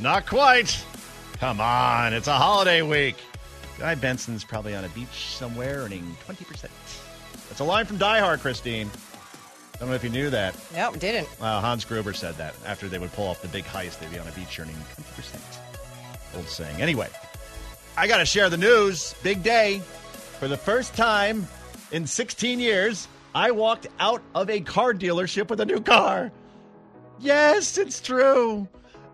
Not quite. Come on, it's a holiday week. Guy Benson's probably on a beach somewhere earning 20%. That's a line from Die Hard, Christine. I Don't know if you knew that. Nope, didn't. Uh, Hans Gruber said that after they would pull off the big heist, they'd be on a beach earning 20%. Old saying. Anyway, I got to share the news. Big day. For the first time in 16 years, I walked out of a car dealership with a new car. Yes, it's true.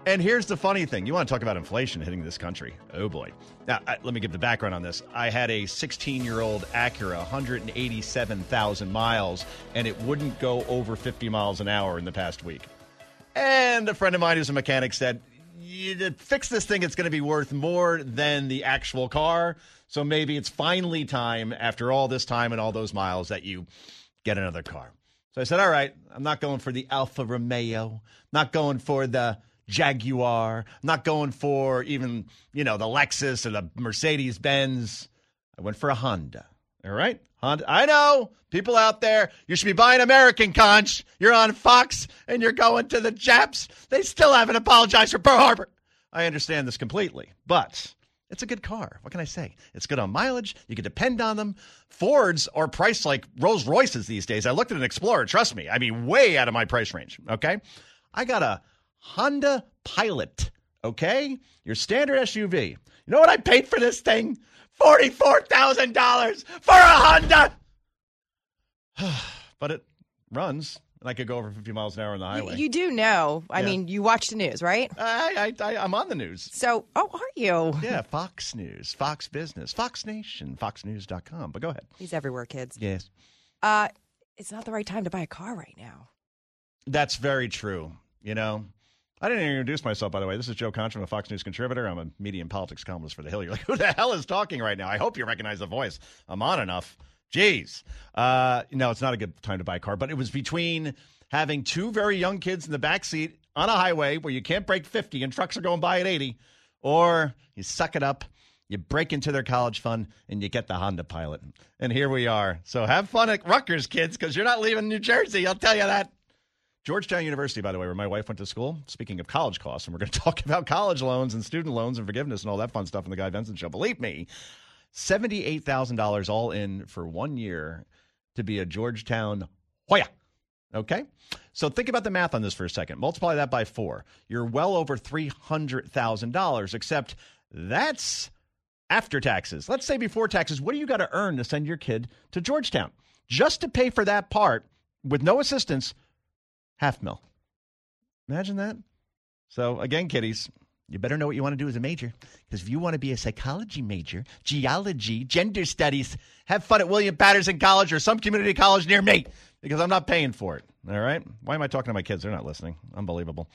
And here's the funny thing. You want to talk about inflation hitting this country. Oh, boy. Now, I, let me give the background on this. I had a 16 year old Acura, 187,000 miles, and it wouldn't go over 50 miles an hour in the past week. And a friend of mine who's a mechanic said, you, fix this thing, it's going to be worth more than the actual car. So maybe it's finally time, after all this time and all those miles, that you get another car. So I said, all right, I'm not going for the Alfa Romeo, not going for the Jaguar, not going for even, you know, the Lexus or the Mercedes Benz. I went for a Honda. All right? Honda. I know people out there, you should be buying American conch. You're on Fox and you're going to the Japs. They still haven't apologized for Pearl Harbor. I understand this completely, but it's a good car. What can I say? It's good on mileage. You can depend on them. Fords are priced like Rolls Royces these days. I looked at an Explorer. Trust me. I mean, way out of my price range. Okay. I got a Honda Pilot. Okay. Your standard SUV. You know what I paid for this thing? $44,000 for a Honda. but it runs, and I could go over 50 miles an hour on the highway. You, you do know. I Yeah. mean, you watch the news, right? I, I, I, I'm on the news. So, oh, are you? Yeah, Fox News, Fox Business, Fox Nation, FoxNews.com. But go ahead. He's everywhere, kids. Yes. Uh, it's not the right time to buy a car right now. That's very true. You know, I didn't introduce myself, by the way. This is Joe Concha, I'm a Fox News contributor. I'm a media and politics columnist for The Hill. You're like, who the hell is talking right now? I hope you recognize the voice. I'm on enough. Jeez. Uh, no, it's not a good time to buy a car, but it was between having two very young kids in the back seat on a highway where you can't break 50 and trucks are going by at 80, or you suck it up. You break into their college fund and you get the Honda Pilot. And here we are. So have fun at Rutgers, kids, because you're not leaving New Jersey. I'll tell you that. Georgetown University, by the way, where my wife went to school. Speaking of college costs, and we're going to talk about college loans and student loans and forgiveness and all that fun stuff in the Guy Benson Show. Believe me, seventy-eight thousand dollars all in for one year to be a Georgetown Hoya. Okay, so think about the math on this for a second. Multiply that by four. You're well over three hundred thousand dollars. Except that's after taxes. Let's say before taxes. What do you got to earn to send your kid to Georgetown just to pay for that part with no assistance? Half mil. Imagine that. So again, kiddies, you better know what you want to do as a major. Because if you want to be a psychology major, geology, gender studies, have fun at William Paterson College or some community college near me. Because I'm not paying for it. All right. Why am I talking to my kids? They're not listening. Unbelievable.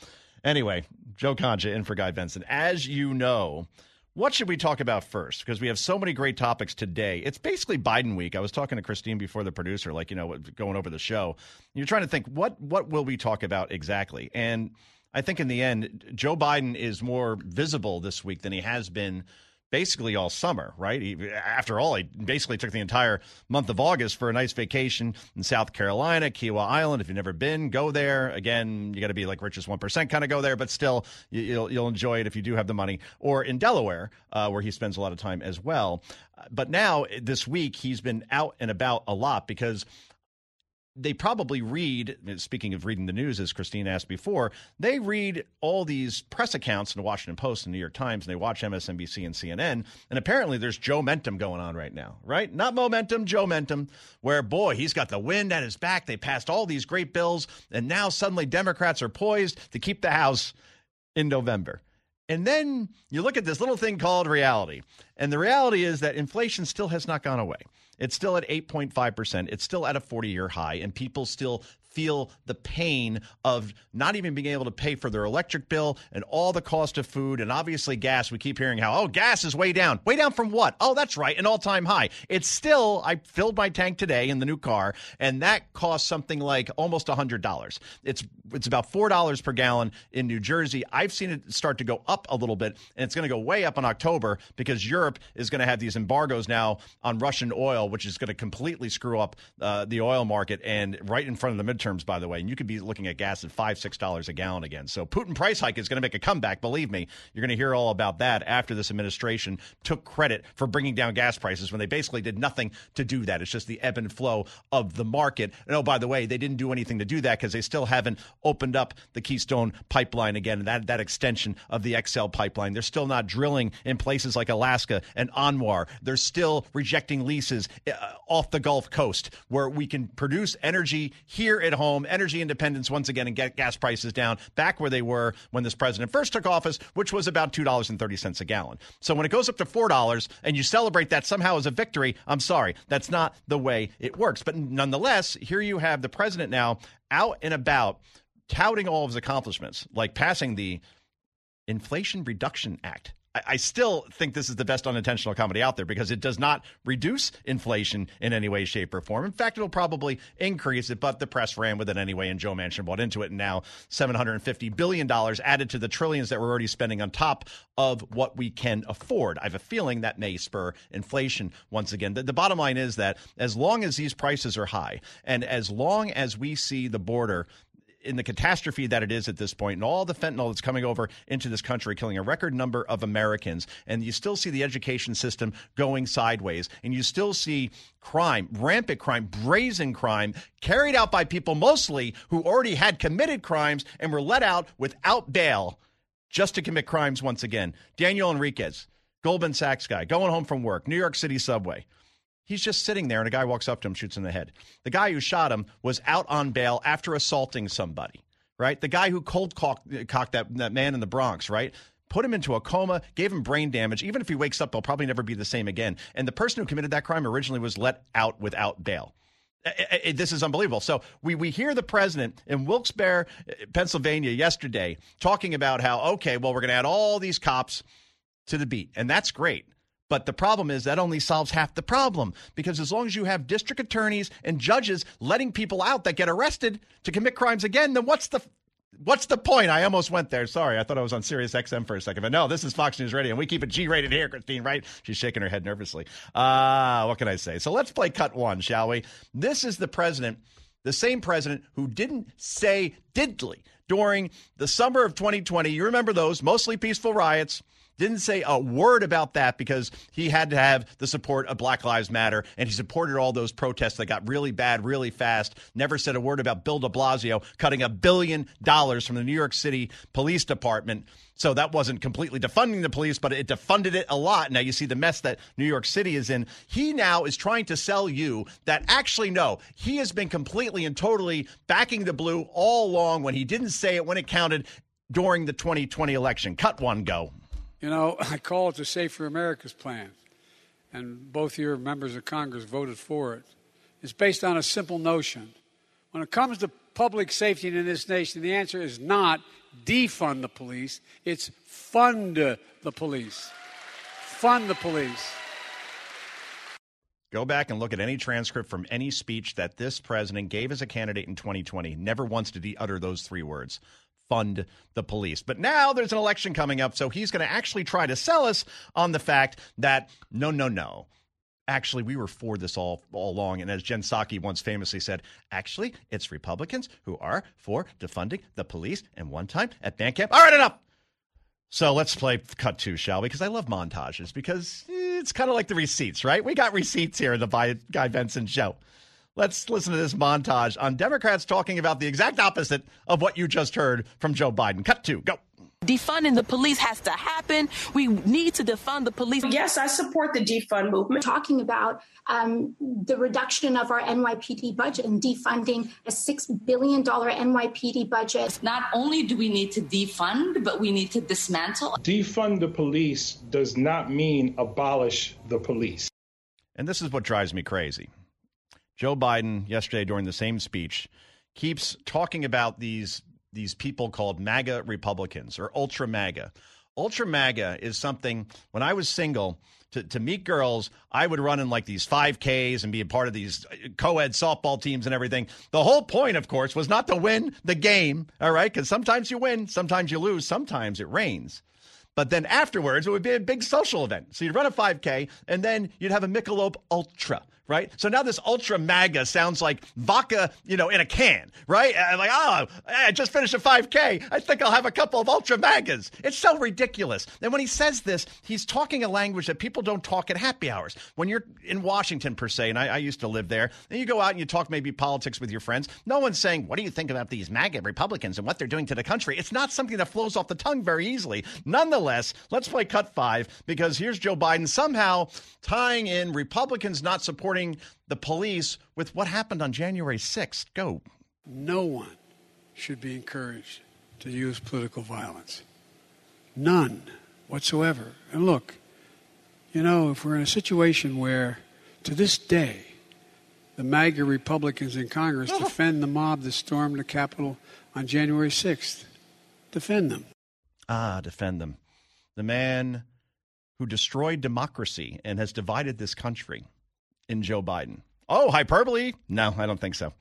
Anyway, Joe Concha in for Guy Benson. As you know, what should we talk about first? Because we have so many great topics today. It's basically Biden week. I was talking to Christine before the producer, like you know, going over the show. You're trying to think what what will we talk about exactly? And I think in the end, Joe Biden is more visible this week than he has been basically all summer, right? He, after all, he basically took the entire month of August for a nice vacation in South Carolina, Kiawah Island. If you've never been, go there. Again, you got to be like richest one percent kind of go there, but still, you, you'll you'll enjoy it if you do have the money. Or in Delaware, uh, where he spends a lot of time as well. But now this week, he's been out and about a lot because they probably read, speaking of reading the news, as Christine asked before, they read all these press accounts in the Washington Post and New York Times, and they watch MSNBC and CNN. And apparently there's Joe Mentum going on right now, right? Not momentum, Joe Mentum, where, boy, he's got the wind at his back. They passed all these great bills, and now suddenly Democrats are poised to keep the House in November. And then you look at this little thing called reality. And the reality is that inflation still has not gone away. It's still at 8.5%. It's still at a 40 year high, and people still feel the pain of not even being able to pay for their electric bill and all the cost of food and obviously gas. We keep hearing how, oh, gas is way down. Way down from what? Oh, that's right, an all time high. It's still, I filled my tank today in the new car, and that costs something like almost $100. It's, it's about $4 per gallon in New Jersey. I've seen it start to go up a little bit, and it's going to go way up in October because Europe is going to have these embargoes now on Russian oil, which is going to completely screw up uh, the oil market and right in front of the midterms, by the way. And you could be looking at gas at five, six dollars a gallon again. So Putin price hike is going to make a comeback. Believe me, you're going to hear all about that after this administration took credit for bringing down gas prices when they basically did nothing to do that. It's just the ebb and flow of the market. And oh, by the way, they didn't do anything to do that because they still haven't opened up the Keystone pipeline again, that that extension of the XL pipeline. They're still not drilling in places like Alaska and ANWR. They're still rejecting leases uh, off the Gulf Coast where we can produce energy here at home, energy independence once again, and get gas prices down back where they were when this president first took office, which was about $2.30 a gallon. So when it goes up to $4 and you celebrate that somehow as a victory, I'm sorry, that's not the way it works. But nonetheless, here you have the president now out and about touting all of his accomplishments, like passing the Inflation Reduction Act. I, still think this is the best unintentional comedy out there because it does not reduce inflation in any way, shape, or form. In fact, it'll probably increase it, but the press ran with it anyway, and Joe Manchin bought into it. And now $750 billion added to the trillions that we're already spending on top of what we can afford. I have a feeling that may spur inflation once again. The, the bottom line is that as long as these prices are high, and as long as we see the border in the catastrophe that it is at this point and all the fentanyl that's coming over into this country killing a record number of Americans. And you still see the education system going sideways. And you still see crime rampant crime brazen crime carried out by people mostly who already had committed crimes and were let out without bail just to commit crimes once again. Daniel Enriquez Goldman Sachs guy going home from work New York City subway He's just sitting there, and a guy walks up to him, shoots him in the head. The guy who shot him was out on bail after assaulting somebody, right? The guy who cold cocked, that, that man in the Bronx, right? Put him into a coma, gave him brain damage. Even if he wakes up, he'll probably never be the same again. And the person who committed that crime originally was let out without bail. It, it, this is unbelievable. So we, we hear the president in Wilkes-Barre, Pennsylvania yesterday talking about how, okay, well, we're going to add all these cops to the beat. And that's great. But the problem is that only solves half the problem because as long as you have district attorneys and judges letting people out that get arrested to commit crimes again, then what's the What's the point? I almost went there. Sorry, I thought I was on Sirius XM for a second, but no, this is Fox News Radio, and we keep it G-rated here, Christine. Right? She's shaking her head nervously. Uh, what can I say? So let's play cut one, shall we? This is the president, the same president who didn't say diddly during the summer of 2020. You remember those mostly peaceful riots didn't say a word about that because he had to have the support of Black Lives Matter and he supported all those protests that got really bad really fast. Never said a word about Bill de Blasio cutting a billion dollars from the New York City Police Department. So that wasn't completely defunding the police, but it defunded it a lot. Now you see the mess that New York City is in. He now is trying to sell you that actually, no, he has been completely and totally backing the blue all along when he didn't say it when it counted during the 2020 election. Cut one, go. You know, I call it the Safer America's Plan, and both your members of Congress voted for it. It's based on a simple notion. When it comes to public safety in this nation, the answer is not defund the police, it's fund the police. Fund the police. Go back and look at any transcript from any speech that this president gave as a candidate in 2020. Never once did he utter those three words fund the police. But now there's an election coming up, so he's going to actually try to sell us on the fact that no, no, no. Actually, we were for this all, all along. And as Jen Psaki once famously said, actually, it's Republicans who are for defunding the police. And one time at band camp, all right, enough. So let's play cut two, shall we? Because I love montages because it's kind of like the receipts, right? We got receipts here in the Guy Benson show. Let's listen to this montage on Democrats talking about the exact opposite of what you just heard from Joe Biden. Cut two, go. Defunding the police has to happen. We need to defund the police. Yes, I support the defund movement. Talking about um, the reduction of our NYPD budget and defunding a $6 billion NYPD budget. Not only do we need to defund, but we need to dismantle. Defund the police does not mean abolish the police. And this is what drives me crazy. Joe Biden, yesterday during the same speech, keeps talking about these these people called MAGA Republicans or ultra MAGA. Ultra MAGA is something when I was single to, to meet girls, I would run in like these 5Ks and be a part of these uh, co ed softball teams and everything. The whole point, of course, was not to win the game, all right? Because sometimes you win, sometimes you lose, sometimes it rains. But then afterwards, it would be a big social event. So you'd run a 5K and then you'd have a Michelob Ultra right? So now this ultra MAGA sounds like vodka, you know, in a can, right? I'm like, oh, I just finished a 5K. I think I'll have a couple of ultra MAGAs. It's so ridiculous. And when he says this, he's talking a language that people don't talk at happy hours. When you're in Washington, per se, and I, I used to live there, and you go out and you talk maybe politics with your friends, no one's saying, what do you think about these MAGA Republicans and what they're doing to the country? It's not something that flows off the tongue very easily. Nonetheless, let's play cut five because here's Joe Biden somehow tying in Republicans not supporting the police with what happened on January 6th. Go. No one should be encouraged to use political violence. None whatsoever. And look, you know, if we're in a situation where to this day, the MAGA Republicans in Congress defend the mob that stormed the Capitol on January 6th, defend them. Ah, defend them. The man who destroyed democracy and has divided this country in Joe Biden. Oh, hyperbole? No, I don't think so.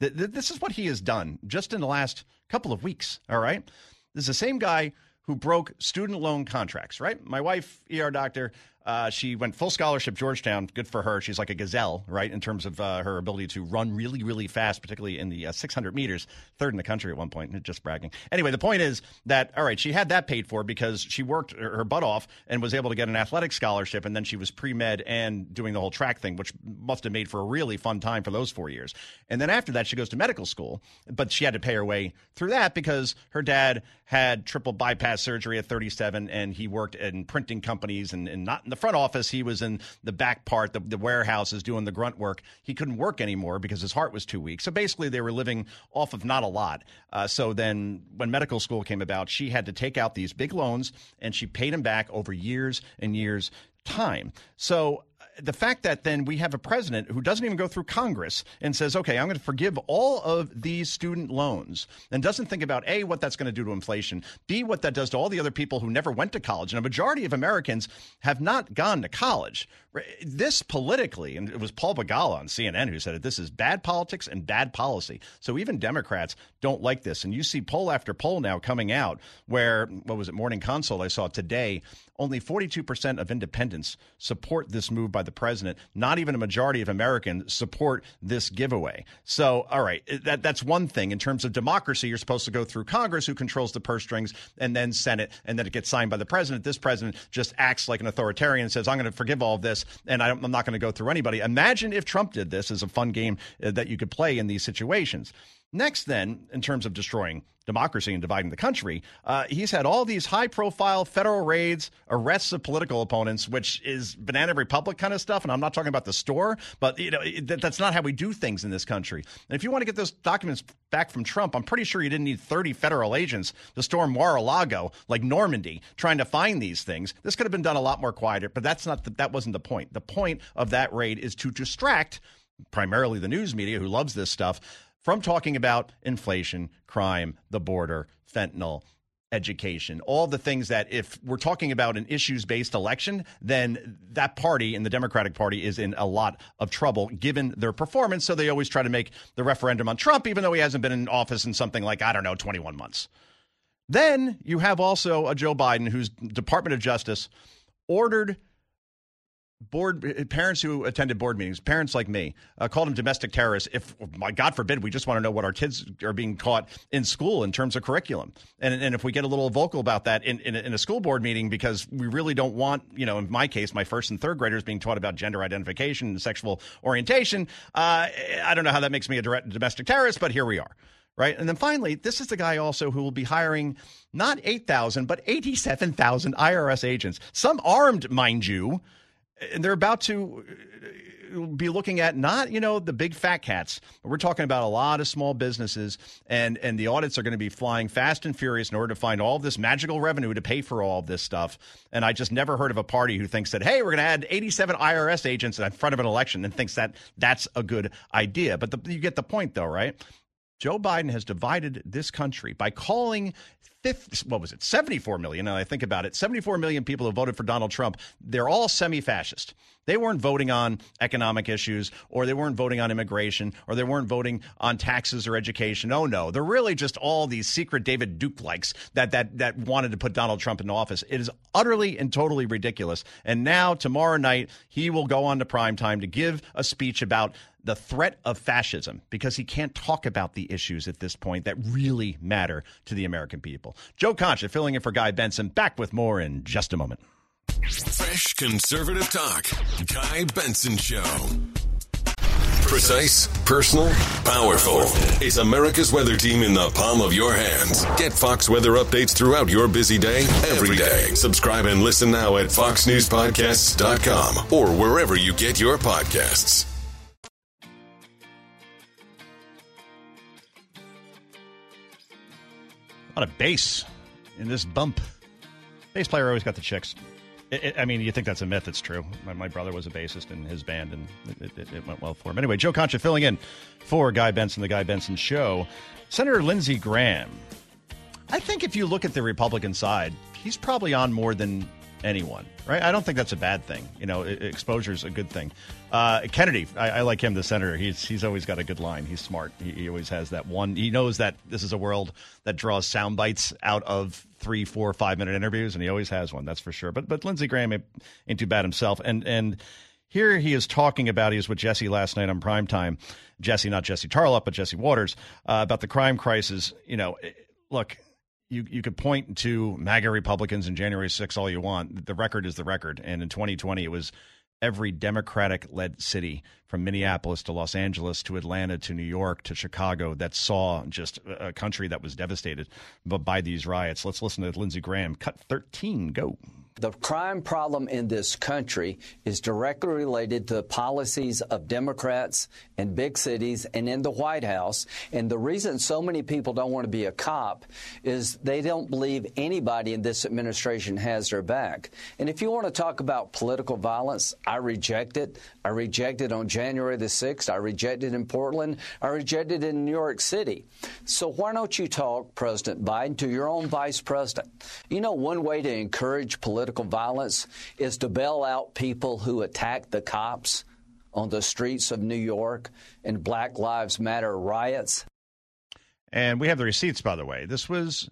This is what he has done just in the last couple of weeks. All right. This is the same guy who broke student loan contracts, right? My wife, ER doctor, uh, she went full scholarship Georgetown. Good for her. She's like a gazelle, right, in terms of uh, her ability to run really, really fast, particularly in the uh, 600 meters, third in the country at one point. Just bragging. Anyway, the point is that all right, she had that paid for because she worked her butt off and was able to get an athletic scholarship, and then she was pre med and doing the whole track thing, which must have made for a really fun time for those four years. And then after that, she goes to medical school, but she had to pay her way through that because her dad had triple bypass surgery at 37, and he worked in printing companies and, and not in the front office. He was in the back part, the, the warehouses, doing the grunt work. He couldn't work anymore because his heart was too weak. So basically, they were living off of not a lot. Uh, so then, when medical school came about, she had to take out these big loans, and she paid them back over years and years time. So the fact that then we have a president who doesn't even go through Congress and says, okay, I'm going to forgive all of these student loans and doesn't think about A, what that's going to do to inflation, B, what that does to all the other people who never went to college. And a majority of Americans have not gone to college. This politically, and it was Paul Begala on CNN who said it, this is bad politics and bad policy. So even Democrats don't like this. And you see poll after poll now coming out where, what was it, Morning Consult I saw today, only 42% of independents support this move by the president. Not even a majority of Americans support this giveaway. So, all right, that, that's one thing. In terms of democracy, you're supposed to go through Congress, who controls the purse strings, and then Senate, and then it gets signed by the president. This president just acts like an authoritarian and says, I'm going to forgive all of this, and I'm not going to go through anybody. Imagine if Trump did this as a fun game uh, that you could play in these situations. Next, then, in terms of destroying democracy and dividing the country, uh, he's had all these high profile federal raids, arrests of political opponents, which is banana republic kind of stuff. And I'm not talking about the store, but you know that, that's not how we do things in this country. And if you want to get those documents back from Trump, I'm pretty sure you didn't need 30 federal agents to storm Mar-a-Lago like Normandy trying to find these things. This could have been done a lot more quieter, but that's not the, that wasn't the point. The point of that raid is to distract primarily the news media who loves this stuff from talking about inflation, crime, the border, fentanyl, education, all the things that if we're talking about an issues based election, then that party and the Democratic Party is in a lot of trouble given their performance. So they always try to make the referendum on Trump, even though he hasn't been in office in something like, I don't know, 21 months. Then you have also a Joe Biden whose Department of Justice ordered board parents who attended board meetings, parents like me, uh, called them domestic terrorists. If, my God forbid, we just want to know what our kids are being taught in school in terms of curriculum, and and if we get a little vocal about that in in, in a school board meeting, because we really don't want, you know, in my case, my first and third graders being taught about gender identification and sexual orientation. Uh, I don't know how that makes me a direct domestic terrorist, but here we are right? And then finally, this is the guy also who will be hiring not 8,000, but 87,000 IRS agents, some armed, mind you, and they're about to uh, be looking at not you know the big fat cats. We're talking about a lot of small businesses and and the audits are going to be flying fast and furious in order to find all this magical revenue to pay for all this stuff. And i just never heard of a party who thinks that hey we're going to add 87 irs agents in front of an election and thinks that that's a good idea. But the, you get the point though right Joe Biden has divided this country by calling 50, what was it, 74 million. Now I think about it, 74 million people who voted for Donald Trump. They're all semi fascist. They weren't voting on economic issues, or they weren't voting on immigration, or they weren't voting on taxes or education. Oh no, they're really just all these secret David Duke likes that that that wanted to put Donald Trump in office. It is utterly and totally ridiculous. And now tomorrow night he will go on to prime time to give a speech about the threat of fascism because he can't talk about the issues at this point that really matter to the American people. Joe Concha filling in for Guy Benson. Back with more in just a moment. Fresh conservative talk. Guy Benson Show. Precise, personal, powerful. It's America's weather team in the palm of your hands. Get Fox weather updates throughout your busy day, every day. Subscribe and listen now at foxnewspodcasts.com or wherever you get your podcasts. Lot of bass in this bump. Bass player always got the chicks. It, it, I mean, you think that's a myth? It's true. My, my brother was a bassist in his band, and it, it, went well for him. Anyway, Joe Concha filling in for Guy Benson, the Guy Benson Show. Senator Lindsey Graham. I think if you look at the Republican side, he's probably on more than anyone, right? I don't think that's a bad thing. You know, exposure is a good thing. Uh, Kennedy, I, I, like him, the senator. He's he's always got a good line. He's smart. He, he, always has that one. He knows that this is a world that draws sound bites out of three, four, five minute interviews, and he always has one. That's for sure. But but Lindsey Graham ain't too bad himself, and and. Here he is talking about, he was with Jesse last night on primetime. Jesse, not Jesse Tarlov, but Jesse Watters, uh, about the crime crisis. You know, look, you you could point to MAGA Republicans in January 6 all you want. The record is the record. And in 2020, it was every Democratic led city from Minneapolis to Los Angeles to Atlanta to New York to Chicago that saw just a country that was devastated by these riots. Let's listen to Lindsey Graham. Cut 13, go. The crime problem in this country is directly related to the policies of Democrats in big cities and in the White House. And the reason so many people don't want to be a cop is they don't believe anybody in this administration has their back. And if you want to talk about political violence, I reject it. I reject it on January the 6th. I reject it in Portland. I reject it in New York City. So why don't you talk, President Biden, to your own vice president? You know, one way to encourage political political violence is to bail out people who attack the cops on the streets of New York in Black Lives Matter riots. And we have the receipts, by the way. This was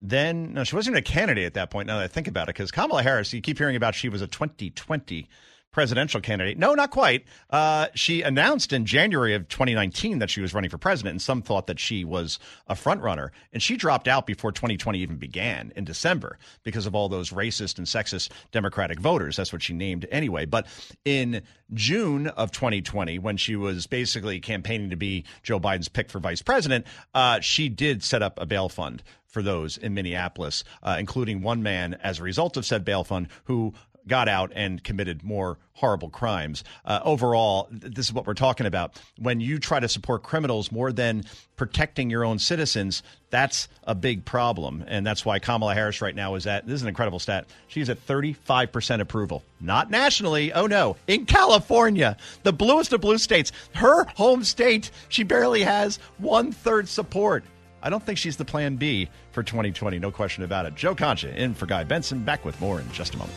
then, no, she wasn't even a candidate at that point, now that I think about it, because Kamala Harris, you keep hearing about she was a 2020 presidential candidate. No, not quite. Uh, she announced in January of 2019 that she was running for president, and some thought that she was a front runner. And she dropped out before 2020 even began in December because of all those racist and sexist Democratic voters. That's what she named anyway. But in June of 2020, when she was basically campaigning to be Joe Biden's pick for vice president, uh, she did set up a bail fund for those in Minneapolis, uh, including one man as a result of said bail fund who got out and committed more horrible crimes. Uh, overall, this is what we're talking about. When you try to support criminals more than protecting your own citizens, that's a big problem. And that's why Kamala Harris right now is at this is an incredible stat. She's at 35% approval. Not nationally, oh no, in California, the bluest of blue states, her home state, she barely has one third support. I don't think she's the plan B for 2020, no question about it. Joe Concha in for Guy Benson. Back with more in just a moment.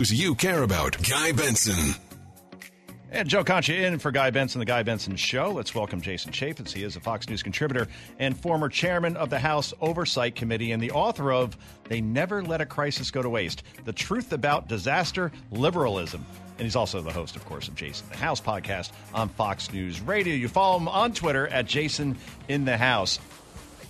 You care about, Guy Benson. And Joe Concha in for Guy Benson, the Guy Benson Show. Let's welcome Jason Chaffetz. He is a Fox News contributor and former chairman of the House Oversight Committee and the author of They Never Let a Crisis Go to Waste The Truth About Disaster Liberalism. And he's also the host, of course, of Jason the House podcast on Fox News Radio. You follow him on Twitter at Jason in the House.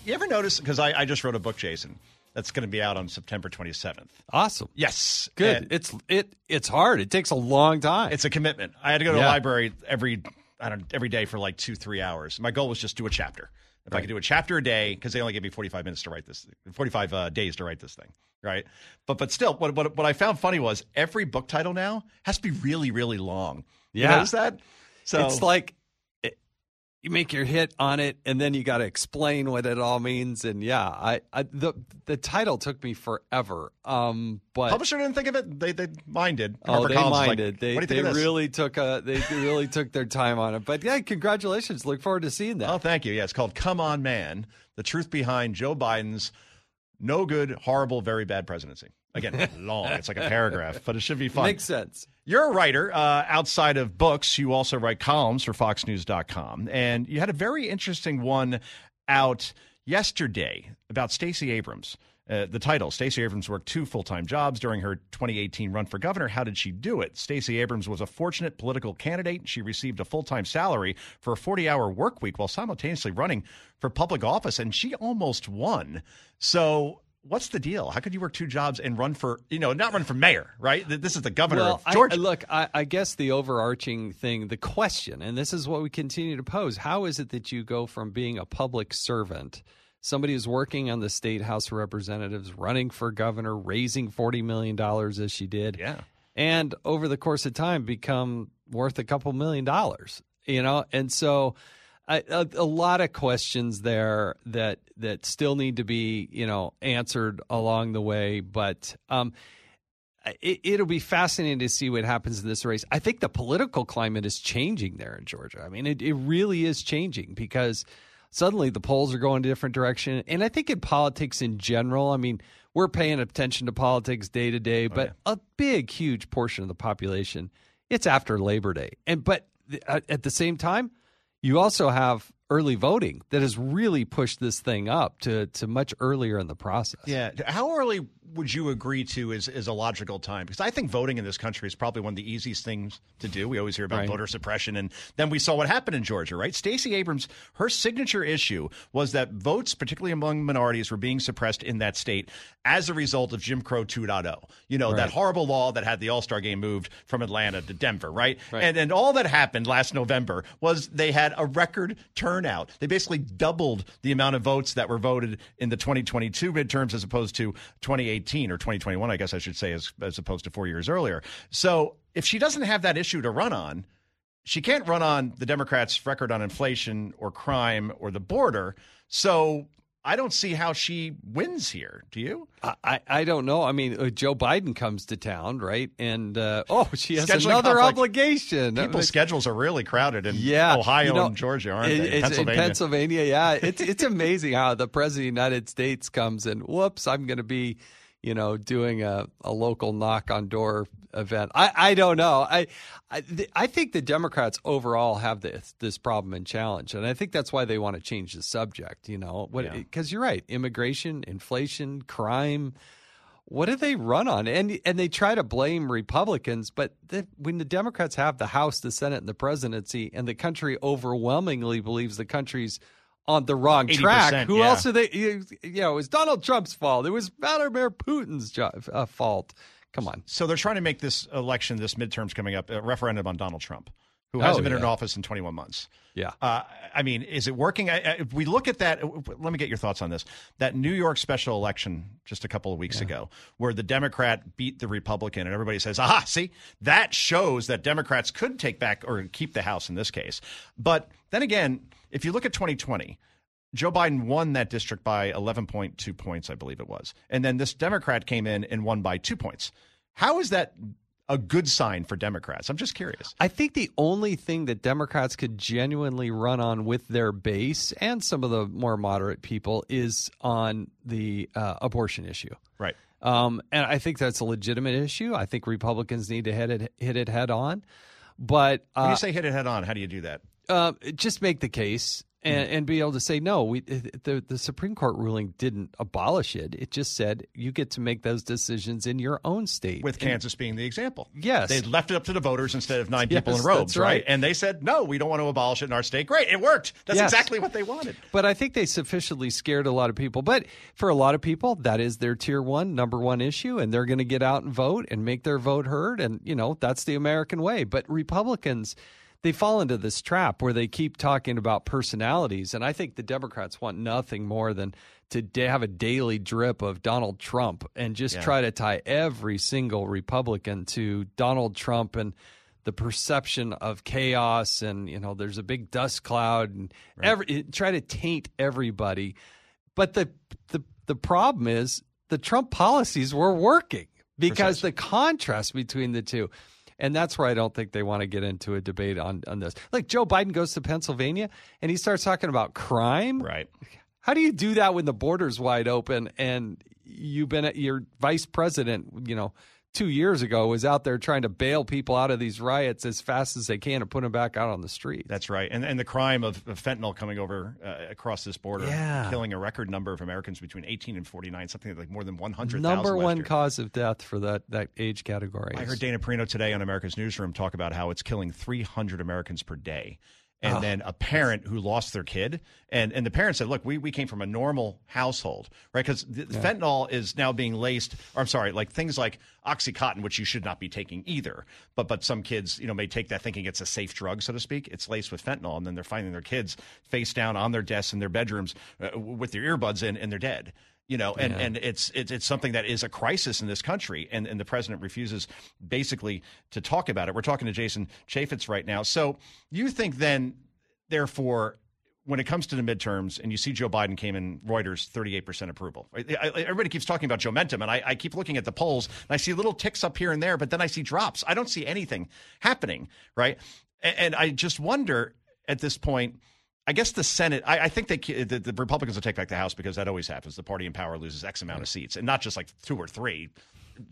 You ever notice? Because I, I just wrote a book, Jason, that's going to be out on September 27th. Awesome. Yes. Good. And it's it it's hard. It takes a long time. it's a commitment. I had to go to the library every I don't every day for like two three hours. My goal was just to do a chapter. If I could do a chapter a day, because they only give me 45 minutes to write this, 45 uh, days to write this thing, right? But but still, what, what what I found funny was every book title now has to be really really long. You Yeah. notice that? So it's like you make your hit on it, and then you got to explain what it all means. And yeah, I, I the the title took me forever. Um, but publisher didn't think of it. They they minded. Oh, they HarperCollins was like, minded. they what do you think they really took a they really took their time on it. But yeah, congratulations. Look forward to seeing that. Oh, thank you. Yeah, it's called Come On Man The Truth Behind Joe Biden's No Good, Horrible, Very Bad Presidency. Again, long. It's like a paragraph, but it should be fun. Makes sense. You're a writer. Uh, outside of books, you also write columns for FoxNews.com. And you had a very interesting one out yesterday about Stacey Abrams. Uh, the title Stacey Abrams worked two full time jobs during her 2018 run for governor. How did she do it? Stacey Abrams was a fortunate political candidate. She received a full time salary for a 40 hour work week while simultaneously running for public office, and she almost won. So, what's the deal? How could you work two jobs and run for, you know, not run for mayor, right? This is the governor well, of I- Georgia. look, I, I guess the overarching thing, the question, and this is what we continue to pose: How is it that you go from being a public servant, somebody who's working on the state House of Representatives, running for governor, raising forty million dollars as she did, yeah, and over the course of time become worth a couple million dollars, you know, and so. A, a, a lot of questions there that that still need to be you know answered along the way, but um, it, it'll be fascinating to see what happens in this race. I think the political climate is changing there in Georgia. I mean, it, it really is changing because suddenly the polls are going a different direction. And I think in politics in general, I mean, we're paying attention to politics day to day, but a big, huge portion of the population, it's after Labor Day. And but at at the same time, you also have early voting that has really pushed this thing up to to much earlier in the process. Yeah. How early would you agree to is, is a logical time? Because I think voting in this country is probably one of the easiest things to do. We always hear about Right. voter suppression, and then we saw what happened in Georgia, right? Stacey Abrams, her signature issue was that votes, particularly among minorities, were being suppressed in that state as a result of Jim Crow 2.0. You know, that horrible law that had the All Star game moved from Atlanta to Denver, right? And, and all that happened last November was they had a record turnout. They basically doubled the amount of votes that were voted in the 2022 midterms as opposed to 2018 or 2021, I guess I should say, as, as opposed to four years earlier. So if she doesn't have that issue to run on, she can't run on the Democrats' record on inflation or crime or the border. So I don't see how she wins here. Do you? I, I- don't know. I mean, uh, Joe Biden comes to town, right? And uh, oh, she has Scheduling another conflict. obligation. People's schedules are really crowded in yeah, Ohio you know, and Georgia, aren't it- they? Pennsylvania. In Pennsylvania, yeah. It's it's amazing how the president of the United States comes and whoops, I'm going to be, you know, doing a, a local knock on door event. I, I don't know. I I, th- I think the Democrats overall have this this problem and challenge, and I think that's why they want to change the subject. You know, because you're right, immigration, inflation, crime what do they run on? And and they try to blame Republicans, but the, when the Democrats have the House, the Senate, and the presidency, and the country overwhelmingly believes the country's on the wrong track, who yeah. else are they? You you know, it was Donald Trump's fault. It was Vladimir Putin's jo- uh, fault. Come on. So they're trying to make this election, this midterms coming up, a referendum on Donald Trump, who Oh, hasn't been in yeah. office in 21 months. Yeah. Uh, I mean, is it working? I, I, if we look at that, let me get your thoughts on this. That New York special election just a couple of weeks ago, where the Democrat beat the Republican, and everybody says, aha, see, that shows that Democrats could take back or keep the House in this case. But then again, if you look at 2020, Joe Biden won that district by 11.2 points, I believe it was. And then this Democrat came in and won by two points. How is that a good sign for Democrats? I'm just curious. I think the only thing that Democrats could genuinely run on with their base and some of the more moderate people is on the uh, abortion issue. Right. Um, and I think that's a legitimate issue. I think Republicans need to hit it, hit it head on. But uh, When you say hit it head on, how do you do that? uh, just make the case and, mm. and be able to say no. We the the Supreme Court ruling didn't abolish it. It just said you get to make those decisions in your own state. With Kansas being the example. Yes. They left it up to the voters instead of nine people in robes, that's right. And they said, no, we don't want to abolish it in our state. Great. It worked. That's Yes. exactly what they wanted. But I think they sufficiently scared a lot of people. But for a lot of people, that is their tier one, number one issue, and they're going to get out and vote and make their vote heard. And, you know, that's the American way. But Republicans, they fall into this trap where they keep talking about personalities. And I think the Democrats want nothing more than to have a daily drip of Donald Trump and just Yeah. try to tie every single Republican to Donald Trump and the perception of chaos and you know there's a big dust cloud and every try to taint everybody but the the the problem is the Trump policies were working because the contrast between the two and that's where I don't think they want to get into a debate on on this. Like Joe Biden goes to Pennsylvania and he starts talking about crime. Right. How do you do that when the border's wide open and you've been at your vice president, you know, two years ago was out there trying to bail people out of these riots as fast as they can and put them back out on the street. That's right. And and the crime of, of fentanyl coming over uh, across this border, Yeah. killing a record number of Americans between 18 and 49, something like more than 100,000. Number one year. cause of death for that that age category. I heard Dana Perino today on America's Newsroom talk about how it's killing 300 Americans per day. And Oh. then a parent who lost their kid, and, and the parent said, "Look, we, we came from a normal household, right? Because fentanyl is now being laced, or I'm sorry, like things like OxyContin, which you should not be taking either. But but some kids, you know, may take that thinking it's a safe drug, so to speak. It's laced with fentanyl, and then they're finding their kids face down on their desks in their bedrooms uh, with their earbuds in, and they're dead you know and, Yeah. and it's, it's it's something that is a crisis in this country and, and the president refuses basically to talk about it we're talking to jason chaffetz right now so you think then therefore when it comes to the midterms and you see Joe Biden came in Reuters 38% approval. Everybody keeps talking about Joe Mentum, and I, I keep looking at the polls and I see little ticks up here and there, but then I see drops. I don't see anything happening, right? And, and I just wonder at this point. I guess the Senate. I, I think they the, the Republicans will take back the House because that always happens. The party in power loses X amount of seats, and not just like two or three.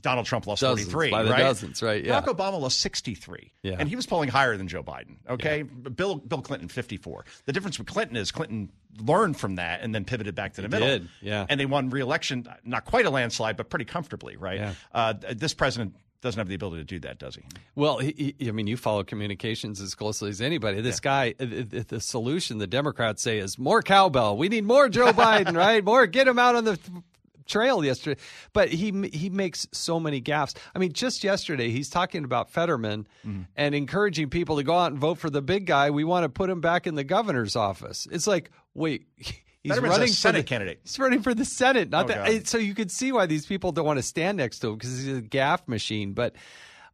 Donald Trump lost Dozens, 43, by the right? dozens, right, yeah. Barack Obama lost 63. Yeah. And he was polling higher than Joe Biden. Okay. Bill Bill Clinton 54. The difference with Clinton is Clinton learned from that and then pivoted back to the He middle. did, yeah. And they won re-election, not quite a landslide, but pretty comfortably, right? Yeah. Uh, this president doesn't have the ability to do that, does he? Well, he, he, I mean, you follow communications as closely as anybody. This guy, uh, uh, the solution the Democrats say is more cowbell. We need more Joe Biden, right? More, get him out on the trail yesterday. But he he makes so many gaffes. I mean, just yesterday he's talking about Fetterman Mm-hmm. and encouraging people to go out and vote for the big guy. We want to put him back in the governor's office. It's like, wait. He's Fetterman's running for Senate the, candidate. He's running for the Senate, not Oh, the, God. so you could see why these people don't want to stand next to him because he's a gaff machine. But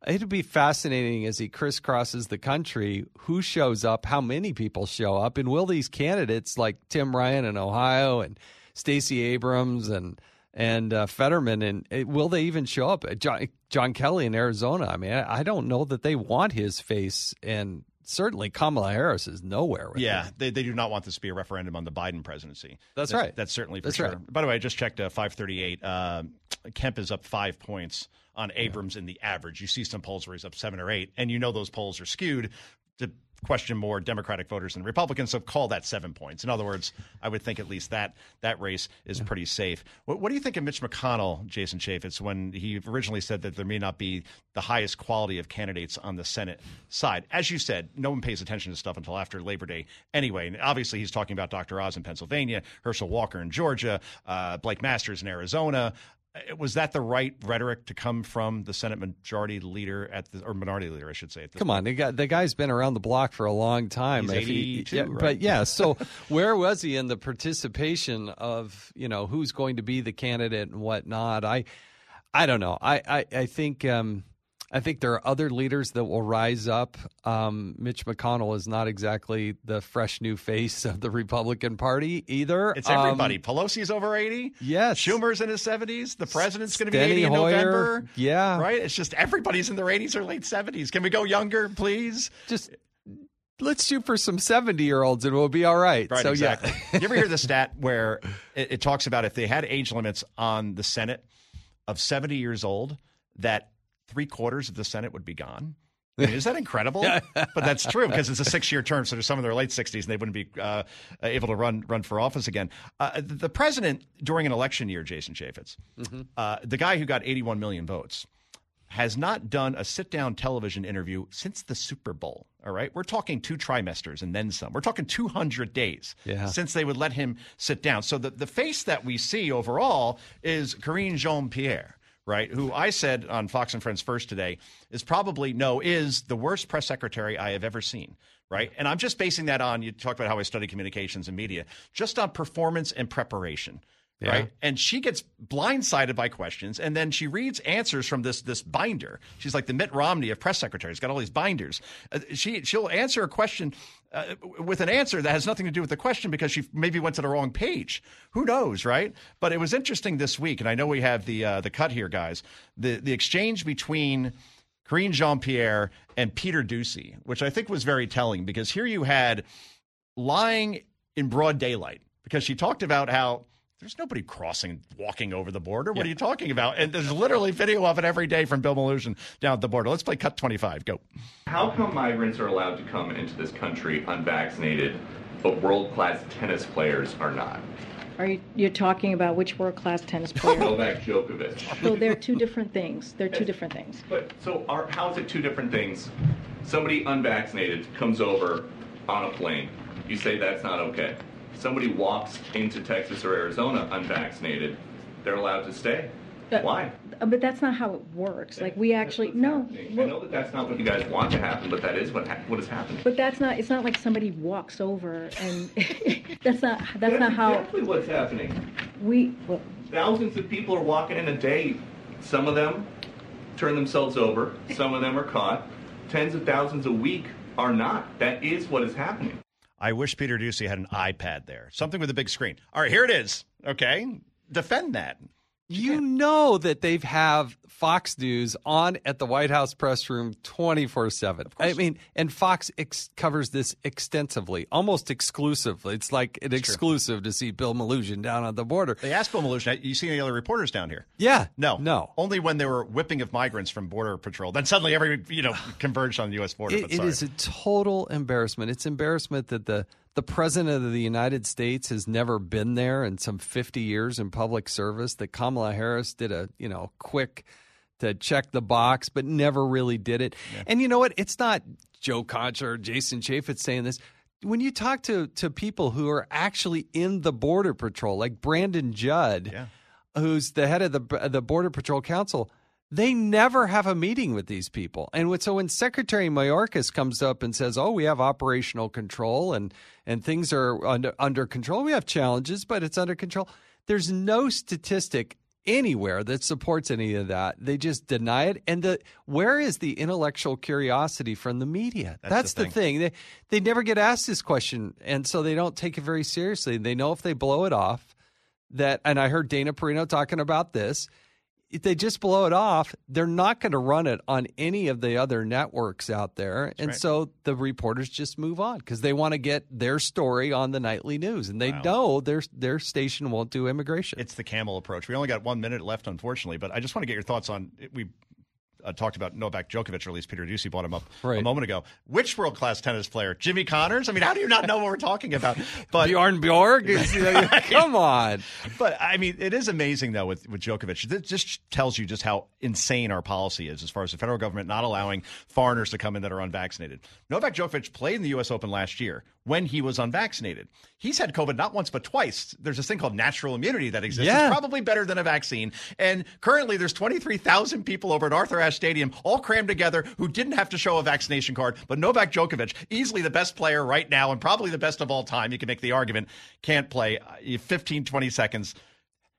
it'd be fascinating as he crisscrosses the country who shows up, how many people show up, and will these candidates like Tim Ryan in Ohio and Stacey Abrams and and uh, Fetterman and uh, will they even show up? John, John Kelly in Arizona. I mean, I, I don't know that they want his face, and certainly Kamala Harris is nowhere. Yeah, they, they do not want this to be a referendum on the Biden presidency. That's right. That's certainly for That's sure. right. By the way, I just checked uh, 538. Uh, Kemp is up five points on Abrams in the average. You see some polls where he's up seven or eight, and you know those polls are skewed to question more Democratic voters than Republicans. So call that seven points. In other words, I would think at least that that race is pretty safe. What, what do you think of Mitch McConnell, Jason Chaffetz, when he originally said that there may not be the highest quality of candidates on the Senate side? As you said, no one pays attention to stuff until after Labor Day anyway. And obviously, he's talking about Dr. Oz in Pennsylvania, Herschel Walker in Georgia, uh, Blake Masters in Arizona. Uh, Was that the right rhetoric to come from the Senate majority leader at the or minority leader, I should say? Come on, the guy, the guy's been around the block for a long time. He- 82, yeah, right? But yeah, so where was he in the participation of you know who's going to be the candidate and whatnot? I, I don't know. I I, I think. Um, I think there are other leaders that will rise up. Um, Mitch McConnell is not exactly the fresh new face of the Republican Party either. It's everybody. Um, Pelosi's over 80. Yes. Schumer's in his 70s. The president's going to be Steny 80 in Hoyer. November. Yeah. Right? It's just everybody's in their 80s or late 70s. Can we go younger, please? Just let's shoot for some seventy-year-olds and we'll be all right. Right, so exactly. yeah. you ever hear the stat where it, it talks about if they had age limits on the Senate of 70 years old, that three quarters of the Senate would be gone? I mean, is that incredible? but that's true because it's a six-year term, so there's some in their late 60s and they wouldn't be uh, able to run run for office again. Uh, the president during an election year, Jason Chaffetz, Mm-hmm. uh, the guy who got 81 million votes, has not done a sit-down television interview since the Super Bowl. All right, we're talking two trimesters and then some. We're talking 200 days Yeah. since they would let him sit down. So the the face that we see overall is Karine Jean Pierre right? Who I said on Fox and Friends first today is probably no is the worst press secretary I have ever seen. Right. And I'm just basing that on you talked about how I study communications and media, just on performance and preparation. Yeah. Right. And she gets blindsided by questions and then she reads answers from this this binder. She's like the Mitt Romney of press secretaries, got all these binders. Uh, she she'll answer a question uh, with an answer that has nothing to do with the question because she maybe went to the wrong page. Who knows, right? But it was interesting this week, and I know we have the uh, the cut here, guys. The the exchange between Karine Jean Pierre and Peter Doocy, which I think was very telling because here you had lying in broad daylight because she talked about how there's nobody crossing, walking over the border. What are you talking about? And there's literally video of it every day from Bill Melugin down at the border. Let's play cut 25. Go. How come migrants are allowed to come into this country unvaccinated, but world class tennis players are not? Are you you're talking about which world class tennis player? Novak Djokovic. so they're two different things. They're two different things. But so are, how is it two different things? Somebody unvaccinated comes over on a plane. You say that's not okay. Somebody walks into Texas or Arizona unvaccinated. They're allowed to stay. But- Why? Uh, But that's not how it works. Like we actually no. I know that that's not what you guys want to happen, but that is what ha- what is happening. But that's not. It's not like somebody walks over and that's not. That's not how exactly what's happening. we. Well, Thousands of people are walking in a day. Some of them turn themselves over. Some of them are caught. Tens of thousands a week are not. That is what is happening. I wish Peter Doocy had an iPad there, something with a big screen. All right, here it is. Okay, defend that. You know that they have Fox News on at the White House press room 24 7. I mean, and Fox ex- covers this extensively, almost exclusively. It's like an exclusive to see Bill Melugin down on the border. They asked Bill Melugin, "You see any other reporters down here?" Yeah. No, no. Only when they were whipping of migrants from border patrol. Then suddenly every you know converged on the U.S. border. It, it is a total embarrassment. It's embarrassment that the the president of the United States has never been there in some 50 years in public service. That Kamala Harris did a you know quick to check the box, but never really did it. And you know what? It's not Joe Concha or Jason Chaffetz saying this. When you talk to to people who are actually in the border patrol, like Brandon Judd, who's the head of the the border patrol council, they never have a meeting with these people. And so when Secretary Mayorkas comes up and says, "Oh, we have operational control and and things are under under control. We have challenges, but it's under control." There's no statistic anywhere that supports any of that. They just deny it. And the where is the intellectual curiosity from the media? That's That's, the the, thing. They they never get asked this question, and so they don't take it very seriously. They know if they blow it off that, and I heard Dana Perino talking about this. If they just blow it off, they're not going to run it on any of the other networks out there. and right. so the reporters just move on because they want to get their story on the nightly news. And they know their their station won't do immigration. It's the camel approach. We only got one minute left, unfortunately, but I just want to get your thoughts on. We uh, talked about Novak Djokovic, or at least Peter Doocy brought him up a moment ago. Which world class tennis player? Jimmy Connors? I mean, how do you not know what we're talking about? But Bjorn Borg? Come on. But I mean, it is amazing though with with Djokovic. This just tells you just how insane our policy is as far as the federal government not allowing foreigners to come in that are unvaccinated. Novak Djokovic played in the U.S. Open last year when he was unvaccinated. He's had COVID not once but twice. There's this thing called natural immunity that exists. Yeah. It's probably better than a vaccine. And currently, there's 23,000 people over at Arthur Ashe Stadium, all crammed together, who didn't have to show a vaccination card. But Novak Djokovic, easily the best player right now and probably the best of all time, you can make the argument, can't play uh, 15, 20 seconds.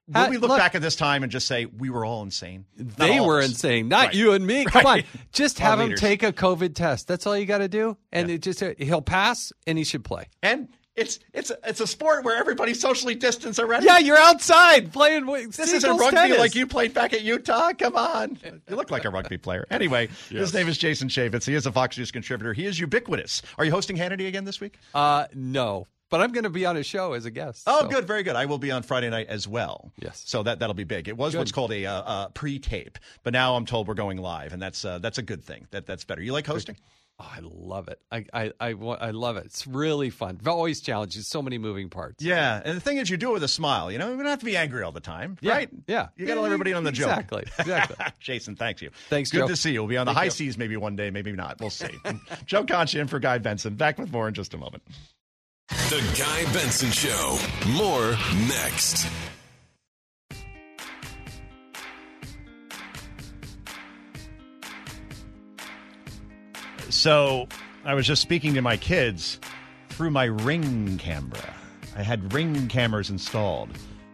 Will Ha- we look, look- back at this time and just say we were all insane? Not They all were insane, not Right. you and me. Come Right. on, just have him leaders. take a COVID test. That's all you got to do, and it just he'll pass and he should play. And it's it's it's a sport where everybody's socially distanced already. Yeah, you're outside playing. with This isn't singles rugby tennis. like you played back at Utah. Come on. You look like a rugby player. Anyway, his name is Jason Chaffetz. He is a Fox News contributor. He is ubiquitous. Are you hosting Hannity again this week? Uh, no, but I'm going to be on a show as a guest. Oh, so. good, very good. I will be on Friday night as well. Yes. So that that'll be big. It was Good. what's called a uh, uh, pre-tape, but now I'm told we're going live, and that's uh, that's a good thing. That that's better. You like hosting? Oh, I love it. I, I, I, I love it. It's really fun. Always challenging. So many moving parts. Yeah, and the thing is, you do it with a smile. You know, you don't have to be angry all the time, Yeah, right? yeah. you got to let everybody in on the joke. Exactly, exactly. Jason, thanks you. Thanks, Good Joe. to see you. We'll be on the Thank high you. seas maybe one day, maybe not. We'll see. Joe Concha in for Guy Benson. Back with more in just a moment. The Guy Benson Show. More next. So I was just speaking to my kids through my ring camera. I had ring cameras installed.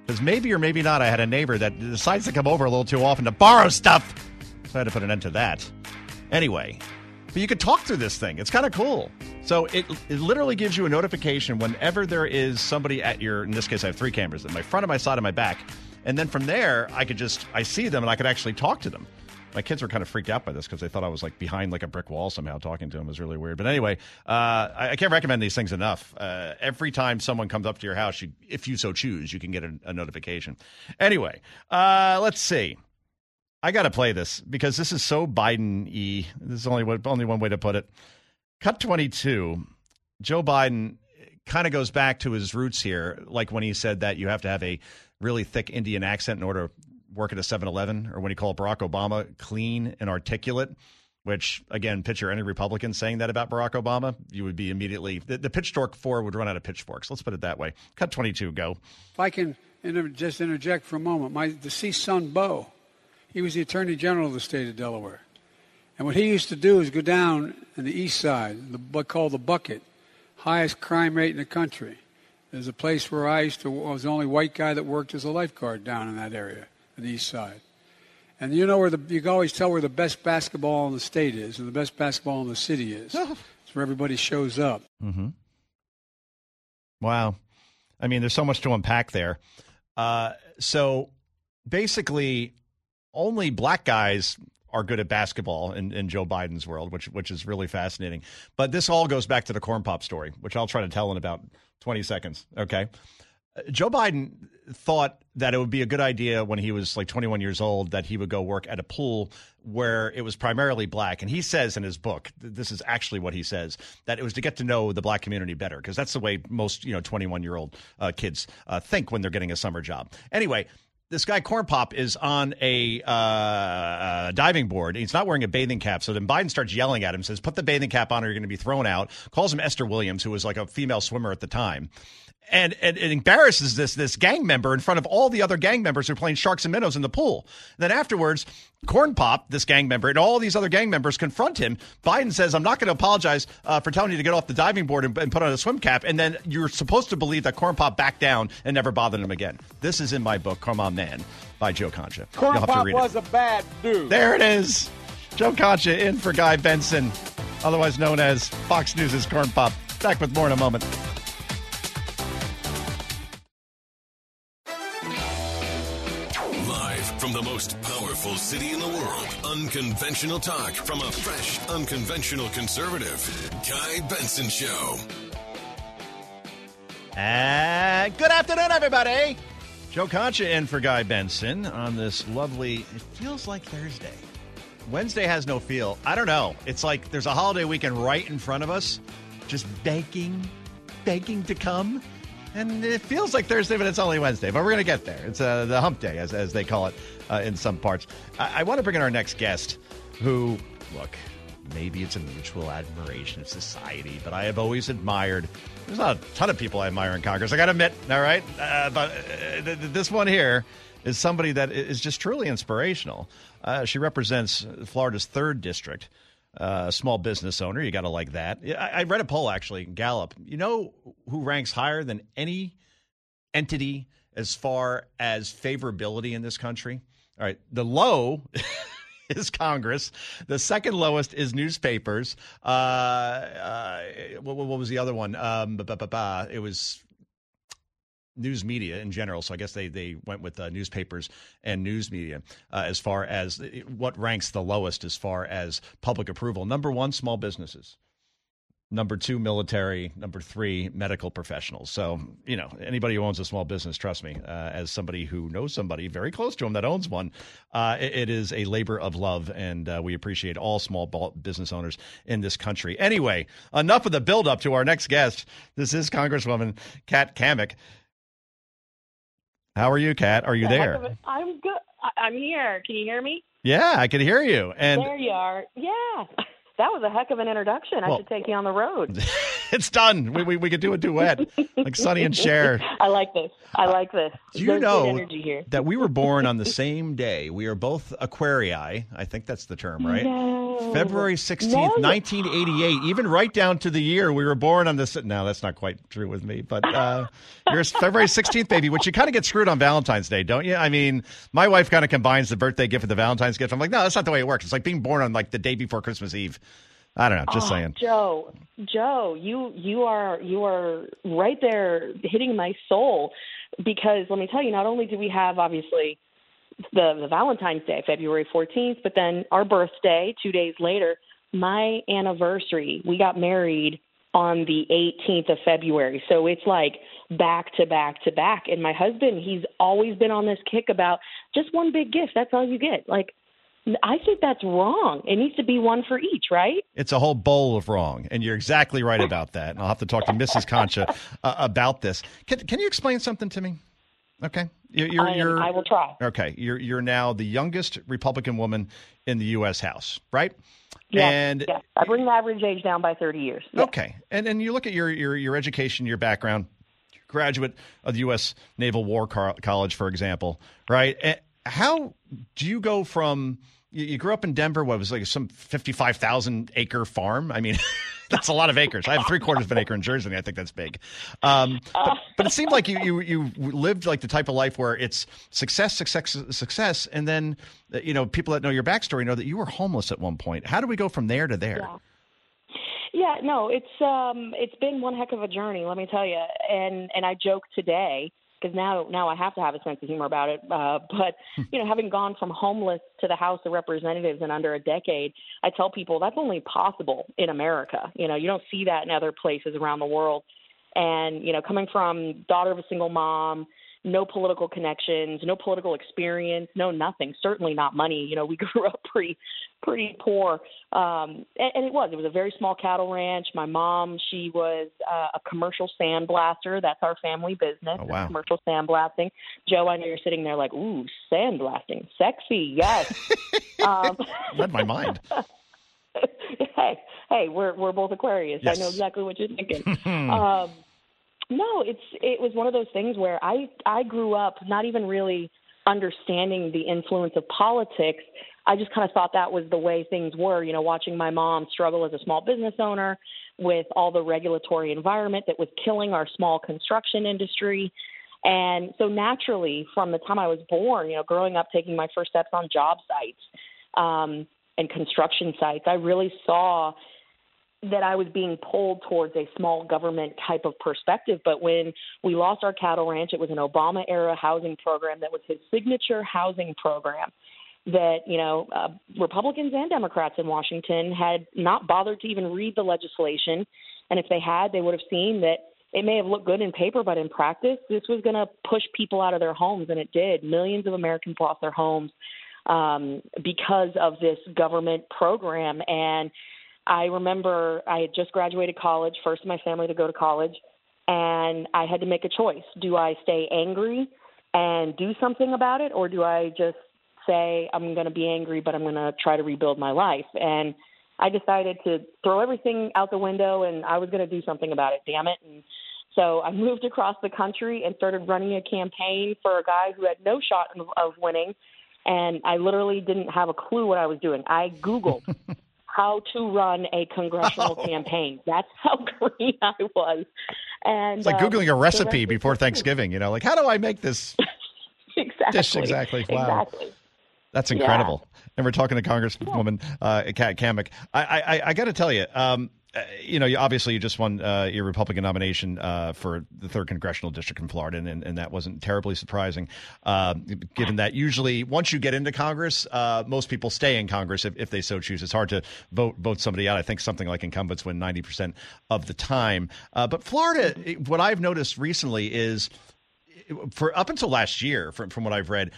Because maybe or maybe not, I had a neighbor that decides to come over a little too often to borrow stuff. So I had to put an end to that. Anyway, but you could talk through this thing. It's kind of cool. So it, it literally gives you a notification whenever there is somebody at your, in this case, I have three cameras, in my front, of my side, and my back. And then from there, I could just, I see them and I could actually talk to them. My kids were kind of freaked out by this because they thought I was like behind like a brick wall somehow talking to them. Was really weird. But anyway, uh, I, I can't recommend these things enough. Uh, every time someone comes up to your house, you, if you so choose, you can get a, a notification. Anyway, uh, let's see. I got to play this because this is so Biden y. This is only only one way to put it. Cut 22. Joe Biden kind of goes back to his roots here, like when he said that you have to have a really thick Indian accent in order to work at a 7 Eleven, or when he called Barack Obama clean and articulate. Which again, picture any Republican saying that about Barack Obama, you would be immediately the, the pitchfork four would run out of pitchforks. Let's put it that way. Cut twenty two, go. If I can inter- just interject for a moment, my deceased son, Bo, he was the Attorney General of the state of Delaware. And what he used to do is go down in the east side, the, what called the Bucket, highest crime rate in the country. There's a place where I used to, I was the only white guy that worked as a lifeguard down in that area, on the east side. And you know where the, you can always tell where the best basketball in the state is and the best basketball in the city is. it's where everybody shows up. Mm-hmm. Wow. I mean, there's so much to unpack there. Uh, so basically, only black guys are good at basketball in, in Joe Biden's world, which which is really fascinating. But this all goes back to the corn pop story, which I'll try to tell in about 20 seconds. Okay. Uh, Joe Biden thought that it would be a good idea when he was like 21 years old that he would go work at a pool where it was primarily black. And he says in his book, this is actually what he says, that it was to get to know the black community better because that's the way most, you know, 21 year old uh, kids uh, think when they're getting a summer job. Anyway, this guy Corn Pop is on a uh, uh, diving board. He's not wearing a bathing cap. So then Biden starts yelling at him, says, "Put the bathing cap on, or you're going to be thrown out." Calls him Esther Williams, who was like a female swimmer at the time. And, and it embarrasses this this gang member in front of all the other gang members who are playing sharks and minnows in the pool. then afterwards, Corn Pop, this gang member, and all these other gang members confront him. Biden says, "I'm not going to apologize uh, for telling you to get off the diving board and, and put on a swim cap." And then you're supposed to believe that Corn Pop backed down and never bothered him again. This is in my book, Come On Man, by Joe Concha. Corn You'll have to Pop was it. a bad dude. There it is. Joe Concha in for Guy Benson, otherwise known as Fox News' Corn Pop. Back with more in a moment. City in the world, unconventional talk from a fresh, unconventional conservative. Guy Benson Show. And good afternoon, everybody. Joe Concha in for Guy Benson on this lovely, it feels like Thursday. Wednesday has no feel. I don't know. It's like there's a holiday weekend right in front of us, just begging, begging to come. And it feels like Thursday, but it's only Wednesday. But we're going to get there. It's uh, the hump day, as, as they call it uh, in some parts. I, I want to bring in our next guest who, look, maybe it's a mutual admiration of society, but I have always admired. There's not a ton of people I admire in Congress. I got to admit, all right, uh, but uh, th- th- this one here is somebody that is just truly inspirational. Uh, she represents Florida's third district. Uh, small business owner, you got to like that. I, I read a poll actually, Gallup. You know who ranks higher than any entity as far as favorability in this country? All right, the low is Congress. The second lowest is newspapers. Uh, uh, what, what was the other one? Um, ba- ba- ba- ba. It was news media in general. So I guess they they went with uh, newspapers and news media uh, as far as what ranks the lowest as far as public approval. Number one, small businesses. Number two, military, number three, medical professionals. So, you know, anybody who owns a small business, trust me, uh, as somebody who knows somebody very close to him that owns one, uh, it, it is a labor of love, and uh, we appreciate all small business owners in this country. Anyway, enough of the build up to our next guest. This is Congresswoman Kat Cammack. How are you, Kat? Are you there? I'm good. I'm here. Can you hear me? Yeah, I can hear you. And there you are. Yeah. That was a heck of an introduction. Well, I should take you on the road. it's done. We, we, we could do a duet like Sonny and Cher. I like this. I like this. Do you There's know that we were born on the same day? We are both Aquarii. I think that's the term, right? No. February 16th, no. 1988. Even right down to the year we were born on this. Now, that's not quite true with me, but uh, you're February 16th, baby, which you kind of get screwed on Valentine's Day, don't you? I mean, my wife kind of combines the birthday gift with the Valentine's gift. I'm like, no, that's not the way it works. It's like being born on like the day before Christmas Eve. I don't know. Just oh, saying. Joe, Joe, you you are you are right there hitting my soul because let me tell you, not only do we have obviously the the Valentine's Day, February 14th, but then our birthday, 2 days later, my anniversary. We got married on the 18th of February. So it's like back to back to back. And my husband, he's always been on this kick about just one big gift. That's all you get. Like I think that's wrong. It needs to be one for each, right? It's a whole bowl of wrong, and you're exactly right about that. And I'll have to talk to Mrs. Concha uh, about this. Can, can you explain something to me? Okay, you're, you're, I, you're, I will try. Okay, you're you're now the youngest Republican woman in the U.S. House, right? Yes, and yes. I bring the average age down by 30 years. Yes. Okay, and and you look at your your your education, your background, graduate of the U.S. Naval War College, for example, right? How do you go from you, grew up in Denver? What was like some fifty-five thousand acre farm? I mean. that's a lot of acres. I have three quarters of an acre in Jersey. I think that's big. Um, but, but, it seemed like you, you you lived like the type of life where it's success, success, success, and then you know people that know your backstory know that you were homeless at one point. How do we go from there to there? Yeah. Yeah, no, it's um it's been one heck of a journey, let me tell you. And and I joke today because now now I have to have a sense of humor about it. Uh, but you know, having gone from homeless to the House of Representatives in under a decade, I tell people that's only possible in America. You know, you don't see that in other places around the world. And you know, coming from daughter of a single mom, no political connections, no political experience, no nothing. Certainly not money. You know, we grew up pretty, pretty poor, um, and, and it was. It was a very small cattle ranch. My mom, she was uh, a commercial sandblaster. That's our family business. Oh, wow. Commercial sandblasting. Joe, I know you're sitting there like, ooh, sandblasting, sexy, yes. um, Read my mind. hey, hey, we're we're both Aquarius. Yes. I know exactly what you're thinking. um, no, it's it was one of those things where I I grew up not even really understanding the influence of politics. I just kind of thought that was the way things were, you know, watching my mom struggle as a small business owner with all the regulatory environment that was killing our small construction industry. And so naturally, from the time I was born, you know, growing up, taking my first steps on job sites um, and construction sites, I really saw that I was being pulled towards a small government type of perspective. But when we lost our cattle ranch, it was an Obama era housing program that was his signature housing program that, you know, uh, Republicans and Democrats in Washington had not bothered to even read the legislation. And if they had, they would have seen that it may have looked good in paper, but in practice, this was going to push people out of their homes. And it did. Millions of Americans lost their homes um, because of this government program. And I remember I had just graduated college, first in my family to go to college, and I had to make a choice. Do I stay angry and do something about it, or do I just say, I'm going to be angry, but I'm going to try to rebuild my life? And I decided to throw everything out the window and I was going to do something about it, damn it. And so I moved across the country and started running a campaign for a guy who had no shot of winning. And I literally didn't have a clue what I was doing. I Googled how to run a congressional oh. campaign. That's how green I was. And it's like um, googling a recipe before Thanksgiving. You know, like how do I make this exactly dish exactly? Wow. Exactly. That's incredible. Yeah. And we're talking to Congresswoman uh, Kat Cammack. I, I, I got to tell you, um, you know, obviously you just won uh, your Republican nomination uh, for the third congressional district in Florida, and, and that wasn't terribly surprising, uh, given that usually once you get into Congress, uh, most people stay in Congress if, if they so choose. It's hard to vote vote somebody out. I think something like incumbents win ninety percent of the time. Uh, but Florida, what I've noticed recently is, for up until last year, from from what I've read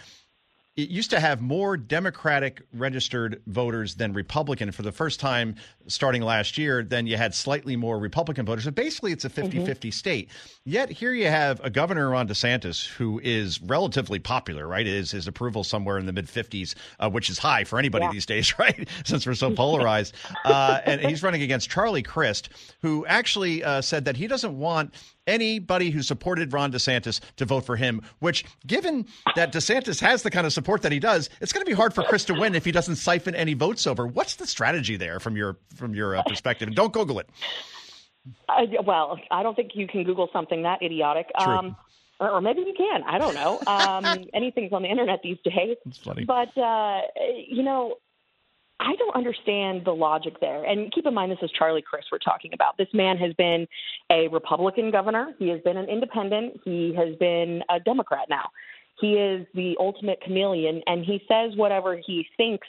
it used to have more Democratic registered voters than Republican for the first time starting last year. Then you had slightly more Republican voters. So basically, it's a 50 mm-hmm. 50 state. Yet here you have a governor, Ron DeSantis, who is relatively popular, right? Is his approval somewhere in the mid 50s, uh, which is high for anybody yeah. these days, right? Since we're so polarized. uh, and he's running against Charlie Crist, who actually uh, said that he doesn't want anybody who supported Ron DeSantis to vote for him, which, given that DeSantis has the kind of support that he does, it's going to be hard for Chris to win if he doesn't siphon any votes over. What's the strategy there from your from your uh, perspective? And don't Google it. Uh, well, I don't think you can Google something that idiotic. True. Um, or, or, maybe you can. I don't know. Um, anything's on the internet these days. It's funny. But, uh, you know, I don't understand the logic there. And keep in mind, this is Charlie Crist we're talking about. This man has been a Republican governor. He has been an independent. He has been a Democrat now. He is the ultimate chameleon, and he says whatever he thinks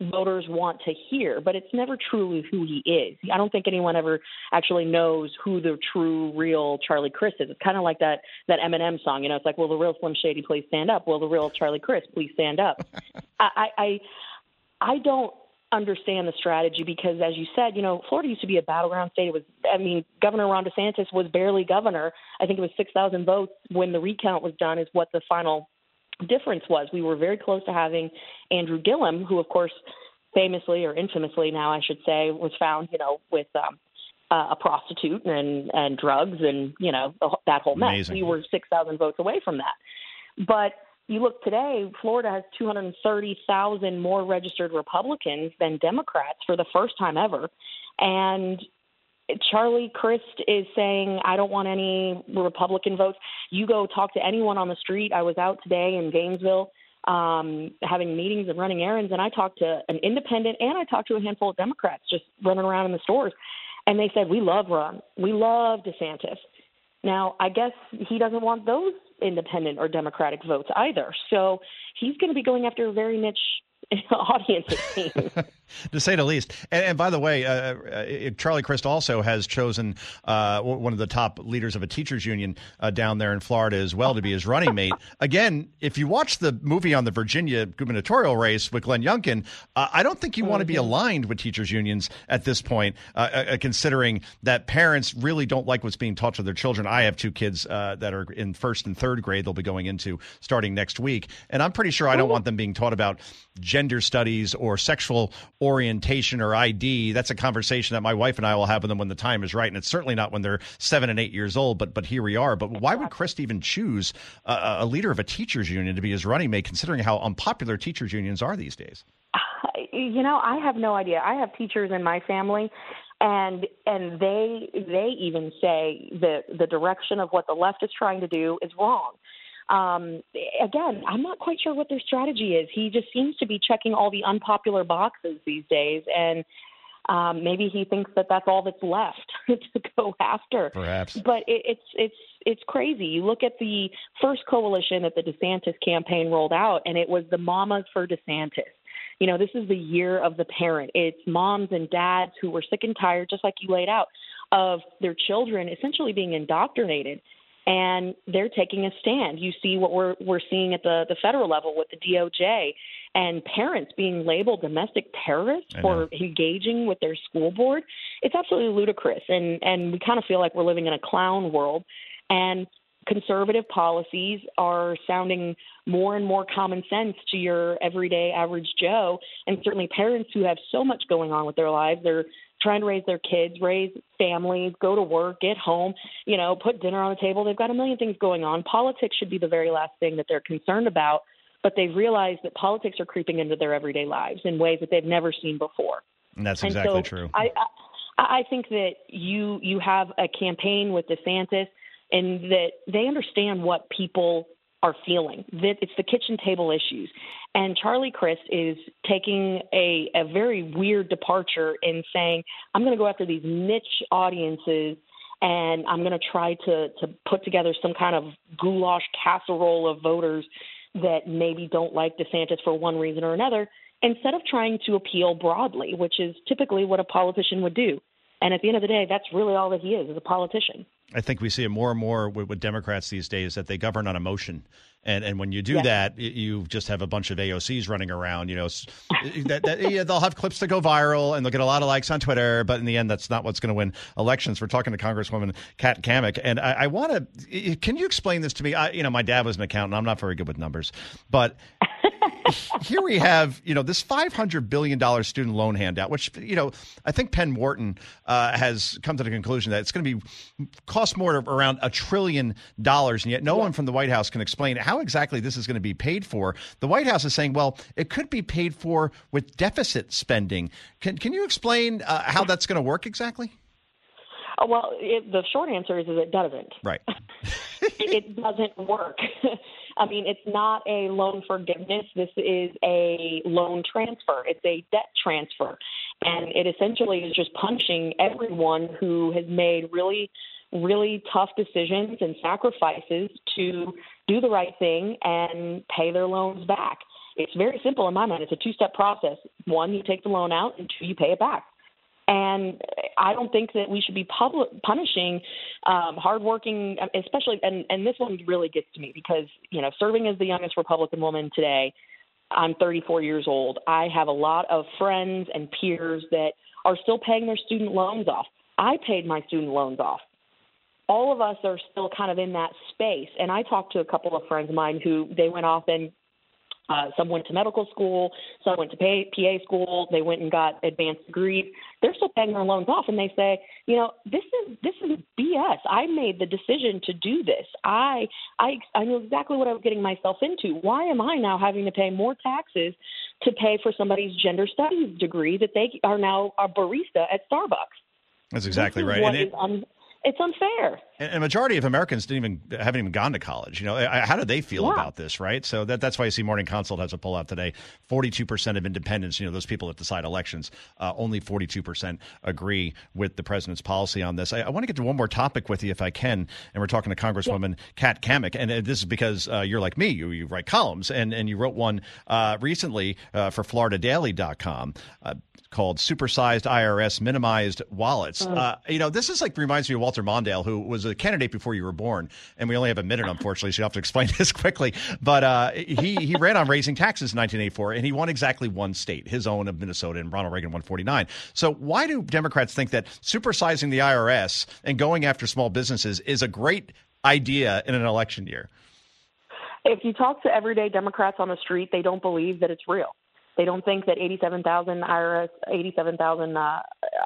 voters want to hear, but it's never truly who he is. I don't think anyone ever actually knows who the true, real Charlie Crist is. It's kind of like that that Eminem song. You know, it's like, "Will the real Slim Shady please stand up? Will the real Charlie Crist please stand up?" I, I I don't understand the strategy because, as you said, you know, Florida used to be a battleground state. It was, I mean, Governor Ron DeSantis was barely governor. I think it was 6,000 votes when the recount was done, is what the final difference was. We were very close to having Andrew Gillum, who, of course, famously or infamously now, I should say, was found, you know, with um, uh, a prostitute and and drugs and you know that whole mess. Amazing. We were 6,000 votes away from that, but you look today, Florida has 230,000 more registered Republicans than Democrats for the first time ever. And Charlie Crist is saying, I don't want any Republican votes. You go talk to anyone on the street. I was out today in Gainesville um, having meetings and running errands, and I talked to an independent and I talked to a handful of Democrats just running around in the stores. And they said, We love Ron. We love DeSantis. Now, I guess he doesn't want those independent or Democratic votes either. So he's going to be going after a very niche audience, it seems. to say the least. And, and by the way, uh, uh, Charlie Crist also has chosen uh, one of the top leaders of a teachers union uh, down there in Florida as well to be his running mate. Again, if you watch the movie on the Virginia gubernatorial race with Glenn Youngkin, uh, I don't think you want to be mm-hmm. aligned with teachers unions at this point, uh, considering that parents really don't like what's being taught to their children. I have two kids that are in first and third grade. They'll be going into starting next week, and I'm pretty sure I don't want them being taught about gender studies or sexual orientation or ID. That's a conversation that my wife and I will have with them when the time is right, and it's certainly not when they're seven and eight years old. But but here we are. But why would Crist even choose a, a leader of a teachers union to be his running mate, considering how unpopular teachers unions are these days? You know, I have no idea. I have teachers in my family and and they they even say that the direction of what the left is trying to do is wrong um, again, I'm not quite sure what their strategy is. He just seems to be checking all the unpopular boxes these days, and um, maybe he thinks that that's all that's left to go after. Perhaps, but it, it's it's it's crazy. You look at the first coalition that the DeSantis campaign rolled out, and it was the Mamas for DeSantis. You know, this is the year of the parent. It's moms and dads who were sick and tired, just like you laid out, of their children essentially being indoctrinated and they're taking a stand. You see what we're we're seeing at the the federal level with the DOJ and parents being labeled domestic terrorists for engaging with their school board. It's absolutely ludicrous, and and we kind of feel like we're living in a clown world. And conservative policies are sounding more and more common sense to your everyday average Joe, and certainly parents who have so much going on with their lives. They're trying to raise their kids, raise families, go to work, get home, you know, put dinner on the table. They've got a million things going on. Politics should be the very last thing that they're concerned about, but they've realized that politics are creeping into their everyday lives in ways that they've never seen before. And that's exactly and so true. I, I I think that you you have a campaign with DeSantis and that they understand what people are feeling. That it's the kitchen table issues. And Charlie Crist is taking a, a very weird departure in saying, I'm going to go after these niche audiences and I'm going to try to to put together some kind of goulash casserole of voters that maybe don't like DeSantis for one reason or another, instead of trying to appeal broadly, which is typically what a politician would do. And at the end of the day, that's really all that he is, is a politician. I think we see it more and more with, with Democrats these days that they govern on emotion. And and when you do that, you just have a bunch of AOCs running around. You know, that, that yeah, they'll have clips that go viral and they'll get a lot of likes on Twitter. But in the end, that's not what's going to win elections. We're talking to Congresswoman Kat Cammack, and I, I want to. Can you explain this to me? I, you know, my dad was an accountant. I'm not very good with numbers, but here we have, you know, this $500 billion student loan handout, which, you know, I think Penn Wharton uh, has come to the conclusion that it's going to be cost more around a trillion dollars. And yet no yeah. one from the White House can explain how exactly this is going to be paid for. The White House is saying, well, it could be paid for with deficit spending. Can, can you explain uh, how that's going to work exactly? Uh, well, it, the short answer is, is it doesn't. Right. it doesn't work. I mean, it's not a loan forgiveness. This is a loan transfer. It's a debt transfer. And it essentially is just punching everyone who has made really, really tough decisions and sacrifices to do the right thing and pay their loans back. It's very simple in my mind. It's a two step process. One, you take the loan out, and two, you pay it back. And I don't think that we should be public, punishing um, hardworking, especially, and, and this one really gets to me because, you know, serving as the youngest Republican woman today, I'm 34 years old. I have a lot of friends and peers that are still paying their student loans off. I paid my student loans off. All of us are still kind of in that space. And I talked to a couple of friends of mine who they went off and uh, some went to medical school, some went to PA school. They went and got advanced degrees. They're still paying their loans off, and they say, you know, this is this is BS. I made the decision to do this. I I I knew exactly what I was getting myself into. Why am I now having to pay more taxes to pay for somebody's gender studies degree that they are now a barista at Starbucks? That's exactly right. What it, un- it's unfair. And a majority of Americans didn't even haven't even gone to college. You know, how do they feel yeah. about this, right? So that, that's why you see Morning Consult has a poll out today. Forty-two percent of independents, you know, those people that decide elections, uh, only forty-two percent agree with the president's policy on this. I, I, want to get to one more topic with you, if I can. And we're talking to Congresswoman yeah. Kat Cammack, and this is because uh, you're like me. You, you write columns, and and you wrote one uh, recently uh, for FloridaDaily.com. Uh, called Supersized IRS Minimized Wallets. Oh. Uh, you know, this is like reminds me of Walter Mondale, who was a candidate before you were born. And we only have a minute, unfortunately, so you have to explain this quickly. But uh, he, he ran on raising taxes in 1984, and he won exactly one state, his own of Minnesota, and Ronald Reagan won 49. So why do Democrats think that supersizing the IRS and going after small businesses is a great idea in an election year? If you talk to everyday Democrats on the street, they don't believe that it's real. They don't think that 87,000 IRS 87,000 uh,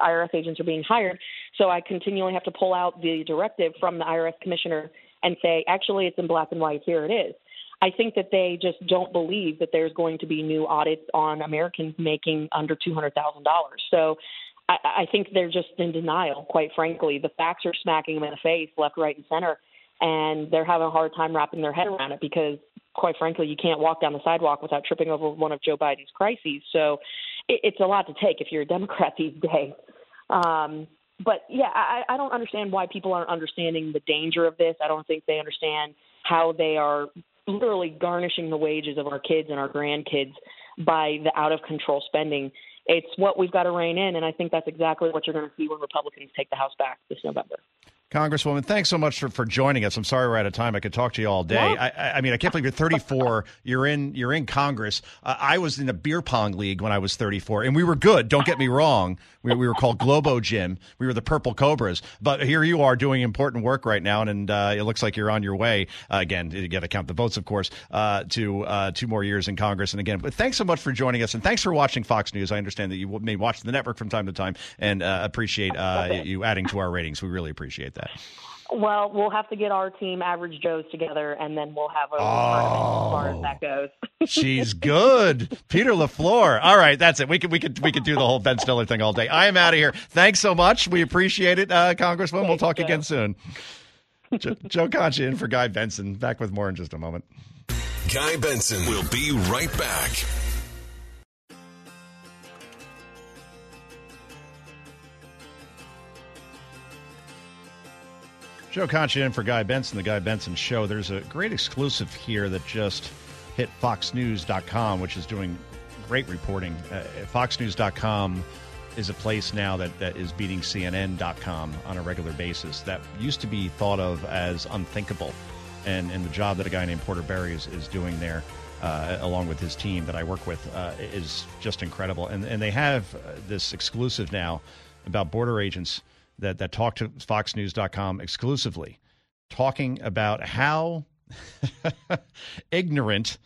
IRS agents are being hired. So I continually have to pull out the directive from the IRS commissioner and say, actually, it's in black and white. Here it is. I think that they just don't believe that there's going to be new audits on Americans making under $200,000. So I, I think they're just in denial, quite frankly. The facts are smacking them in the face, left, right, and center, and they're having a hard time wrapping their head around it because quite frankly, you can't walk down the sidewalk without tripping over one of Joe Biden's crises. So it, it's a lot to take if you're a Democrat these days. Um, but yeah, I, I don't understand why people aren't understanding the danger of this. I don't think they understand how they are literally garnishing the wages of our kids and our grandkids by the out of control spending. It's what we've got to rein in, and I think that's exactly what you're going to see when Republicans take the House back this November. Congresswoman, thanks so much for, for joining us. I'm sorry we're out of time. I could talk to you all day. I, I, mean, I can't believe you're 34. you're in you're in Congress. Uh, I was in a beer pong league when I was 34, and we were good. Don't get me wrong. We, we were called Globo Gym. We were the Purple Cobras. But here you are doing important work right now, and, and uh, it looks like you're on your way. Uh, again, you got to count the votes, of course, uh, to uh, two more years in Congress. And again, but thanks so much for joining us, and thanks for watching Fox News. I understand that you may watch the network from time to time, and uh, appreciate you adding to our ratings. We really appreciate that. Well, we'll have to get our team, Average Joes, together, and then we'll have a oh, tournament as far as that goes. she's good, Peter LaFleur. All right, that's it. We could we could we could do the whole Ben Stiller thing all day. I am out of here. Thanks so much. We appreciate it, uh, Congressman. We'll talk again soon. Joe, Joe Concha in for Guy Benson. Back with more in just a moment. Guy Benson will be right back. Joe Concha in for Guy Benson, the Guy Benson Show. There's a great exclusive here that just hit FoxNews.com, which is doing great reporting. Uh, FoxNews.com is a place now that, that is beating CNN.com on a regular basis. That used to be thought of as unthinkable. And, and the job that a guy named Porter Berry is, is doing there, uh, along with his team that I work with, uh, is just incredible. And, and they have uh, this exclusive now about border agents that, that talk to FoxNews.com exclusively, talking about how ignorant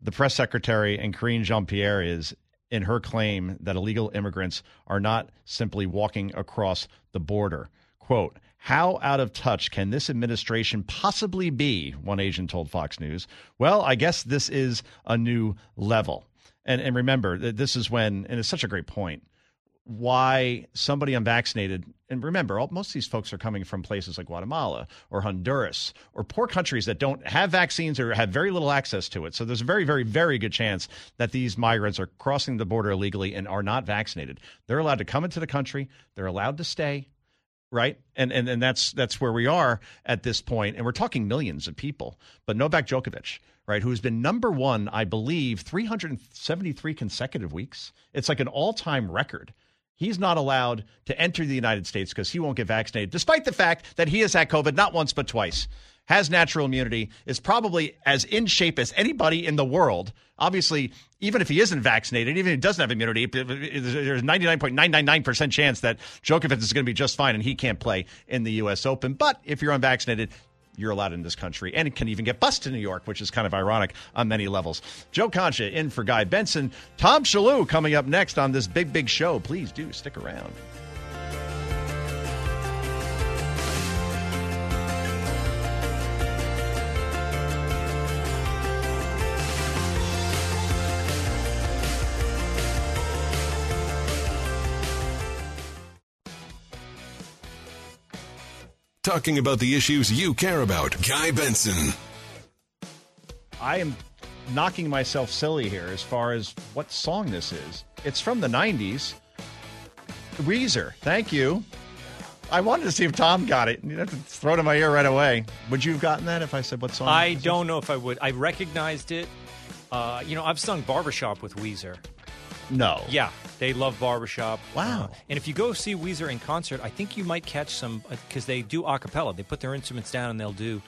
the press secretary and Karine Jean Pierre is in her claim that illegal immigrants are not simply walking across the border. Quote, how out of touch can this administration possibly be? One agent told Fox News. Well, I guess this is a new level. And, and remember, this is when, and it's such a great point, why somebody unvaccinated, and remember, all, most of these folks are coming from places like Guatemala or Honduras or poor countries that don't have vaccines or have very little access to it. So there's a very, very, very good chance that these migrants are crossing the border illegally and are not vaccinated. They're allowed to come into the country, they're allowed to stay. Right, and and and that's that's where we are at this point. and we're talking millions of people. But Novak Djokovic, right, who's been number one, I believe, 373 consecutive weeks. It's like an all-time record He's not allowed to enter the United States because he won't get vaccinated, despite the fact that he has had COVID not once but twice, has natural immunity, is probably as in shape as anybody in the world. Obviously, even if he isn't vaccinated, even if he doesn't have immunity, there's 99.999% chance that Djokovic is going to be just fine and he can't play in the U.S. Open. But if you're unvaccinated, you're allowed in this country. And can even get bused in New York, which is kind of ironic on many levels. Joe Concha in for Guy Benson. Tom Shillue coming up next on this big, big show. Please do stick around. Talking about the issues you care about. Guy Benson. I am knocking myself silly here as far as what song this is. It's from the 90s. Weezer. Thank you. I wanted to see if Tom got it. You have to throw it in my ear right away. Would you have gotten that if I said what song? I don't know if I would. I recognized it. Uh, you know, I've sung Barbershop with Weezer. No. Yeah, they love barbershop. Wow. Uh, and if you go see Weezer in concert, I think you might catch some because they do a cappella. They put their instruments down and they'll do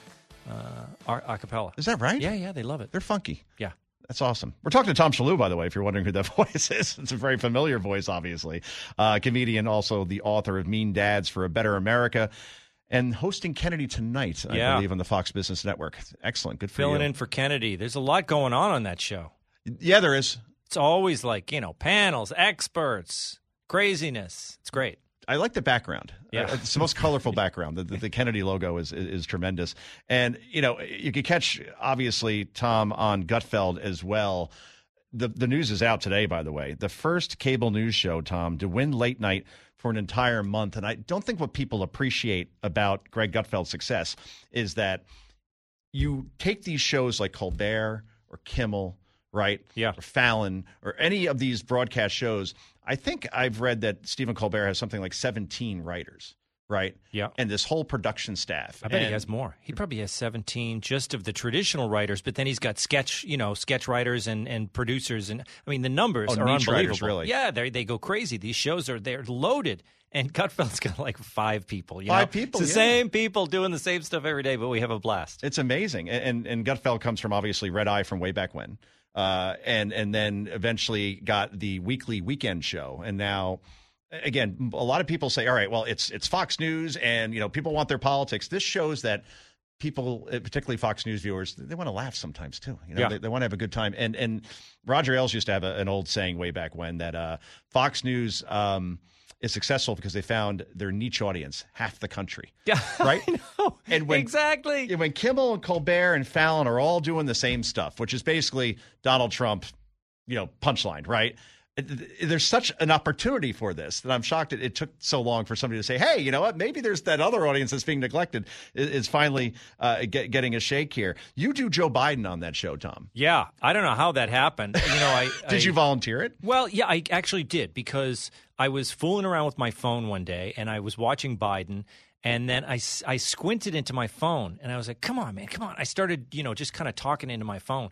uh, a cappella. Is that right? Yeah, yeah, they love it. They're funky. Yeah. That's awesome. We're talking to Tom Shillue, by the way, if you're wondering who that voice is. It's a very familiar voice, obviously. Uh, comedian, also the author of Mean Dads for a Better America, and hosting Kennedy tonight, I Yeah. believe, on the Fox Business Network. Excellent. Good for Filling you. in for Kennedy. There's a lot going on on that show. Yeah, there is. It's always like, you know, panels, experts, craziness. It's great. I like the background. Yeah. Uh, it's the most colorful background. The, the, the Kennedy logo is, is is tremendous, and you know you could catch obviously Tom on Gutfeld as well. The the news is out today, by the way. The first cable news show, Tom, to win late night for an entire month, and I don't think what people appreciate about Greg Gutfeld's success is that you take these shows like Colbert or Kimmel, right? Yeah. Or Fallon or any of these broadcast shows. I think I've read that Stephen Colbert has something like 17 writers, right? Yeah. And this whole production staff. I bet he has more. He probably has 17 just of the traditional writers, but then he's got sketch, you know, sketch writers and, and producers. And I mean, the numbers Oh, are unbelievable. writers, really? Yeah, they they go crazy. These shows are they're loaded. And Gutfeld's got like five people. You Five know? people, It's the yeah. same people doing the same stuff every day, but we have a blast. It's amazing. And, and and Gutfeld comes from obviously Red Eye from way back when. Uh, and and then eventually got the weekly weekend show. And now again, a lot of people say, all right, well, it's it's Fox News and you know, people want their politics. This shows that people, uh, particularly Fox News viewers, they want to laugh sometimes too. You know, Yeah. they, they want to have a good time. And and Roger Ailes used to have a, an old saying way back when that uh, Fox News um, is successful because they found their niche audience, half the country. Yeah, right. And when exactly and when Kimmel and Colbert and Fallon are all doing the same stuff, which is basically Donald Trump, you know, punchline, right? There's such an opportunity for this that I'm shocked it, it, took so long for somebody to say, "Hey, you know what? Maybe there's that other audience that's being neglected is, is finally uh, get, getting a shake here." You do Joe Biden on that show, Tom. Yeah, I don't know how that happened. You know, I did I, you volunteer it? Well, yeah, I actually did because I was fooling around with my phone one day and I was watching Biden. And then I, I squinted into my phone and I was like, come on, man, come on. I started, you know, just kind of talking into my phone.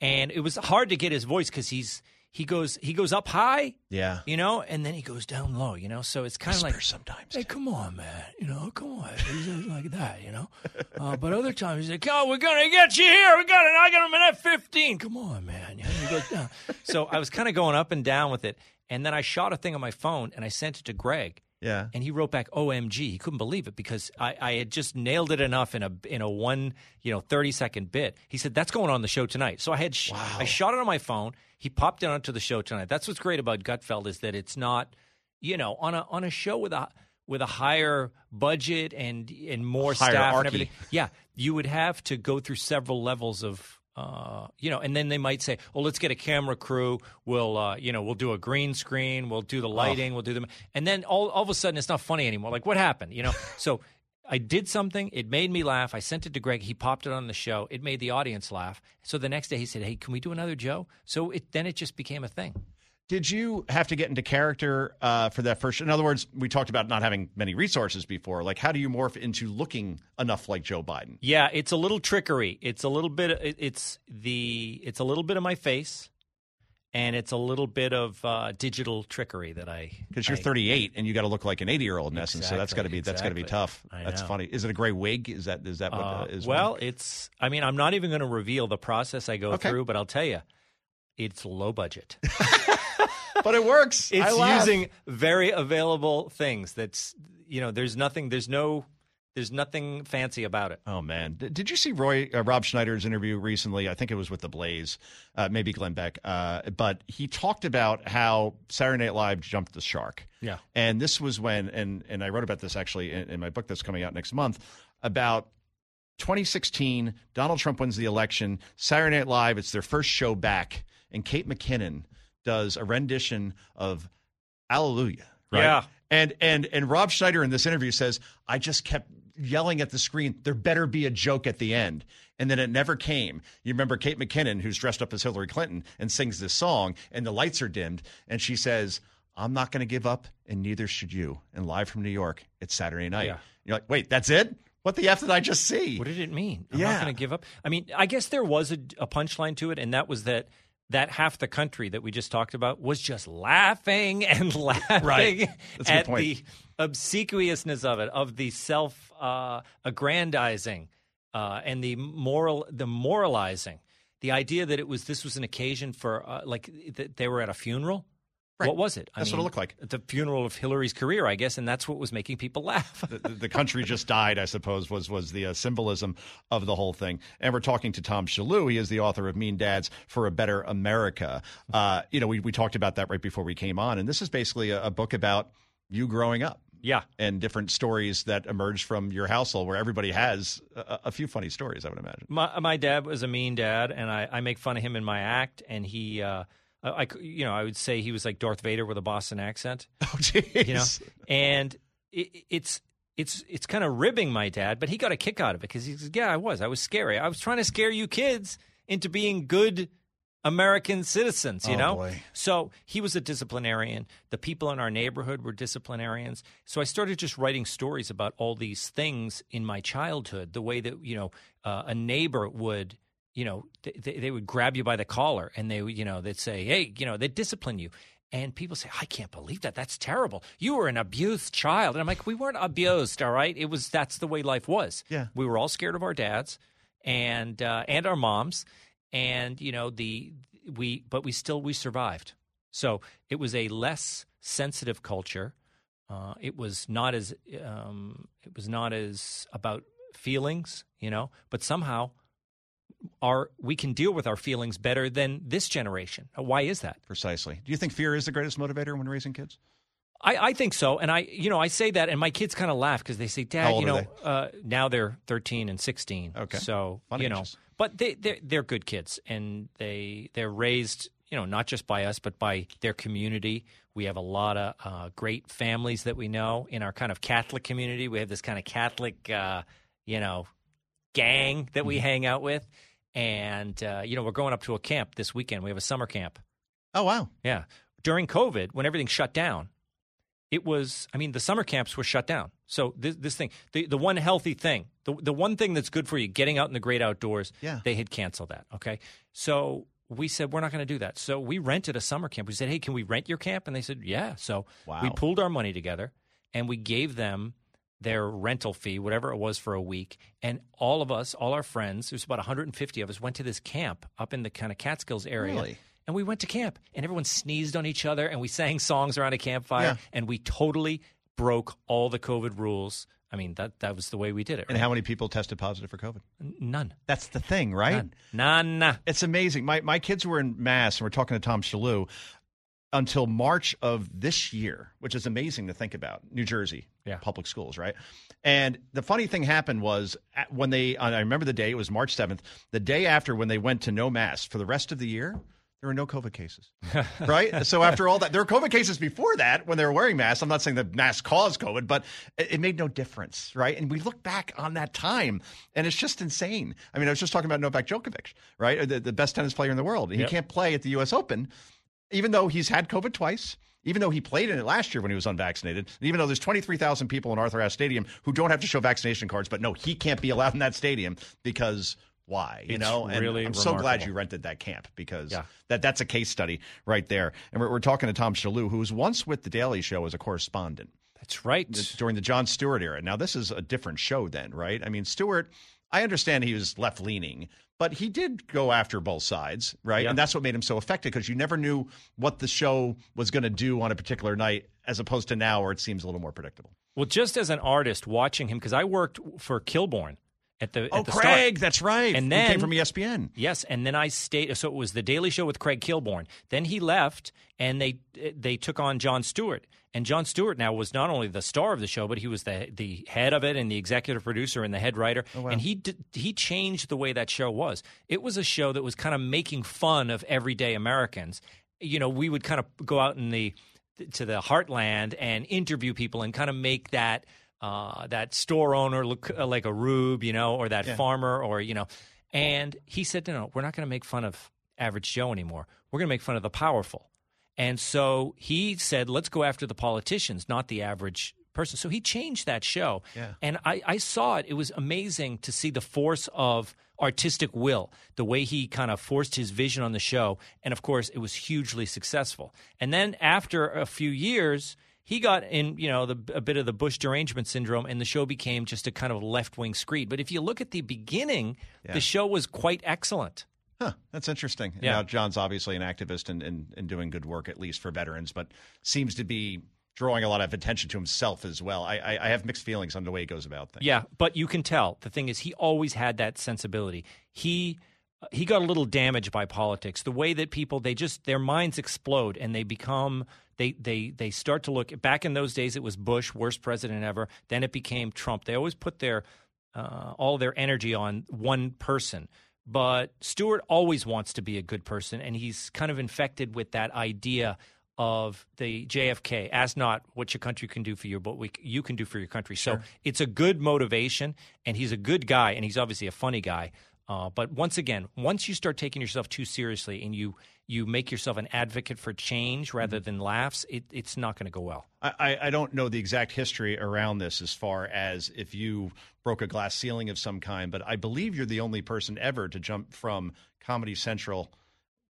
And it was hard to get his voice because he's he goes he goes up high, yeah, you know, and then he goes down low, you know. So it's kind of like sometimes, hey, come on, man, you know, come on, he's like that, you know. Uh, but other times he's like, oh, we're gonna get you here, we got it, I got him in at fifteen, come on, man, you know, he goes down. so I was kind of going up and down with it, and then I shot a thing on my phone and I sent it to Greg. Yeah. And he wrote back OMG. He couldn't believe it because I, I had just nailed it enough in a in a one, you know, 30 second bit. He said that's going on the show tonight. So I had sh- wow. I shot it on my phone. He popped it onto the show tonight. That's what's great about Gutfeld is that it's not, you know, on a on a show with a with a higher budget and and more staff and everything. Yeah, you would have to go through several levels of uh, you know, and then they might say, "Well, let's get a camera crew. We'll, uh, you know, we'll do a green screen. We'll do the lighting. Oh. We'll do them." And then all, all of a sudden, it's not funny anymore. Like, what happened? You know? so I did something. It made me laugh. I sent it to Greg. He popped it on the show. It made the audience laugh. So the next day, he said, "Hey, can we do another Joe?" So it then it just became a thing. Did you have to get into character uh, for that first? In other words, we talked about not having many resources before. Like, how do you morph into looking enough like Joe Biden? Yeah, it's a little trickery. It's a little bit. It's the. It's a little bit of my face, and it's a little bit of uh, digital trickery that I. Because you're 38 and you got to look like an 80 year old in essence. So that's got to be that's got to be tough. I that's funny. Is it a gray wig? Is that is that what Uh, uh, is? well, it's. I mean, I'm not even going to reveal the process I go Okay. through, but I'll tell you, it's low budget. but it works. It's using very available things. That's you know, there's nothing. There's no. There's nothing fancy about it. Oh man, did, did you see Roy uh, Rob Schneider's interview recently? I think it was with the Blaze, uh, maybe Glenn Beck. Uh, but he talked about how Saturday Night Live jumped the shark. Yeah. and this was when, and and I wrote about this actually in, in my book that's coming out next month about 2016. Donald Trump wins the election. Saturday Night Live, it's their first show back, and Kate McKinnon does a rendition of Alleluia. Right? Yeah. And and and Rob Schneider in this interview says, I just kept yelling at the screen, there better be a joke at the end. And then it never came. You remember Kate McKinnon, who's dressed up as Hillary Clinton and sings this song, and the lights are dimmed, and she says, I'm not going to give up, and neither should you. And live from New York, it's Saturday night. Yeah. You're like, wait, that's it? What the F did I just see? What did it mean? I'm Yeah. not going to give up. I mean, I guess there was a, a punchline to it, and that was that that half the country that we just talked about was just laughing and laughing Right. That's a good at the obsequiousness of it, of the self uh, aggrandizing uh, and the moral, the moralizing. The idea that it was this was an occasion for uh, like that they were at a funeral. Right. What was it? That's what it looked like. The funeral of Hillary's career, I guess, and that's what was making people laugh. the, the- country just died, I suppose, was was the uh, symbolism of the whole thing. And we're talking to Tom Shillue. He is the author of Mean Dads for a Better America. Uh, you know, we, we talked about that right before we came on. And this is basically a, a book about you growing up. Yeah. And different stories that emerged from your household where everybody has a, a few funny stories, I would imagine. My my dad was a mean dad, and I, I make fun of him in my act. And he, uh, I I- you know, I would say he was like Darth Vader with a Boston accent. Oh, jeez. You know, and it, it's it's it's kind of ribbing my dad, but he got a kick out of it because he says, "Yeah, I was. I was scary. I was trying to scare you kids into being good." American citizens, you Oh, know? boy. So he was a disciplinarian. The people in our neighborhood were disciplinarians. So I started just writing stories about all these things in my childhood, the way that, you know, uh, a neighbor would, you know, they, they would grab you by the collar and they, you know, they'd say, hey, you know, they'd discipline you. And people say, I can't believe that. That's terrible. You were an abused child. And I'm like, we weren't abused, all right? It was, that's the way life was. Yeah. We were all scared of our dads and, uh, and our moms and you know the we but we still we survived so it was a less sensitive culture uh, it was not as um, it was not as about feelings you know but somehow our we can deal with our feelings better than this generation Uh, why is that Precisely. Do you think fear is the greatest motivator when raising kids? I, I think so, and I, you know, I say that, and my kids kind of laugh because they say, "Dad, you know, uh, now they're thirteen and 16. Okay. so Fun you know, but they they're, they're good kids, and they they're raised, you know, not just by us, but by their community. We have a lot of uh, great families that we know in our kind of Catholic community. We have this kind of Catholic, uh, you know, gang that we Mm-hmm. hang out with. And, uh, you know, we're going up to a camp this weekend. We have a summer camp. Oh, wow. Yeah. During COVID, when everything shut down, it was, I mean, the summer camps were shut down. So this, this thing, the, the one healthy thing, the, the one thing that's good for you, getting out in the great outdoors, Yeah. they had canceled that. Okay. So we said, we're not going to do that. So we rented a summer camp. We said, hey, can we rent your camp? And they said, yeah. So we pulled our money together and we gave them their rental fee, whatever it was for a week. And all of us, all our friends, there's about 150 of us, went to this camp up in the kind of Catskills area. Really? And we went to camp and everyone sneezed on each other and we sang songs around a campfire Yeah. and we totally broke all the COVID rules. I mean, that, that was the way we did it. And how many people tested positive for COVID? None. That's the thing, right? None. None. It's amazing. My my kids were in mass, and we're talking to Tom Shillue until March of this year, which is amazing to think about. New Jersey, Yeah. public schools, right? And the funny thing happened was uh, when they, uh, I remember the day, it was March 7th, the day after when they went to no mask for the rest of the year, there were no COVID cases, right? so after all that, there were COVID cases before that when they were wearing masks. I'm not saying the mask caused COVID, but it, it made no difference, right? And we look back on that time, and it's just insane. I mean, I was just talking about Novak Djokovic, right? The, the best tennis player in the world. He Yep. can't play at the U.S. Open, even though he's had COVID twice. Even though he played in it last year when he was unvaccinated, and even though there's 23,000 people in Arthur Ashe Stadium who don't have to show vaccination cards, but no, he can't be allowed in that stadium because why? You It's know, and really I'm so glad you rented that camp because Yeah. that that's a case study right there. And we're, we're talking to Tom Shillue, who was once with the Daily Show as a correspondent That's right. during the Jon Stewart era. Now this is a different show then, right? I mean, Stewart, I understand he was left leaning, but he did go after both sides, right? Yeah. And that's what made him so effective because you never knew what the show was going to do on a particular night, as opposed to now where it seems a little more predictable. Well, just as an artist watching him, because I worked for Kilborn at the Oh, at the Craig, start. that's right. And He then came from ESPN. Yes, and then I stayed. So it was the Daily Show with Craig Kilborn. Then he left, and they they took on Jon Stewart. And Jon Stewart now was not only the star of the show, but he was the the head of it and the executive producer and the head writer. Oh, and he did, he changed the way that show was. It was a show that was kind of making fun of everyday Americans. You know, we would kind of go out in the to the heartland and interview people and kind of make that uh, that store owner look uh, like a rube, you know, or that Yeah. farmer, or you know. And he said, "No, no, we're not going to make fun of average Joe anymore. We're going to make fun of the powerful." And so he said, "Let's go after the politicians, not the average." Person. So he changed that show. Yeah. And I, I saw it. It was amazing to see the force of artistic will, the way he kind of forced his vision on the show. And of course, it was hugely successful. And then after a few years, he got in, you know, the, a bit of the Bush derangement syndrome, and the show became just a kind of left wing screed. But if you look at the beginning, Yeah. the show was quite excellent. Huh, that's interesting. Yeah. Now, Jon's obviously an activist and, and, and doing good work, at least for veterans, but seems to be drawing a lot of attention to himself as well. I, I, I have mixed feelings on the way he goes about things. Yeah, but you can tell. The thing is, he always had that sensibility. He he got a little damaged by politics. The way that people they just their minds explode and they become they they they start to look back in those days. It was Bush, worst president ever. Then it became Trump. They always put their uh, all their energy on one person. But Stewart always wants to be a good person, and he's kind of infected with that idea of the JFK. Ask not what your country can do for you, but what you can do for your country. So it's a good motivation, and he's a good guy, and he's obviously a funny guy. Uh, but once again, once you start taking yourself too seriously and you you make yourself an advocate for change rather than laughs, it, it's not going to go well. I, I- I don't know the exact history around this as far as if you broke a glass ceiling of some kind, but I believe you're the only person ever to jump from Comedy Central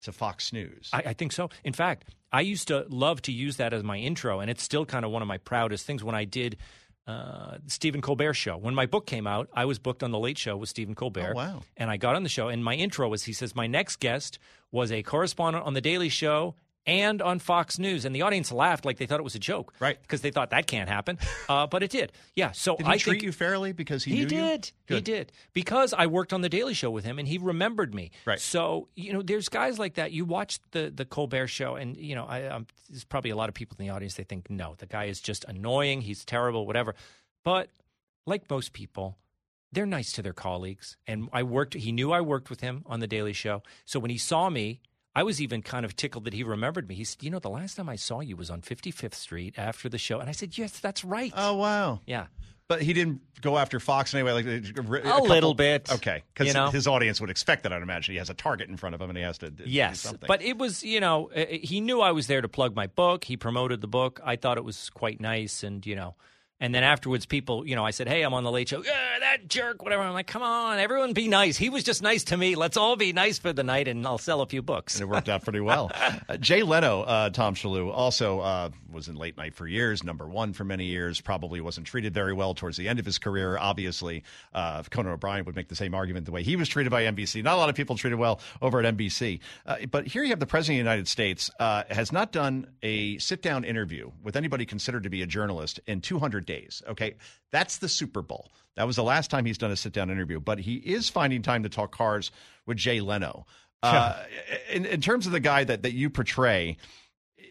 to Fox News. I, I think so. In fact, I used to love to use that as my intro, and it's still kind of one of my proudest things. When I did uh, Stephen Colbert show, when my book came out, I was booked on the Late Show with Stephen Colbert. Oh, wow. And I got on the show, and my intro was he says my next guest was a correspondent on the Daily Show. And on Fox News, and the audience laughed like they thought it was a joke, right? Because they thought that can't happen, uh, but it did. Yeah. So Did he I treat think you fairly because he, he knew you? did. He did because I worked on the Daily Show with him, and he remembered me. Right. So you know, there's guys like that. You watch the the Colbert Show, and you know, I, um, there's probably a lot of people in the audience. They think, no, the guy is just annoying. He's terrible, whatever. But like most people. They're nice to their colleagues, and I worked. He knew I worked with him on the Daily Show, so when he saw me, I was even kind of tickled that he remembered me. He said, "You know, the last time I saw you was on 55th Street after the show," and I said, "Yes, that's right." Oh wow. Yeah. But he didn't go after Fox anyway. Like a, couple- little bit, Okay, because you know? his audience would expect that. I'd imagine he has a target in front of him and he has to. Yes, something. but it was you know uh, he knew I was there to plug my book. He promoted the book. I thought it was quite nice, and you know, and then afterwards, people you know I said, "Hey, I'm on the Late Show." Yeah, that jerk, whatever. I'm like, come on, everyone, be nice. He was just nice to me. Let's all be nice for the night, and I'll sell a few books. And it worked out pretty well. Uh, Jay Leno, uh, Tom Shillue, also uh, was in late night for years, number one for many years. Probably wasn't treated very well towards the end of his career. Obviously, uh, Conan O'Brien would make the same argument the way he was treated by NBC. Not a lot of people treated well over at NBC. Uh, but here you have the president of the United States uh, has not done a sit down interview with anybody considered to be a journalist in 200 days. Okay, that's the Super Bowl. That was the last time he's done a sit down interview. But he is finding time to talk cars with Jay Leno. Uh, in, in terms of the guy that, that you portray,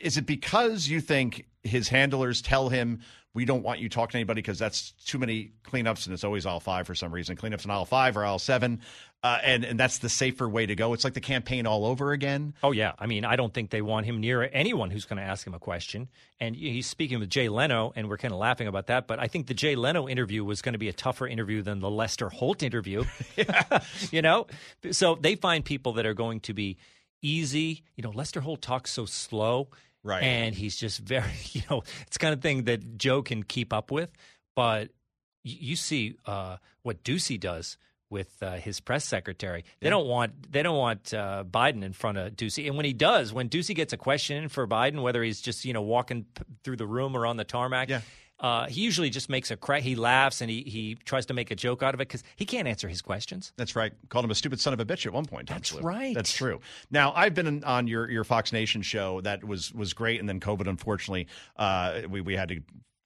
is it because you think his handlers tell him we don't want you talking to anybody because that's too many cleanups and it's always aisle five for some reason cleanups in aisle five or aisle seven uh, and and that's the safer way to go it's like the campaign all over again Oh yeah, I mean, I don't think they want him near anyone who's going to ask him a question. And he's speaking with Jay Leno, and we're kind of laughing about that. But I think the Jay Leno interview was going to be a tougher interview than the Lester Holt interview. you know, so they find people that are going to be easy. You know, Lester Holt talks so slow, right? And he's just very, you know, it's kind of thing that Joe can keep up with. But you see uh, what Doocy does with uh, his press secretary. They don't want they don't want uh, Biden in front of Doocy. And when he does, when Doocy gets a question for Biden, whether he's just you know walking p- through the room or on the tarmac. Uh, he usually just makes a crack. He laughs and he, he tries to make a joke out of it because he can't answer his questions. That's right. Called him a stupid son of a bitch at one point. Tom That's right. That's true. Now I've been on your, your Fox Nation show that was was great, and then COVID. Unfortunately, uh, we we had to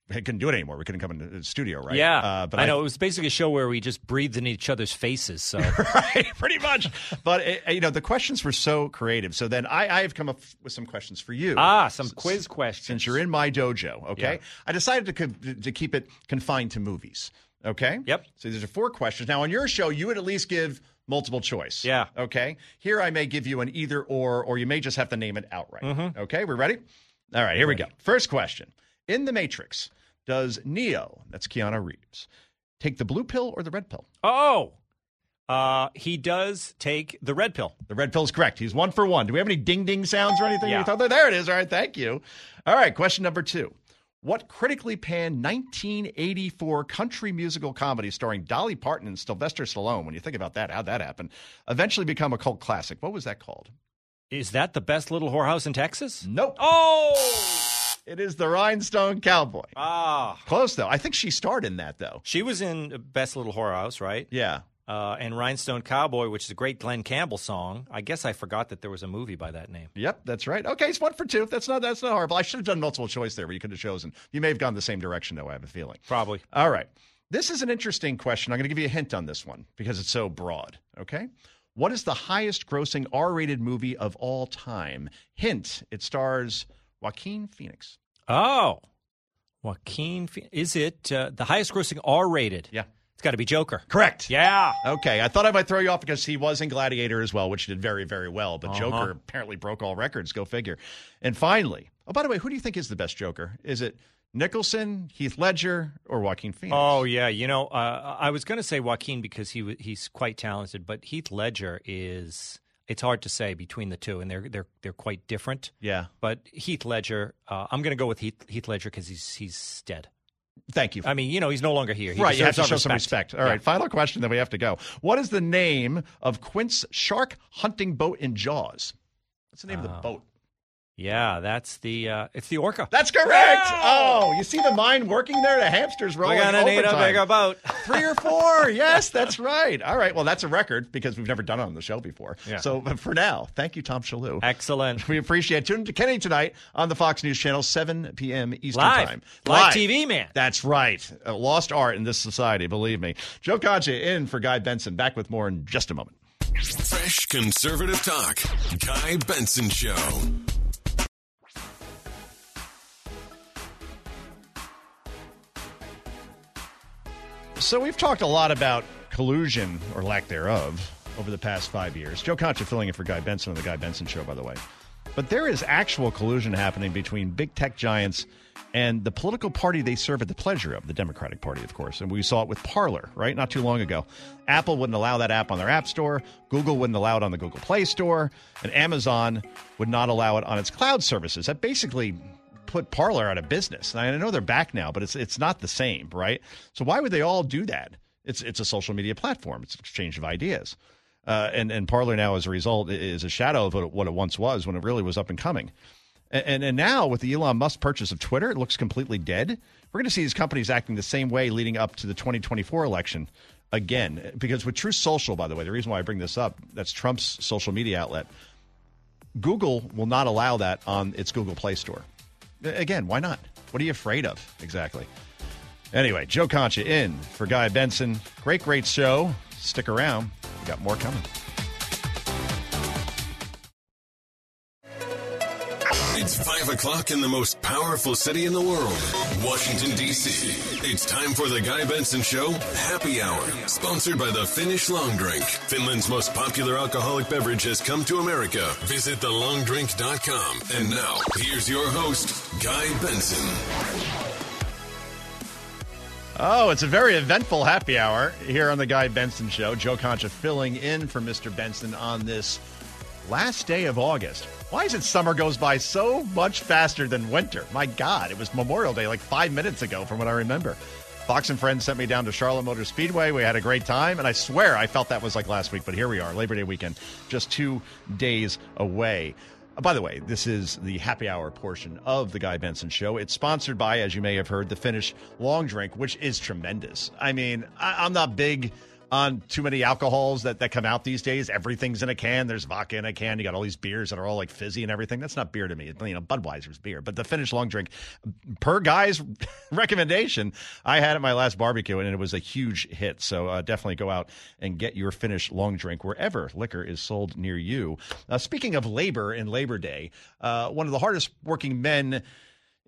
couldn't do it anymore. We couldn't come in the studio, right? Yeah, uh, but I know it was basically a show where we just breathed in each other's faces. So right, pretty much. But uh, you know, the questions were so creative. So then I, I have come up with some questions for you. Ah, some quiz questions. Since you're in my dojo, okay? Yeah. I decided to co- to keep it confined to movies. Okay. Yep. So these are four questions. Now on your show, you would at least give multiple choice. Yeah. Okay. Here I may give you an either or, or you may just have to name it outright. Mm-hmm. Okay. We're ready. All right. Here we go. First question: In the Matrix, does Neo, that's Keanu Reeves, take the blue pill or the red pill? Oh, uh, he does take the red pill. The red pill's correct. He's one for one. Do we have any ding ding sounds or anything? Yeah. There it is. All right. Thank you. All right. Question number two. What critically panned 1984 country musical comedy starring Dolly Parton and Sylvester Stallone, when you think about that, how'd that happen, eventually become a cult classic? What was that called? Is that the best little whorehouse in Texas? Nope. Oh, It is the Rhinestone Cowboy. ah, Close, though. I think she starred in that, though. she was in Best Little Whorehouse, right? Yeah. Uh, and Rhinestone Cowboy, which is a great Glen Campbell song. I guess I forgot that there was a movie by that name. Yep, that's right. Okay, it's one for two. That's not that's not horrible. I should have done multiple choice there, but you could have chosen. You may have gone the same direction, though. I have a feeling. Probably. All right. This is an interesting question. I'm going to give you a hint on this one because it's so broad. Okay. What is the highest grossing R rated movie of all time? Hint it stars Joaquin Phoenix. Oh, Joaquin. Is it uh, the highest grossing R rated? Yeah. It's got to be Joker. Correct. Yeah. Okay. I thought I might throw you off because he was in Gladiator as well, which did very, very well. But Uh-huh. Joker apparently broke all records. Go figure. And finally, oh, by the way, who do you think is the best Joker? Is it Nicholson, Heath Ledger, or Joaquin Phoenix? Oh yeah, you know, uh, I was going to say Joaquin because he wa- he's quite talented, but Heath Ledger is. It's hard to say between the two, and they're they're they're quite different. Yeah. But Heath Ledger, uh, I'm going to go with Heath, Heath Ledger because he's he's dead. Thank you. I mean, you know, he's no longer here. He right, you have to show our some respect. All Yeah. right, final question, then we have to go. What is the name of Quint's shark hunting boat in Jaws? What's the name of the Oh. boat? Yeah, that's the uh, it's the Orca. That's correct. Oh, you see the mind working there? The hamster's rolling. We're gonna need a bigger boat. Three or four. yes, that's right. All right. Well, that's a record because we've never done it on the show before. Yeah. So but for now, thank you, Tom Shillue. Excellent. We appreciate it. Tune in to Kenny tonight on the Fox News Channel, 7 p.m. Eastern Live. Time. Live TV, man. That's right. A lost art in this society, believe me. Joe Concha in for Guy Benson. Back with more in just a moment. Fresh conservative talk. Guy Benson Show. So we've talked a lot about collusion or lack thereof over the past five years. Joe Concha filling in for Guy Benson on the Guy Benson Show, by the way. But there is actual collusion happening between big tech giants and the political party they serve at the pleasure of, the Democratic Party, of course. And we saw it with Parler, right? Not too long ago. Apple wouldn't allow that app on their App Store, Google wouldn't allow it on the Google Play Store, and Amazon would not allow it on its cloud services. That basically put Parler out of business. And I know they're back now, but it's it's not the same, right? So why would they all do that? It's it's a social media platform. It's an exchange of ideas. Uh, and and Parler now, as a result, is a shadow of what it, what it once was when it really was up and coming. And, and, and now with the Elon Musk purchase of Twitter, it looks completely dead. We're going to see these companies acting the same way leading up to the 2024 election again. Because with Truth Social, by the way, the reason why I bring this up, that's Trump's social media outlet. Google will not allow that on its Google Play Store. Again, why not? What are you afraid of exactly? Anyway, Joe Concha in for Guy Benson. Great, great show. Stick around. We got more coming. It's 5 o'clock in the most powerful city in the world, Washington, D.C. It's time for the Guy Benson Show Happy Hour, sponsored by the Finnish Long Drink. Finland's most popular alcoholic beverage has come to America. Visit thelongdrink.com. And now, here's your host, Guy Benson. Oh, it's a very eventful happy hour here on the Guy Benson Show. Joe Concha filling in for Mr. Benson on this last day of August. Why is it summer goes by so much faster than winter? My God, it was Memorial Day like five minutes ago from what I remember. Fox and Friends sent me down to Charlotte Motor Speedway. We had a great time, and I swear I felt that was like last week, but here we are, Labor Day weekend, just two days away. Uh, by the way, this is the happy hour portion of the Guy Benson Show. It's sponsored by, as you may have heard, the Finnish Long Drink, which is tremendous. I mean, I, I'm not big on too many alcohols that, that come out these days. Everything's in a can. There's vodka in a can. You got all these beers that are all like fizzy and everything. That's not beer to me. You know, Budweiser's beer. But the Finnish long drink, per guy's recommendation, I had at my last barbecue and it was a huge hit. So uh, definitely go out and get your Finnish long drink wherever liquor is sold near you. Uh, speaking of labor and Labor Day, uh, one of the hardest working men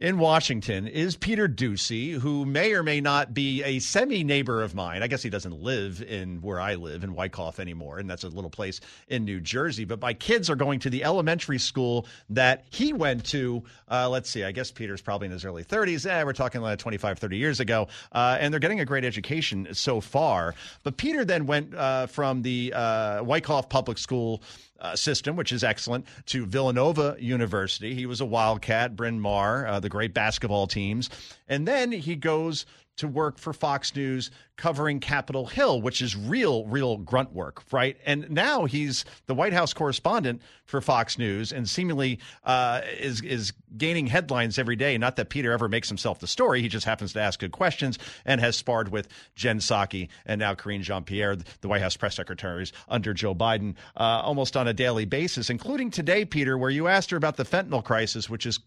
in Washington is Peter Doocy, who may or may not be a semi neighbor of mine. I guess he doesn't live in where I live in Wyckoff anymore, and that's a little place in New Jersey. But my kids are going to the elementary school that he went to. Uh, let's see, I guess Peter's probably in his early 30s. Eh, we're talking like 25, 30 years ago. Uh, and they're getting a great education so far. But Peter then went uh, from the uh, Wyckoff Public School uh, system, which is excellent, to Villanova University. He was a Wildcat, Bryn Mawr, uh, the great basketball teams. And then he goes to work for Fox News covering Capitol Hill, which is real, real grunt work, right? And now he's the White House correspondent for Fox News and seemingly uh, is is gaining headlines every day. Not that Peter ever makes himself the story; he just happens to ask good questions and has sparred with Jen Psaki and now Karine Jean Pierre, the White House press secretaries under Joe Biden, uh, almost on a daily basis, including today, Peter, where you asked her about the fentanyl crisis, which is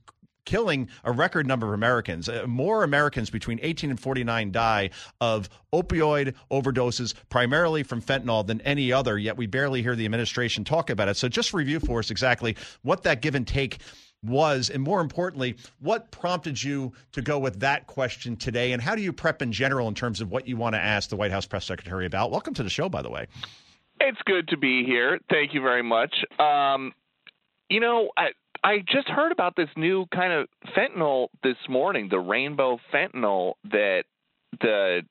killing a record number of Americans. Uh, more Americans between 18 and 49 die of opioid overdoses, primarily from fentanyl, than any other, yet we barely hear the administration talk about it. So just review for us exactly what that give and take was, and more importantly, what prompted you to go with that question today, and how do you prep in general in terms of what you want to ask the White House press secretary about? Welcome to the show, by the way. It's good to be here. Thank you very much. Um, you know, I, I just heard about this new kind of fentanyl this morning, the rainbow fentanyl that the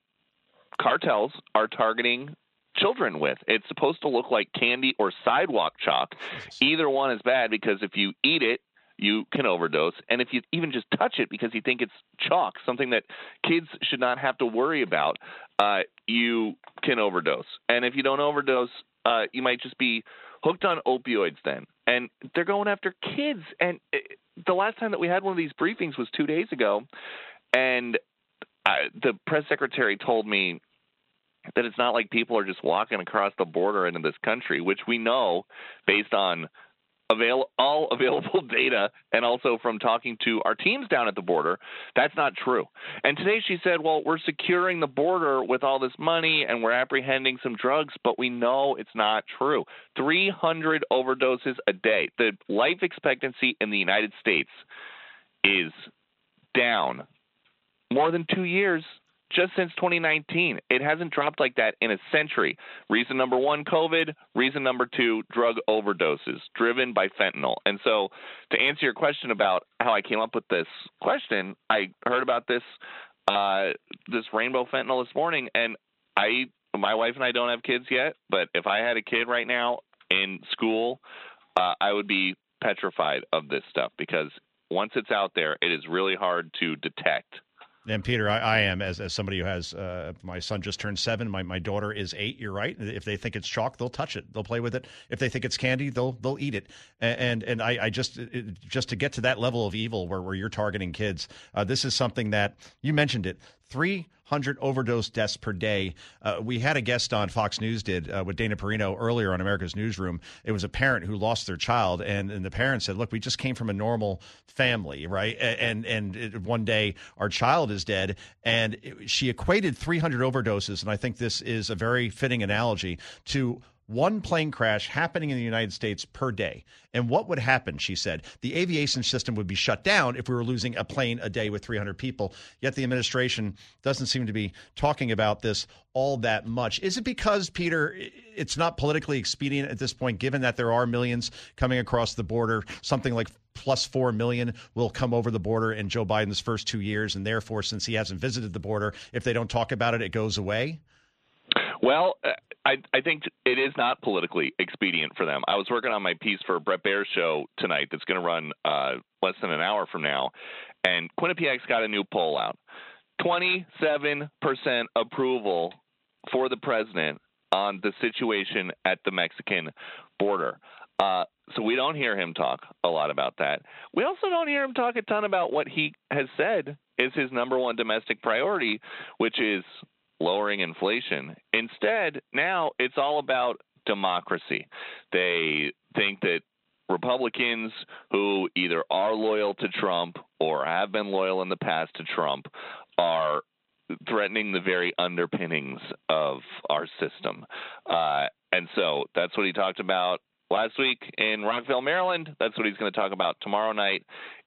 cartels are targeting children with. It's supposed to look like candy or sidewalk chalk. Either one is bad because if you eat it, you can overdose. And if you even just touch it because you think it's chalk, something that kids should not have to worry about, uh, you can overdose. And if you don't overdose, uh, you might just be hooked on opioids then and they're going after kids. And it, the last time that we had one of these briefings was two days ago, and I, the press secretary told me that it's not like people are just walking across the border into this country, which we know based on avail- all available data and also from talking to our teams down at the border, that's not true. And today she said, well, we're securing the border with all this money and we're apprehending some drugs, but we know it's not true. 300 overdoses a day. The life expectancy in the United States is down more than two years just since 2019. It hasn't dropped like that in a century. Reason number one, COVID. Reason number two, drug overdoses driven by fentanyl. And so, to answer your question about how I came up with this question, I heard about this uh, this rainbow fentanyl this morning, and I, my wife and I don't have kids yet, but if I had a kid right now in school, uh, I would be petrified of this stuff because once it's out there, it is really hard to detect. And Peter, I, I am as, as somebody who has uh, my son just turned seven. My, my daughter is eight. You're right. If they think it's chalk, they'll touch it. They'll play with it. If they think it's candy, they'll they'll eat it. And and, I, I just just to get to that level of evil where, where you're targeting kids, uh, this is something that you mentioned it. Three 100 overdose deaths per day. Uh, we had a guest on Fox News did uh, with Dana Perino earlier on America's Newsroom. It was a parent who lost their child, and, and the parent said, "Look, we just came from a normal family, right? And and it, one day our child is dead." And it, she equated 300 overdoses, and I think this is a very fitting analogy to one plane crash happening in the United States per day. And what would happen, she said? The aviation system would be shut down if we were losing a plane a day with 300 people. Yet the administration doesn't seem to be talking about this all that much. Is it because, Peter, it's not politically expedient at this point, given that there are millions coming across the border? Something like plus 4 million will come over the border in Joe Biden's first two years. And therefore, since he hasn't visited the border, if they don't talk about it, it goes away? Well, uh, I, I think it is not politically expedient for them. I was working on my piece for Bret Baier's show tonight that's going to run uh, less than an hour from now, and Quinnipiac's got a new poll out. 27% approval for the president on the situation at the Mexican border. Uh, so we don't hear him talk a lot about that. We also don't hear him talk a ton about what he has said is his number one domestic priority, which is lowering inflation. Instead, now it's all about democracy. They think that Republicans who either are loyal to Trump or have been loyal in the past to Trump are threatening the very underpinnings of our system. Uh, and so that's what he talked about last week in Rockville, Maryland. That's what he's going to talk about tomorrow night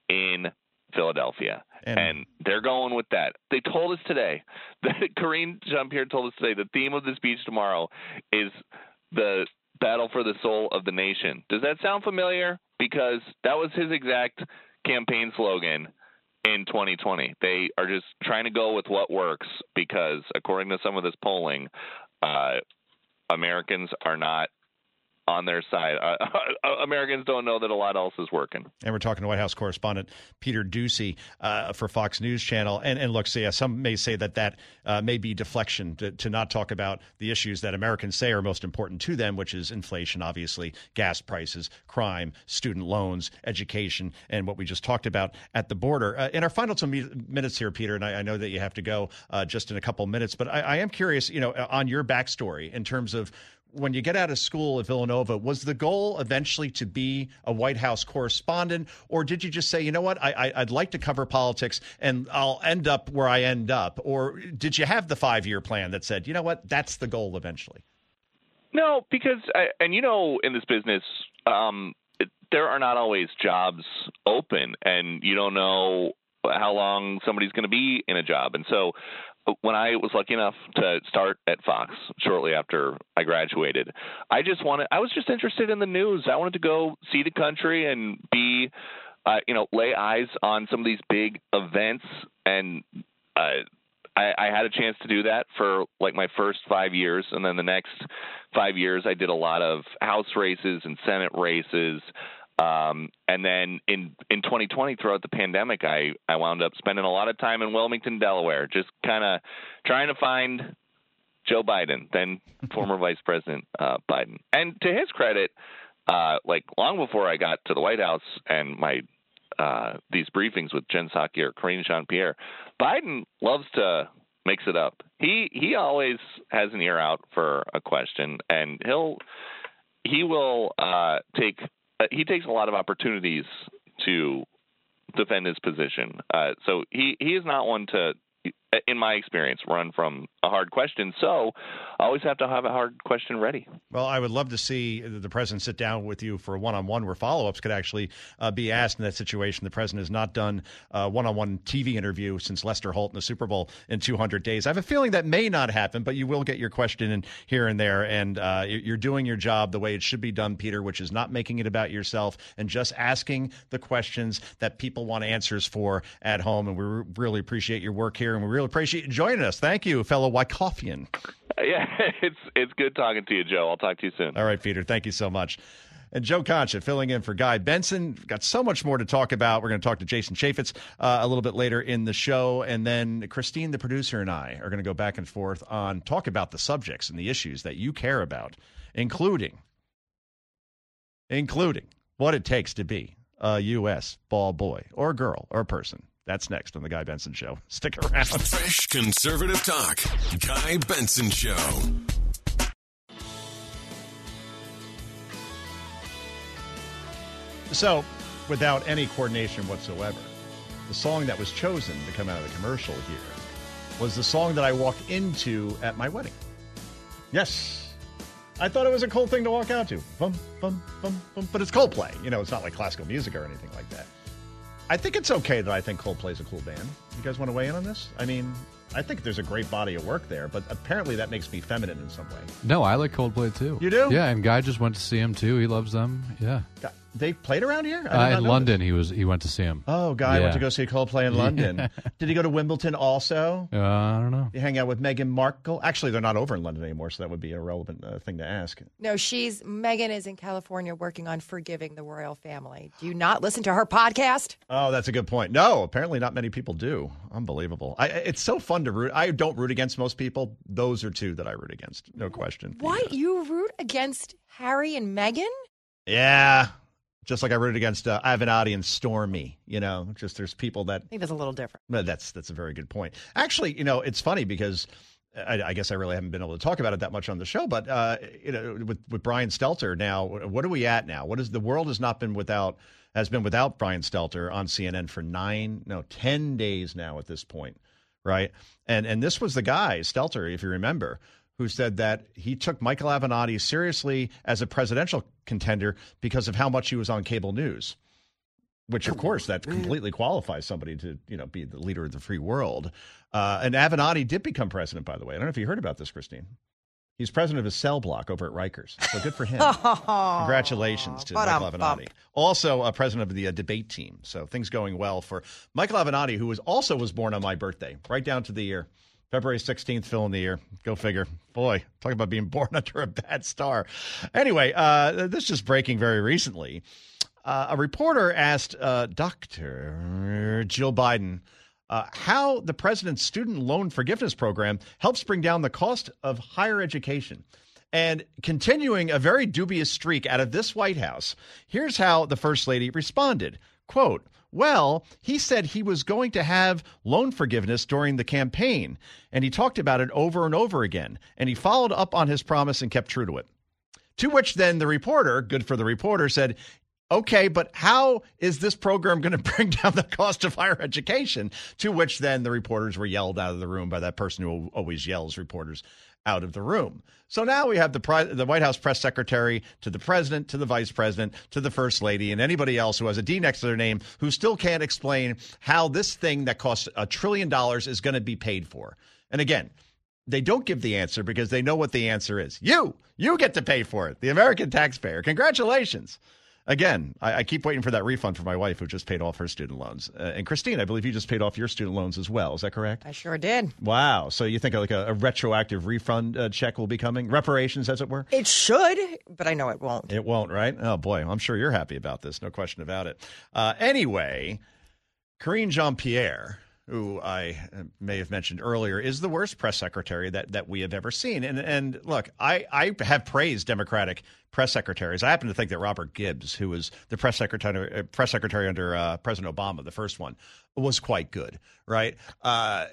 in Philadelphia. And, and, they're going with that. They told us today that Karine Jean Pierre told us today the theme of the speech tomorrow is the battle for the soul of the nation. Does that sound familiar? Because that was his exact campaign slogan in 2020. They are just trying to go with what works because, according to some of this polling, uh, Americans are not on their side. Uh, uh, Americans don't know that a lot else is working. And we're talking to White House correspondent Peter Doocy uh, for Fox News Channel. And, and look, yeah, some may say that that uh, may be deflection to, to not talk about the issues that Americans say are most important to them, which is inflation, obviously, gas prices, crime, student loans, education, and what we just talked about at the border. Uh, in our final two minutes here, Peter, and I, I know that you have to go uh, just in a couple minutes, but I, I am curious, you know, on your backstory in terms of when you get out of school at Villanova, was the goal eventually to be a White House correspondent, or did you just say, you know what, I, would like to cover politics and I'll end up where I end up? Or did you have the five year plan that said, you know what, that's the goal eventually? No, because, I, and you know, in this business, um, there are not always jobs open, and you don't know how long somebody's going to be in a job. And so when I was lucky enough to start at Fox shortly after I graduated, I just wanted I was just interested in the news. I wanted to go see the country and be uh, you know, lay eyes on some of these big events and uh, I, I had a chance to do that for like my first five years, and then the next five years, I did a lot of House races and Senate races. Um, and then in in 2020, throughout the pandemic, I I wound up spending a lot of time in Wilmington, Delaware, just kind of trying to find Joe Biden, then former Vice President uh, Biden. And to his credit, uh, like long before I got to the White House and my uh, these briefings with Jen Psaki or Karine Jean Pierre, Biden loves to mix it up. He he always has an ear out for a question, and he'll he will uh, take uh, he takes a lot of opportunities to defend his position. Uh, so he he is not one to, in my experience, run from a hard question. So I always have to have a hard question ready. Well, I would love to see the president sit down with you for a one-on-one where follow-ups could actually uh, be asked in that situation. The president has not done a one-on-one TV interview since Lester Holt in the Super Bowl in 200 days. I have a feeling that may not happen, but you will get your question in here and there, and uh, you're doing your job the way it should be done, Peter, which is not making it about yourself and just asking the questions that people want answers for at home. And we really appreciate your work here, and we really appreciate you joining us. Thank you, fellow Wyckofian. Yeah, it's it's good talking to you, Joe. I'll talk to you soon. All right, Peter. Thank you so much. And Joe Concha filling in for Guy Benson. Got so much more to talk about. We're going to talk to Jason Chaffetz uh, a little bit later in the show. And then Christine, the producer, and I are going to go back and forth on talk about the subjects and the issues that you care about, including, including what it takes to be a U.S. ball boy or girl or person. That's next on the Guy Benson Show. Stick around. Fresh conservative talk. Guy Benson Show. So, without any coordination whatsoever, the song that was chosen to come out of the commercial here was the song that I walked into at my wedding. Yes. I thought it was a cool thing to walk out to. Bum, bum, bum, bum. But it's Coldplay. You know, it's not like classical music or anything like that. I think it's okay that I think Coldplay's a cool band. You guys want to weigh in on this? I mean, I think there's a great body of work there, but apparently that makes me feminine in some way. No, I like Coldplay too. You do? Yeah, and Guy just went to see him too. He loves them. Yeah. They played around here? Uh, in London, he was. He went to see him. Oh, Guy yeah. went to go see Coldplay in London. Did he go to Wimbledon also? Uh, I don't know. You hang out with Meghan Markle? Actually, they're not over in London anymore, so that would be a relevant uh, thing to ask. No, she's Meghan is in California working on forgiving the royal family. Do you not listen to her podcast? Oh, that's a good point. No, apparently not many people do. Unbelievable. I, it's so fun to root. I don't root against most people. Those are two that I root against, no question. Why you root against Harry and Meghan? Yeah, just like I rooted against uh, Avenatti and Stormy. You know, just there's people that I think that's a little different. But that's that's a very good point. Actually, you know, it's funny because. I, I guess I really haven't been able to talk about it that much on the show, but uh, you know, with with Brian Stelter now, what are we at now? What is the world has not been without has been without Brian Stelter on CNN for nine, no, ten days now at this point, right? And and this was the guy Stelter, if you remember, who said that he took Michael Avenatti seriously as a presidential contender because of how much he was on cable news. Which, of course, that completely qualifies somebody to, you know, be the leader of the free world. Uh, and Avenatti did become president, by the way. I don't know if you heard about this, Christine. He's president of his cell block over at Rikers. So good for him. Congratulations to Michael Avenatti. Also, a president of the uh, debate team. So things going well for Michael Avenatti, who was also was born on my birthday, right down to the year. February 16th, fill in the year. Go figure. Boy, talk about being born under a bad star. Anyway, uh, this is just breaking very recently. Uh, a reporter asked uh, Dr. Jill Biden uh, how the president's student loan forgiveness program helps bring down the cost of higher education. And continuing a very dubious streak out of this White House, here's how the First Lady responded. Quote, well, he said he was going to have loan forgiveness during the campaign, and he talked about it over and over again, and he followed up on his promise and kept true to it. To which then the reporter, good for the reporter, said, Okay, but how is this program going to bring down the cost of higher education? To which then the reporters were yelled out of the room by that person who always yells reporters out of the room. So now we have the the White House press secretary to the president to the vice president to the first lady and anybody else who has a D next to their name who still can't explain how this thing that costs a trillion dollars is going to be paid for. And again, they don't give the answer because they know what the answer is. You, you get to pay for it, the American taxpayer. Congratulations. Again, I, I, keep waiting for that refund for my wife who just paid off her student loans. Uh, and Christine, I believe you just paid off your student loans as well. Is that correct? I sure did. Wow. So you think like a, a retroactive refund uh, check will be coming? Reparations, as it were? It should, but I know it won't. It won't, right? Oh, boy. I'm sure you're happy about this. No question about it. Uh, anyway, Karine Jean Pierre who I may have mentioned earlier, is the worst press secretary that, that we have ever seen. And and look, I, I have praised Democratic press secretaries. I happen to think that Robert Gibbs, who was the press secretary uh, press secretary under uh, President Obama, the first one, was quite good. Right, uh,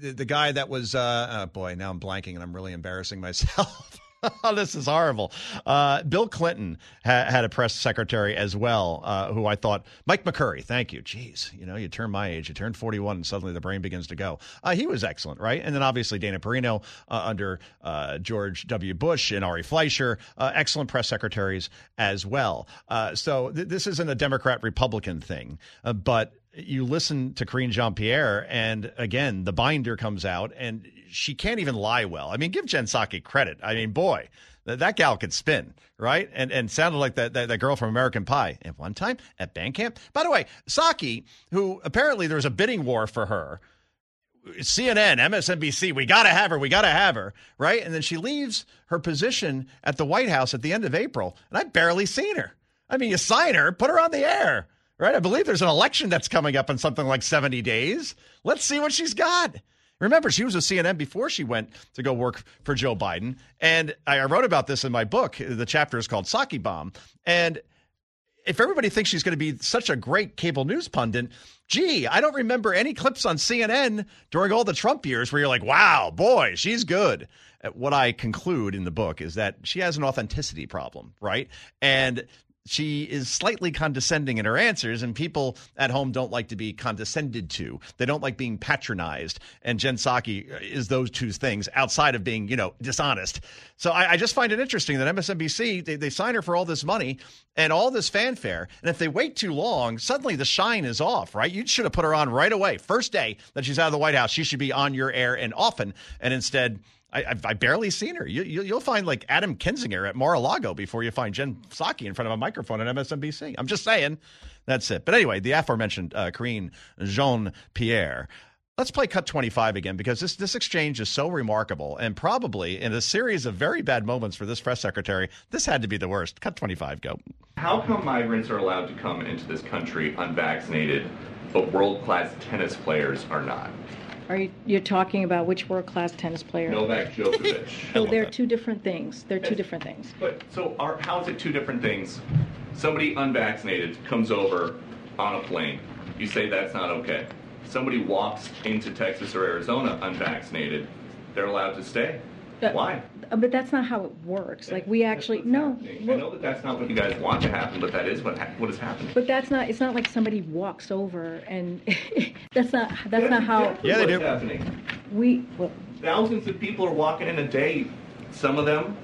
the, the, guy that was uh, oh boy, now I'm blanking and I'm really embarrassing myself. Oh, this is horrible. Uh, Bill Clinton ha- had a press secretary as well, uh, who I thought, Mike McCurry, thank you. Jeez, you know, you turn my age, you turn 41, and suddenly the brain begins to go. Uh, he was excellent, right? And then obviously Dana Perino uh, under uh, George W. Bush and Ari Fleischer, uh, excellent press secretaries as well. so th- this isn't a Democrat Republican thing, but you listen to Karine Jean Pierre, and again, the binder comes out, and she can't even lie well. I mean, give Jen Psaki credit. I mean, boy, that, that gal could spin, right? And and sounded like that, that, that girl from American Pie at one time at band camp. By the way, Psaki, who apparently there was a bidding war for her. CNN, MSNBC, we got to have her. We got to have her, right? And then she leaves her position at the White House at the end of April, and I've barely seen her. I mean, you sign her, put her on the air right? I believe there's an election that's coming up in something like 70 days. Let's see what she's got. Remember, she was with CNN before she went to go work for Joe Biden. And I wrote about this in my book. The chapter is called Psaki Bomb. And if everybody thinks she's going to be such a great cable news pundit, gee, I don't remember any clips on CNN during all the Trump years where you're like, wow, boy, she's good. Uh, what I conclude in the book is that she has an authenticity problem, right? And she is slightly condescending in her answers, and people at home don't like to be condescended to. They don't like being patronized. And Jen Psaki uh, is those two things outside of being, you know, dishonest. So I, I just find it interesting that MSNBC, they, they sign her for all this money and all this fanfare. And if they wait too long, suddenly the shine is off, right? You should have put her on right away. First day that she's out of the White House, she should be on your air and often. And instead, I, I've, I barely seen her. You, you, will find like Adam Kinzinger at Mar-a-Lago before you find Jen Psaki in front of a microphone at MSNBC. I'm just saying. That's it. But anyway, the aforementioned uh, Karine Jean Pierre. Let's play cut 25 again because this, this exchange is so remarkable and probably in a series of very bad moments for this press secretary, this had to be the worst. Cut 25, go. How come migrants are allowed to come into this country unvaccinated, but world class tennis players are not? Are you you're talking about which world class tennis player? Novak Djokovic. so they're two different things. They're two different things. But so are, how is it two different things? Somebody unvaccinated comes over on a plane. You say that's not okay. Somebody walks into Texas or Arizona unvaccinated. They're allowed to stay. Why? Uh, but that's not how it works. Like we actually no. I know that that's not what you guys want to happen, but that is what ha- what is happening. But that's not. It's not like somebody walks over and that's not. That's not how. Yeah, they do. Happening. We well, thousands of people are walking in a day. Some of them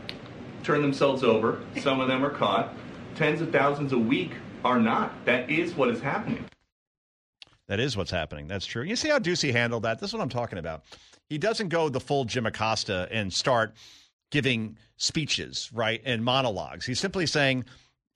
turn themselves over. Some of them are caught. Tens of thousands a week are not. That is what is happening. That is what's happening. That's true. You see how Doocy handled that? This is what I'm talking about he doesn't go the full Jim Acosta and start giving speeches, right, and monologues. He's simply saying,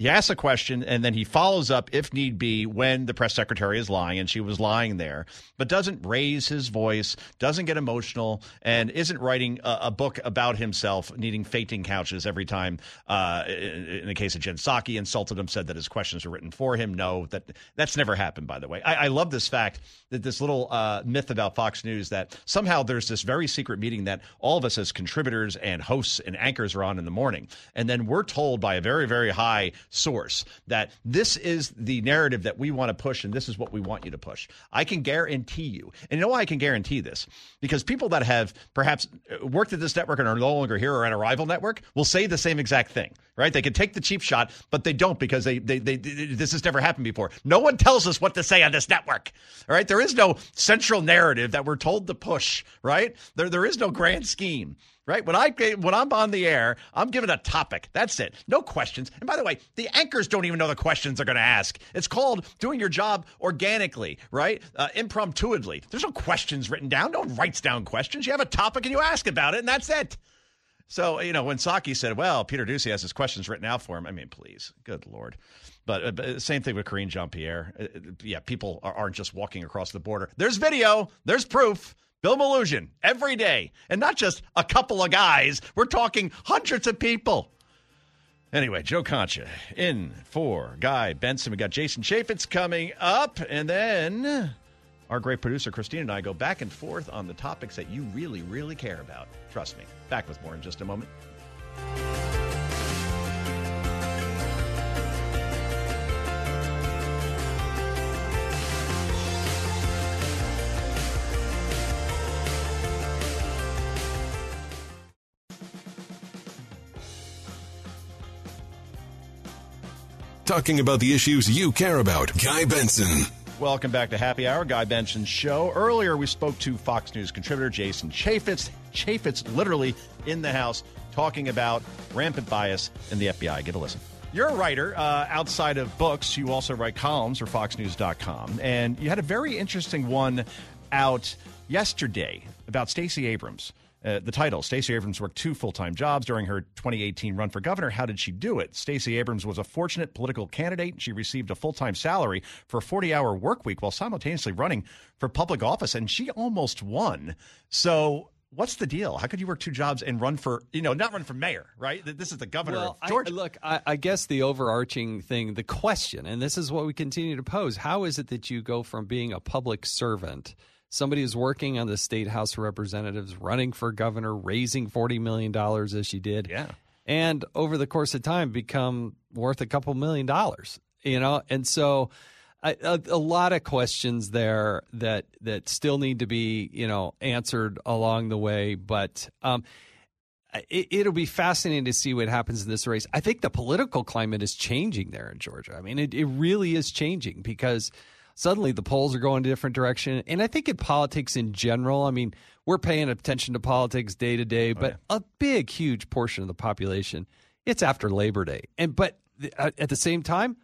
he asks a question and then he follows up if need be when the press secretary is lying and she was lying there but doesn't raise his voice doesn't get emotional and isn't writing a, a book about himself needing fainting couches every time uh, in, in, the case of jen psaki insulted him said that his questions were written for him. No that that's never happened by the way. I, I love this fact that this little uh, myth about fox news that somehow there's this very secret meeting that all of us as contributors and hosts and anchors are on in the morning and then we're told by a very very high source that this is the narrative that we want to push and this is what we want you to push. I can guarantee you, and you know why I can guarantee this? Because people that have perhaps worked at this network and are no longer here or at a rival network will say the same exact thing, right? They can take the cheap shot, but they don't because they, they, they, they this has never happened before. No one tells us what to say on this network, all right? There is no central narrative that we're told to push, right? There, there is no grand scheme right? When I when I'm on the air, I'm given a topic. That's it. No questions. And by the way, the anchors don't even know the questions they're going to ask. It's called doing your job organically, right? Uh, impromptuously. There's no questions written down. No one writes down questions. You have a topic and you ask about it, and that's it. So you know when Psaki said, "Well, Peter Doocy has his questions written out for him," I mean, please, good lord. But, uh, but same thing with Karine Jean Pierre. Uh, yeah, people are, aren't just walking across the border. There's video. There's proof. Bill Melugin every day, and not just a couple of guys. We're talking hundreds of people. Anyway, Joe Concha in for Guy Benson. We got Jason Chaffetz coming up, and then our great producer, Christine, and I go back and forth on the topics that you really, really care about. Trust me. Back with more in just a moment. Talking about the issues you care about. Guy Benson. Welcome back to Happy Hour, Guy Benson's show. Earlier, we spoke to Fox News contributor Jason Chaffetz. Chaffetz literally in the house talking about rampant bias in the FBI. Give a listen. You're a writer. Uh, outside of books, you also write columns for FoxNews.com. And you had a very interesting one out yesterday about Stacey Abrams. Uh, the title Stacey Abrams worked two full time jobs during her 2018 run for governor. How did she do it? Stacey Abrams was a fortunate political candidate. She received a full time salary for a 40 hour work week while simultaneously running for public office, and she almost won. So, what's the deal? How could you work two jobs and run for, you know, not run for mayor, right? This is the governor well, of Georgia. I, look, I, I guess the overarching thing, the question, and this is what we continue to pose how is it that you go from being a public servant? Somebody who's working on the state house of representatives, running for governor, raising $40 million as she did. Yeah. And over the course of time, become worth a couple million dollars, you know? And so a, a, a, lot of questions there that, that still need to be, you know, answered along the way. But, um, it, will be fascinating to see what happens in this race. I think the political climate is changing there in Georgia. I mean, it, it really is changing because – suddenly the polls are going a different direction. And I think in politics in general, I mean, we're paying attention to politics day to day, oh, but oh, yeah. a big, huge portion of the population, it's after Labor Day. And but uh, at the same time,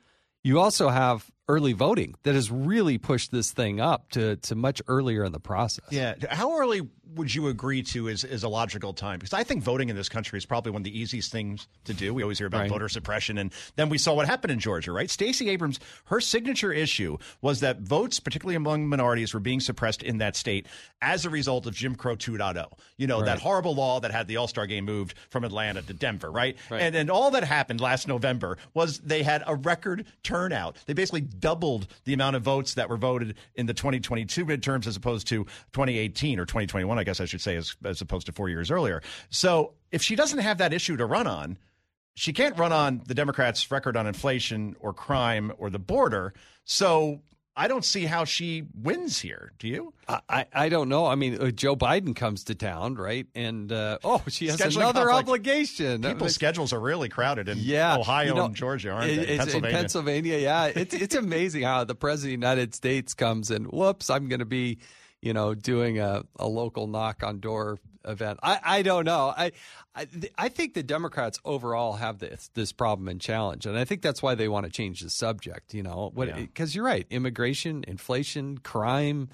you also have early voting that has really pushed this thing up to, to much earlier in the process. Yeah. How early would you agree to is, is a logical time? Because I think voting in this country is probably one of the easiest things to do. We always hear about right. voter suppression, and then we saw what happened in Georgia, right? Stacey Abrams, her signature issue was that votes, particularly among minorities, were being suppressed in that state as a result of Jim Crow 2.0. You know, right. that horrible law that had the All Star game moved from Atlanta to Denver, right? right? And, and all that happened last November was they had a record turnout. They basically doubled the amount of votes that were voted in the 2022 midterms as opposed to 2018 or 2021, I guess I should say, as, as opposed to four years earlier. So if she doesn't have that issue to run on, she can't run on the Democrats' record on inflation or crime or the border. So I don't see how she wins here. Do you? I, I don't know. I mean, uh, Joe Biden comes to town, right? And uh, oh, she has another conflict. obligation. People's schedules are really crowded in yeah, Ohio you know, and Georgia, aren't it, they? Pennsylvania. In Pennsylvania, yeah. it's it's amazing how the president of the United States comes and whoops, I'm going to be, you know, doing a, a local knock on door event. I, I don't know. I, I, I think the Democrats overall have this this problem and challenge, and I think that's why they want to change the subject. You know, because yeah. you're right, immigration, inflation, crime.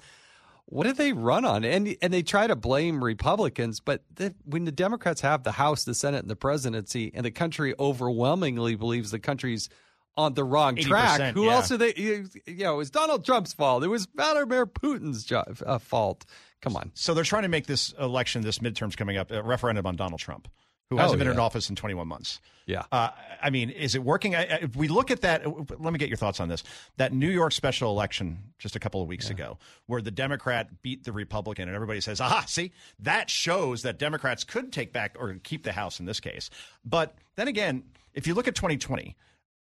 What do they run on? And and they try to blame Republicans, but the, when the Democrats have the House, the Senate, and the presidency, and the country overwhelmingly believes the country's on the wrong track. Who yeah. else are they? You know, it was Donald Trump's fault. It was Vladimir Putin's uh, fault. Come on. So they're trying to make this election, this midterms coming up, a referendum on Donald Trump, who hasn't oh, been yeah. in office in 21 months. Yeah. Uh, I mean, is it working? I, I, if we look at that, let me get your thoughts on this. That New York special election just a couple of weeks yeah. ago, where the Democrat beat the Republican, and everybody says, aha, see, that shows that Democrats could take back or keep the House in this case. But then again, if you look at 2020,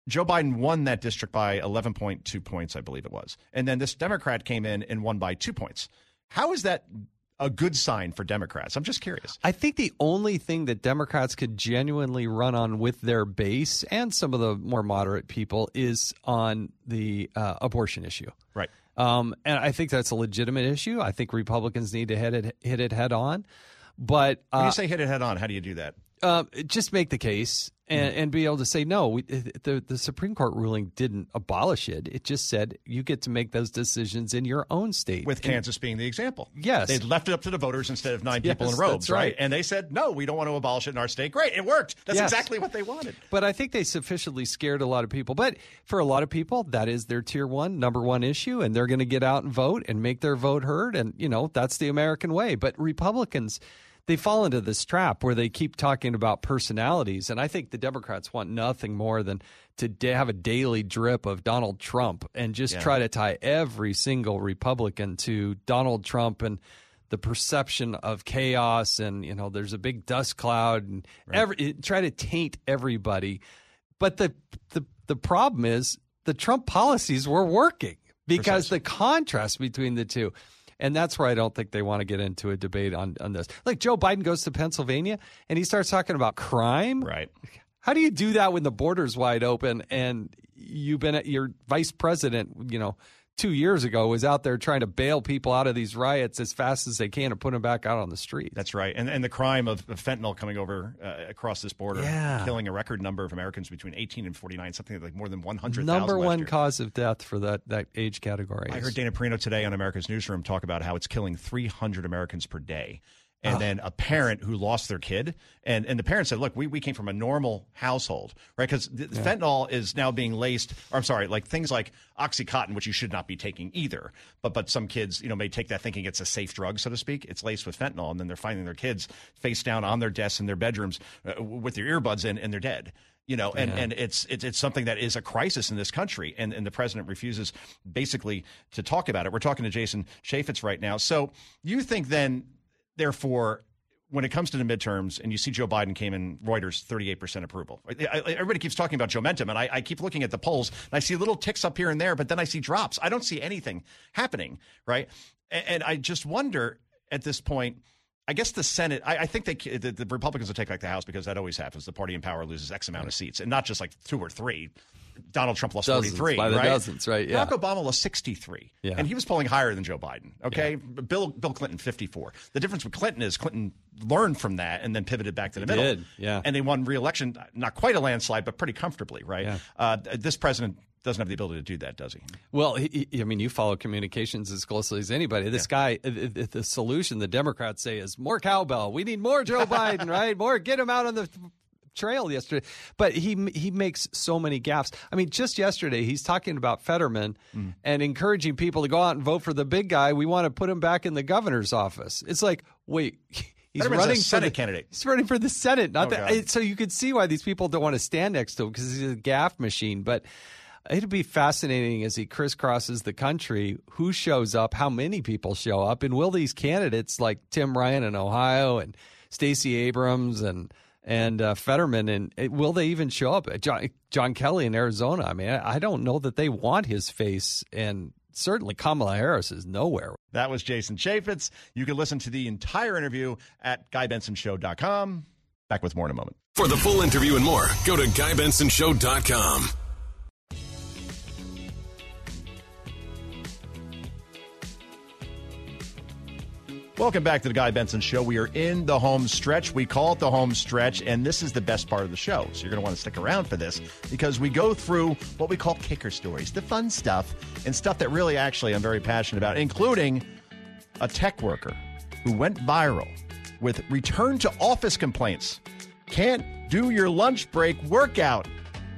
Joe Biden won that district by 11.2 points, I believe it was. And then this Democrat came in and won by two points. How is that a good sign for Democrats? I'm just curious. I think the only thing that Democrats could genuinely run on with their base and some of the more moderate people is on the uh, abortion issue. Right. Um, and I think that's a legitimate issue. I think Republicans need to hit it, hit it head on. But uh, when you say hit it head on, how do you do that? Uh, just make the case and, and be able to say no. We, the the Supreme Court ruling didn't abolish it. It just said you get to make those decisions in your own state. With Kansas being the example, yes, they left it up to the voters instead of nine yes, people in robes, right. right. And they said no, we don't want to abolish it in our state. Great, it worked. That's yes. exactly what they wanted. But I think they sufficiently scared a lot of people. But for a lot of people, that is their tier one, number one issue, and they're going to get out and vote and make their vote heard. And you know that's the American way. But Republicans they fall into this trap where they keep talking about personalities. And I think the Democrats want nothing more than to have a daily drip of Donald Trump and just yeah. try to tie every single Republican to Donald Trump and the perception of chaos. And, you know, there's a big dust cloud and right. every, try to taint everybody. But the, the, the problem is the Trump policies were working because Precisely. the contrast between the two. And that's where I don't think they want to get into a debate on, on this. Like Joe Biden goes to Pennsylvania and he starts talking about crime. Right. How do you do that when the border's wide open and you've been at your vice president, you know, two years ago was out there trying to bail people out of these riots as fast as they can and put them back out on the street. That's right. And and the crime of, of fentanyl coming over uh, across this border, Yeah. killing a record number of Americans between 18 and 49, something like more than 100,000. Number one year. cause of death for that, that age category. I heard Dana Perino today on America's Newsroom talk about how it's killing 300 Americans per day. And Oh. then a parent who lost their kid, and, and the parent said, "Look, we, we came from a normal household, right? Because fentanyl is now being laced. Or I'm sorry, like things like OxyContin, which you should not be taking either. But but some kids, you know, may take that thinking it's a safe drug, so to speak. It's laced with fentanyl, and then they're finding their kids face down on their desks in their bedrooms uh, with their earbuds in, and they're dead you know and, Yeah. and it's, it's it's something that is a crisis in this country and, and the president refuses basically to talk about it we're talking to jason Chaffetz right now so you think then therefore when it comes to the midterms and you see Joe Biden came in Reuters 38% approval. Everybody keeps talking about Momentum, and I, I keep looking at the polls and I see little ticks up here and there, but then I see drops. I don't see anything happening, right? And, and I just wonder at this point. I guess the Senate. I, I think they, the, the Republicans will take back the House because that always happens. The party in power loses X amount of seats, and not just like two or three. Donald Trump lost Dozens, 43, by the right? dozens, right, yeah. Barack Obama lost 63, Yeah. and he was polling higher than Joe Biden. Okay, Bill Bill Clinton 54. The difference with Clinton is Clinton learned from that and then pivoted back to the He middle. did, yeah. and they won re-election, not quite a landslide, but pretty comfortably, right? Yeah. Uh, this president doesn't have the ability to do that, does he? Well, he, I mean, you follow communications as closely as anybody. This guy, uh, the, the solution the Democrats say is more cowbell. We need more Joe Biden, right? More, get him out on the trail yesterday. But he he makes so many gaffes. I mean, just yesterday he's talking about Fetterman Mm. and encouraging people to go out and vote for the big guy. We want to put him back in the governor's office. It's like, wait. He's Fetterman's a running for Senate the, candidate. He's running for the Senate, not Oh, the, it- so you could see why these people don't want to stand next to him because he's a gaff machine. But it'd be fascinating as he crisscrosses the country who shows up, how many people show up, and will these candidates like Tim Ryan in Ohio and Stacey Abrams and and uh, Fetterman and uh, will they even show up? John, John Kelly in Arizona. I mean, I, I don't know that they want his face, and certainly Kamala Harris is nowhere. That was Jason Chaffetz. You can listen to the entire interview at GuyBensonShow.com. Back with more in a moment. For the full interview and more, go to GuyBensonShow.com. Welcome back to the Guy Benson Show. We are in the home stretch. We call it the home stretch, and this is the best part of the show. So you're going to want to stick around for this because we go through what we call kicker stories, the fun stuff, and stuff that really actually I'm very passionate about, including a tech worker who went viral with return to office complaints. Can't do your lunch break workout.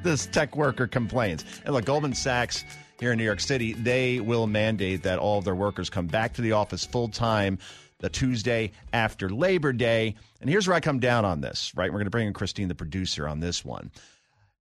This tech worker complains. And look, Goldman Sachs here in New York City, they will mandate that all of their workers come back to the office full time the Tuesday after Labor Day. And here's where I come down on this, right? We're going to bring in Christine, the producer, on this one.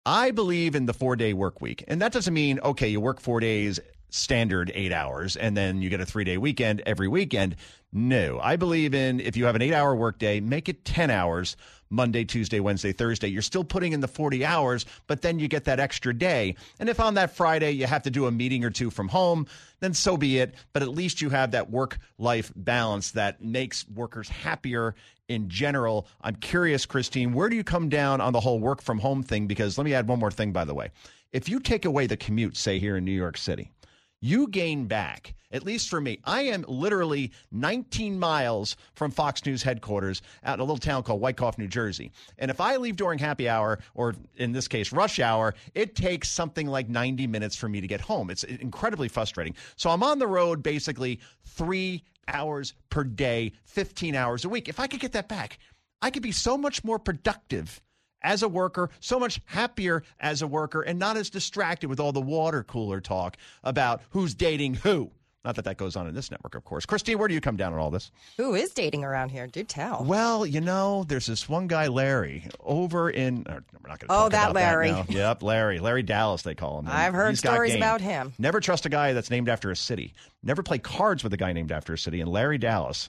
I believe in the four day work week. And that doesn't mean, okay, you work four days, standard eight hours, and then you get a three day weekend every weekend. No. I believe in if you have an eight hour workday, make it 10 hours Monday, Tuesday, Wednesday, Thursday. You're still putting in the 40 hours, but then you get that extra day. And if on that Friday you have to do a meeting or two from home, then so be it. But at least you have that work life balance that makes workers happier in general. I'm curious, Christine, where do you come down on the whole work from home thing? Because let me add one more thing, by the way. If you take away the commute, say here in New York City, you gain back, at least for me. I am literally 19 miles from Fox News headquarters out in a little town called Wyckoff, New Jersey. And if I leave during happy hour, or in this case, rush hour, it takes something like 90 minutes for me to get home. It's incredibly frustrating. So I'm on the road basically three hours per day, 15 hours a week. If I could get that back, I could be so much more productive as a worker, so much happier as a worker, and not as distracted with all the water cooler talk about who's dating who. Not that that goes on in this network, of course. Christine, where do you come down on all this? Who is dating around here? Do tell. Well, you know, there's this one guy, Larry, over in. We're not going to Oh, that Larry. now. Yep, Larry. Larry Dallas, they call him. I've heard stories about him. Never trust a guy that's named after a city. Never play cards with a guy named after a city. And Larry Dallas,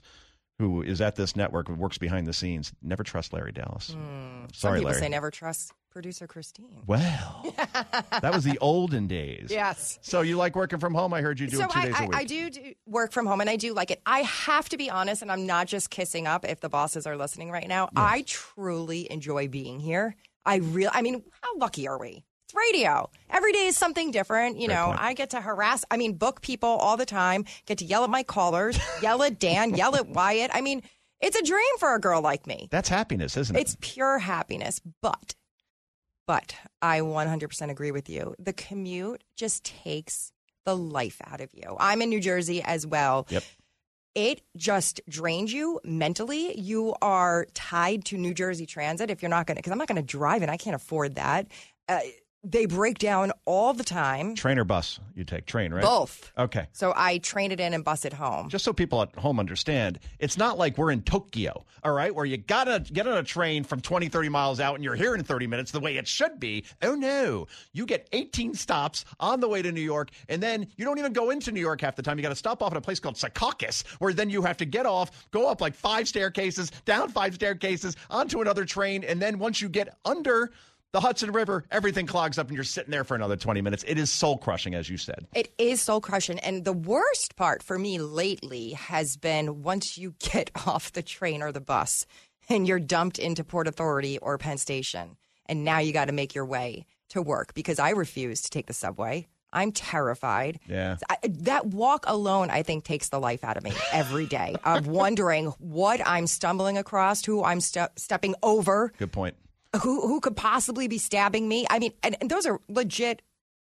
who is at this network, who works behind the scenes, never trust Larry Dallas. Hmm. Some Sorry, people Larry. say never trust producer Christine. Well, that was the olden days. Yes. So you like working from home? I heard you do so it two I, days I, a week. I do, do work from home and I do like it. I have to be honest, and I'm not just kissing up if the bosses are listening right now. I truly enjoy being here. I real I mean, how lucky are we? It's radio. Every day is something different. You Great know, point. I get to harass, I mean, book people all the time, get to yell at my callers, yell at Dan, yell at Wyatt. I mean, it's a dream for a girl like me. That's happiness, isn't it? It's pure happiness. But, but I 100% agree with you. The commute just takes the life out of you. I'm in New Jersey as well. Yep. It just drains you mentally. You are tied to New Jersey Transit if you're not going to, because I'm not going to drive it. I can't afford that. Uh, they break down all the time. Train or bus? You take train, right? Both. Okay. So I train it in and bus it home. Just so people at home understand, it's not like we're in Tokyo, all right, where you gotta get on a train from 20, 30 miles out and you're here in 30 minutes the way it should be. Oh no. You get 18 stops on the way to New York, and then you don't even go into New York half the time. You gotta stop off at a place called Secaucus, where then you have to get off, go up like five staircases, down five staircases, onto another train, and then once you get under the Hudson River, everything clogs up and you're sitting there for another 20 minutes. It is soul crushing, as you said. It is soul crushing. And the worst part for me lately has been once you get off the train or the bus and you're dumped into Port Authority or Penn Station. And now you got to make your way to work because I refuse to take the subway. I'm terrified. Yeah. I, that walk alone, I think, takes the life out of me every day of wondering what I'm stumbling across, who I'm ste- stepping over, Good point. Who who could possibly be stabbing me. I mean, and, and those are legit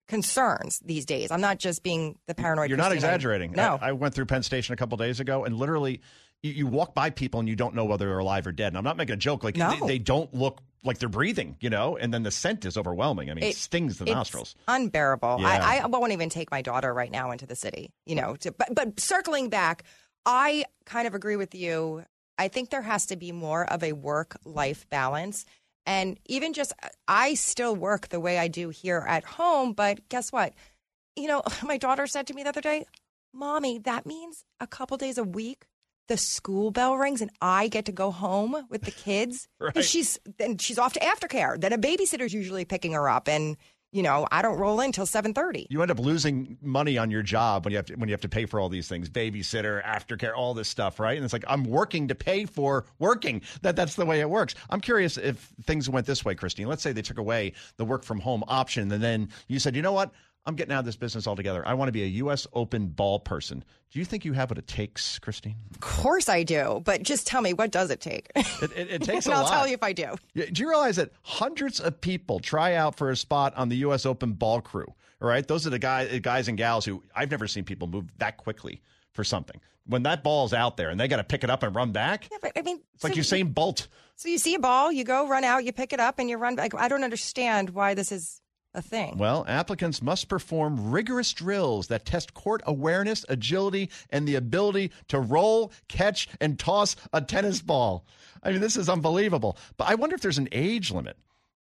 concerns these days. I'm not just being the paranoid. You're not exaggerating. No, I, I went through Penn Station a couple days ago, and literally, you, you walk by people and you don't know whether they're alive or dead. And I'm not making a joke. Like No. they, they don't look like they're breathing, you know. And then the scent is overwhelming. I mean, it, It- stings the nostrils. unbearable. Yeah. I, I won't even take my daughter right now into the city. You know, to, but but circling back, I kind of agree with you. I think there has to be more of a work life balance. And even just, I still work the way I do here at home. But guess what? You know, my daughter said to me the other day, Mommy, that means a couple days a week the school bell rings and I get to go home with the kids. Right. She's then she's off to aftercare. Then a babysitter's usually picking her up, and you know I don't roll in till seven thirty. You end up losing money on your job when you have to, when you have to pay for all these things, babysitter, aftercare, all this stuff, right? And it's like I'm working to pay for working. That that's the way it works. I'm curious if things went this way, Christine. Let's say they took away the work from home option, and then you said, you know what? I'm getting out of this business altogether. I want to be a U.S. Open ball person. Do you think you have what it takes, Christine? Of course I do, but just tell me what does it take? It, it, it takes and a I'll lot. tell you if I do. Do you realize that hundreds of people try out for a spot on the U.S. Open ball crew? All right, those are the guys, guys and gals who I've never seen people move that quickly for something. When that ball's out there and they got to pick it up and run back, Yeah, but I mean, it's like so Usain Bolt. So you see a ball, you go run out, you pick it up, and you run back. I don't understand why this is a thing. Well, applicants must perform rigorous drills that test court awareness, agility, and the ability to roll, catch, and toss a tennis ball. I mean, this is unbelievable. But I wonder if there's an age limit,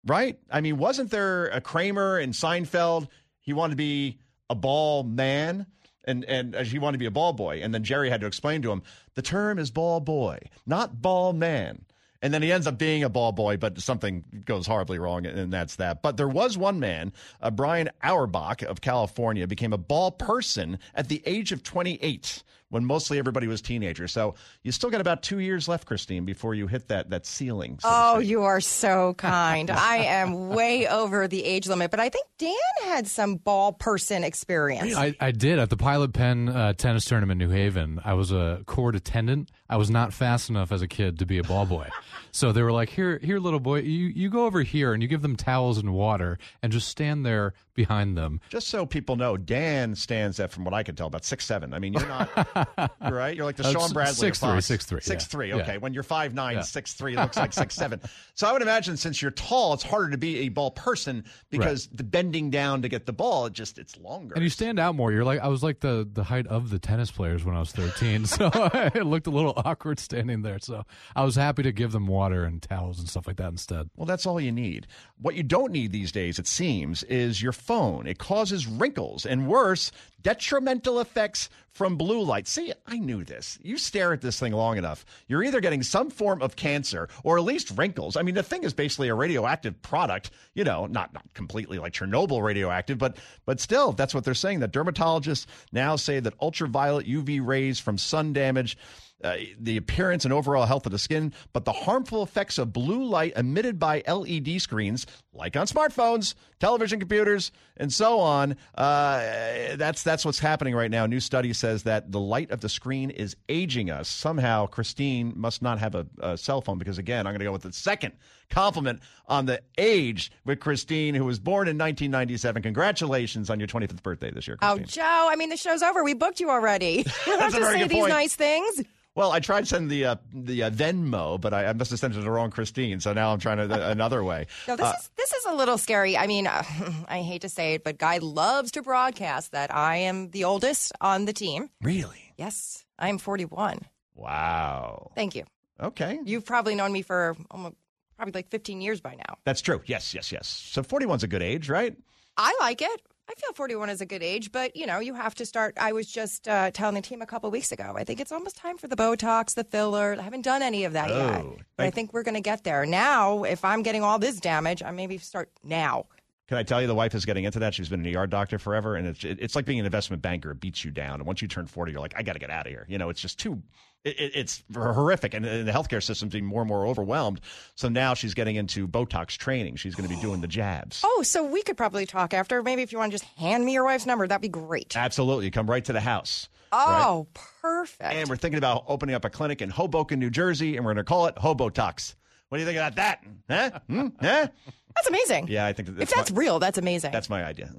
right? I mean, wasn't there a Kramer and Seinfeld? He wanted to be a ball man. And, and uh, he wanted to be a ball boy. And then Jerry had to explain to him the term is ball boy, not ball man. And then he ends up being a ball boy, but something goes horribly wrong, and that's that. But there was one man, uh, Brian Auerbach of California, became a ball person at the age of 28 when mostly everybody was teenagers. So you still got about two years left, Christine, before you hit that that ceiling. so Oh, you are so kind. I am way over the age limit, but I think Dan had some ball person experience. I, I did at the Pilot Pen uh, tennis tournament in New Haven. I was a court attendant. I was not fast enough as a kid to be a ball boy, so they were like, "Here, here, little boy, you you go over here and you give them towels and water and just stand there behind them." Just so people know, Dan stands at, from what I can tell, about six seven. I mean, you're not right. You're like the Uh, Shawn Bradley. six three, six three, six yeah. three. Yeah. Okay, when you're five nine, Yeah. six three looks like six seven. So I would imagine since you're tall, it's harder to be a ball person because the bending down to get the ball, it just it's longer. And you stand out more. You're like I was like the the height of the tennis players when I was 13, so it looked a little awkward standing there. So I was happy to give them water and towels and stuff like that instead. Well, that's all you need. What you don't need these days, it seems, is your phone. It causes wrinkles and worse, detrimental effects from blue light. See, I knew this. You stare at this thing long enough, you're either getting some form of cancer or at least wrinkles. I mean, the thing is basically a radioactive product, you know, not not completely like Chernobyl radioactive, but but still, that's what they're saying. That dermatologists now say that ultraviolet UV rays from sun damage uh, the appearance and overall health of the skin, but the harmful effects of blue light emitted by LED screens, like on smartphones, television computers, and so on. Uh, that's that's what's happening right now. A new study says that the light of the screen is aging us. Somehow, Christine must not have a, a cell phone because, again, I'm going to go with the second compliment on the age with Christine, who was born in 1997. Congratulations on your 25th birthday this year, Christine. Oh, Joe, I mean, the show's over. We booked you already. You don't have to say these point. nice things. Well, I tried sending the uh, the uh, Venmo, but I, I must have sent it to the wrong Christine. So now I'm trying to another way. No, this Uh, is this is a little scary. I mean, uh, I hate to say it, but Guy loves to broadcast that I am the oldest on the team. Really? Yes, I am 41. wow. Thank you. Okay. You've probably known me for almost, probably like 15 years by now. That's true. Yes, yes, yes. So 41's a good age, right? I like it. I feel 41 is a good age, but you know, you have to start. I was just uh, telling the team a couple weeks ago. I think it's almost time for the Botox, the filler. I haven't done any of that yet, Oh, but I think we're going to get there. Now, if I'm getting all this damage, I maybe start now. Can I tell you, the wife is getting into that. She's been an ER doctor forever, and it's it's like being an investment banker. It beats you down, and once you turn forty, you're like, I got to get out of here. You know, it's just too. It, it- it's horrific, and, and the healthcare system's being more and more overwhelmed. So now she's getting into Botox training. She's going to be doing the jabs. Oh, so we could probably talk after. Maybe if you want to just hand me your wife's number, that'd be great. Absolutely, come right to the house. right? Oh, perfect. And we're thinking about opening up a clinic in Hoboken, New Jersey, and we're going to call it Hobotox. What do you think about that? Huh? Hmm? Huh? That's amazing. Yeah, I think if that's my, real, that's amazing. that's my idea.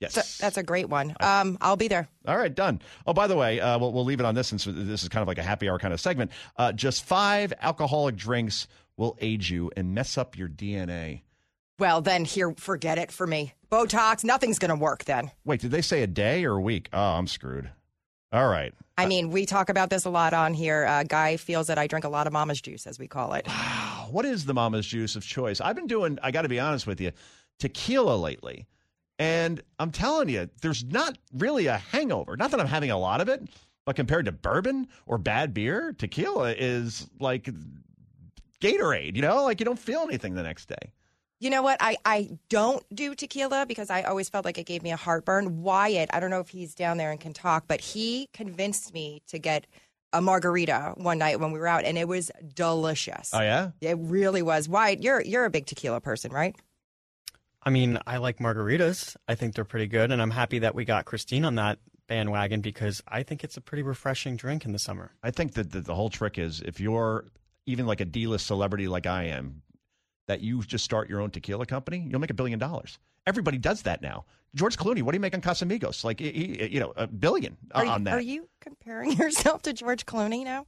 Yes. So- that's a great one. Um, I'll be there. All right, done. Oh, by the way, uh, we'll, we'll leave it on this since this is kind of like a happy hour kind of segment. Uh, just five alcoholic drinks will age you and mess up your DNA. Well, then here, forget it for me. Botox, nothing's going to work then. Wait, did they say a day or a week? Oh, I'm screwed. All right. I mean, we talk about this a lot on here. Uh, Guy feels that I drink a lot of mama's juice, as we call it. What is the mama's juice of choice? I've been doing, I got to be honest with you, tequila lately. And I'm telling you, there's not really a hangover. Not that I'm having a lot of it, but compared to bourbon or bad beer, tequila is like Gatorade, you know? Like you don't feel anything the next day. You know what? I, I don't do tequila because I always felt like it gave me a heartburn. Wyatt, I don't know if he's down there and can talk, but he convinced me to get a margarita one night when we were out, and it was delicious. Oh, yeah? It really was. Wyatt, you're you're a big tequila person, right? I mean, I like margaritas. I think they're pretty good, and I'm happy that we got Christine on that bandwagon because I think it's a pretty refreshing drink in the summer. I think that the, the whole trick is if you're even like a D list celebrity like I am, that you just start your own tequila company, you'll make a billion dollars. Everybody does that now. George Clooney, what do you make on Casamigos? Like, he, he- you know, a billion uh, Are you, on that. are you comparing yourself to George Clooney now?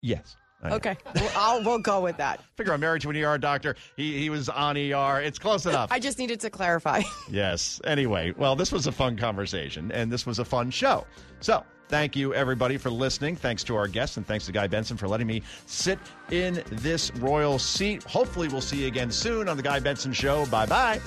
Yes. Okay, well, I'll, we'll go with that. Figure I'm married to an ER doctor. He, he was on ER. It's close enough. I just needed to clarify. Yes. Anyway, well, this was a fun conversation and this was a fun show. So, thank you everybody for listening. Thanks to our guests and thanks to Guy Benson for letting me sit in this royal seat. Hopefully, we'll see you again soon on the Guy Benson Show. Bye bye.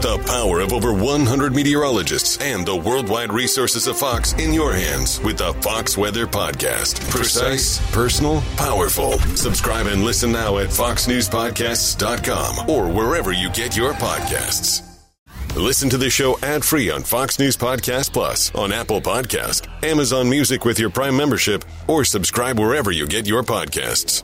Put the power of over 100 meteorologists and the worldwide resources of Fox in your hands with the Fox Weather Podcast. Precise, personal, powerful. Subscribe and listen now at foxnewspodcasts.com or wherever you get your podcasts. Listen to the show ad free on Fox News Podcast Plus, on Apple Podcast, Amazon Music with your Prime membership, or subscribe wherever you get your podcasts.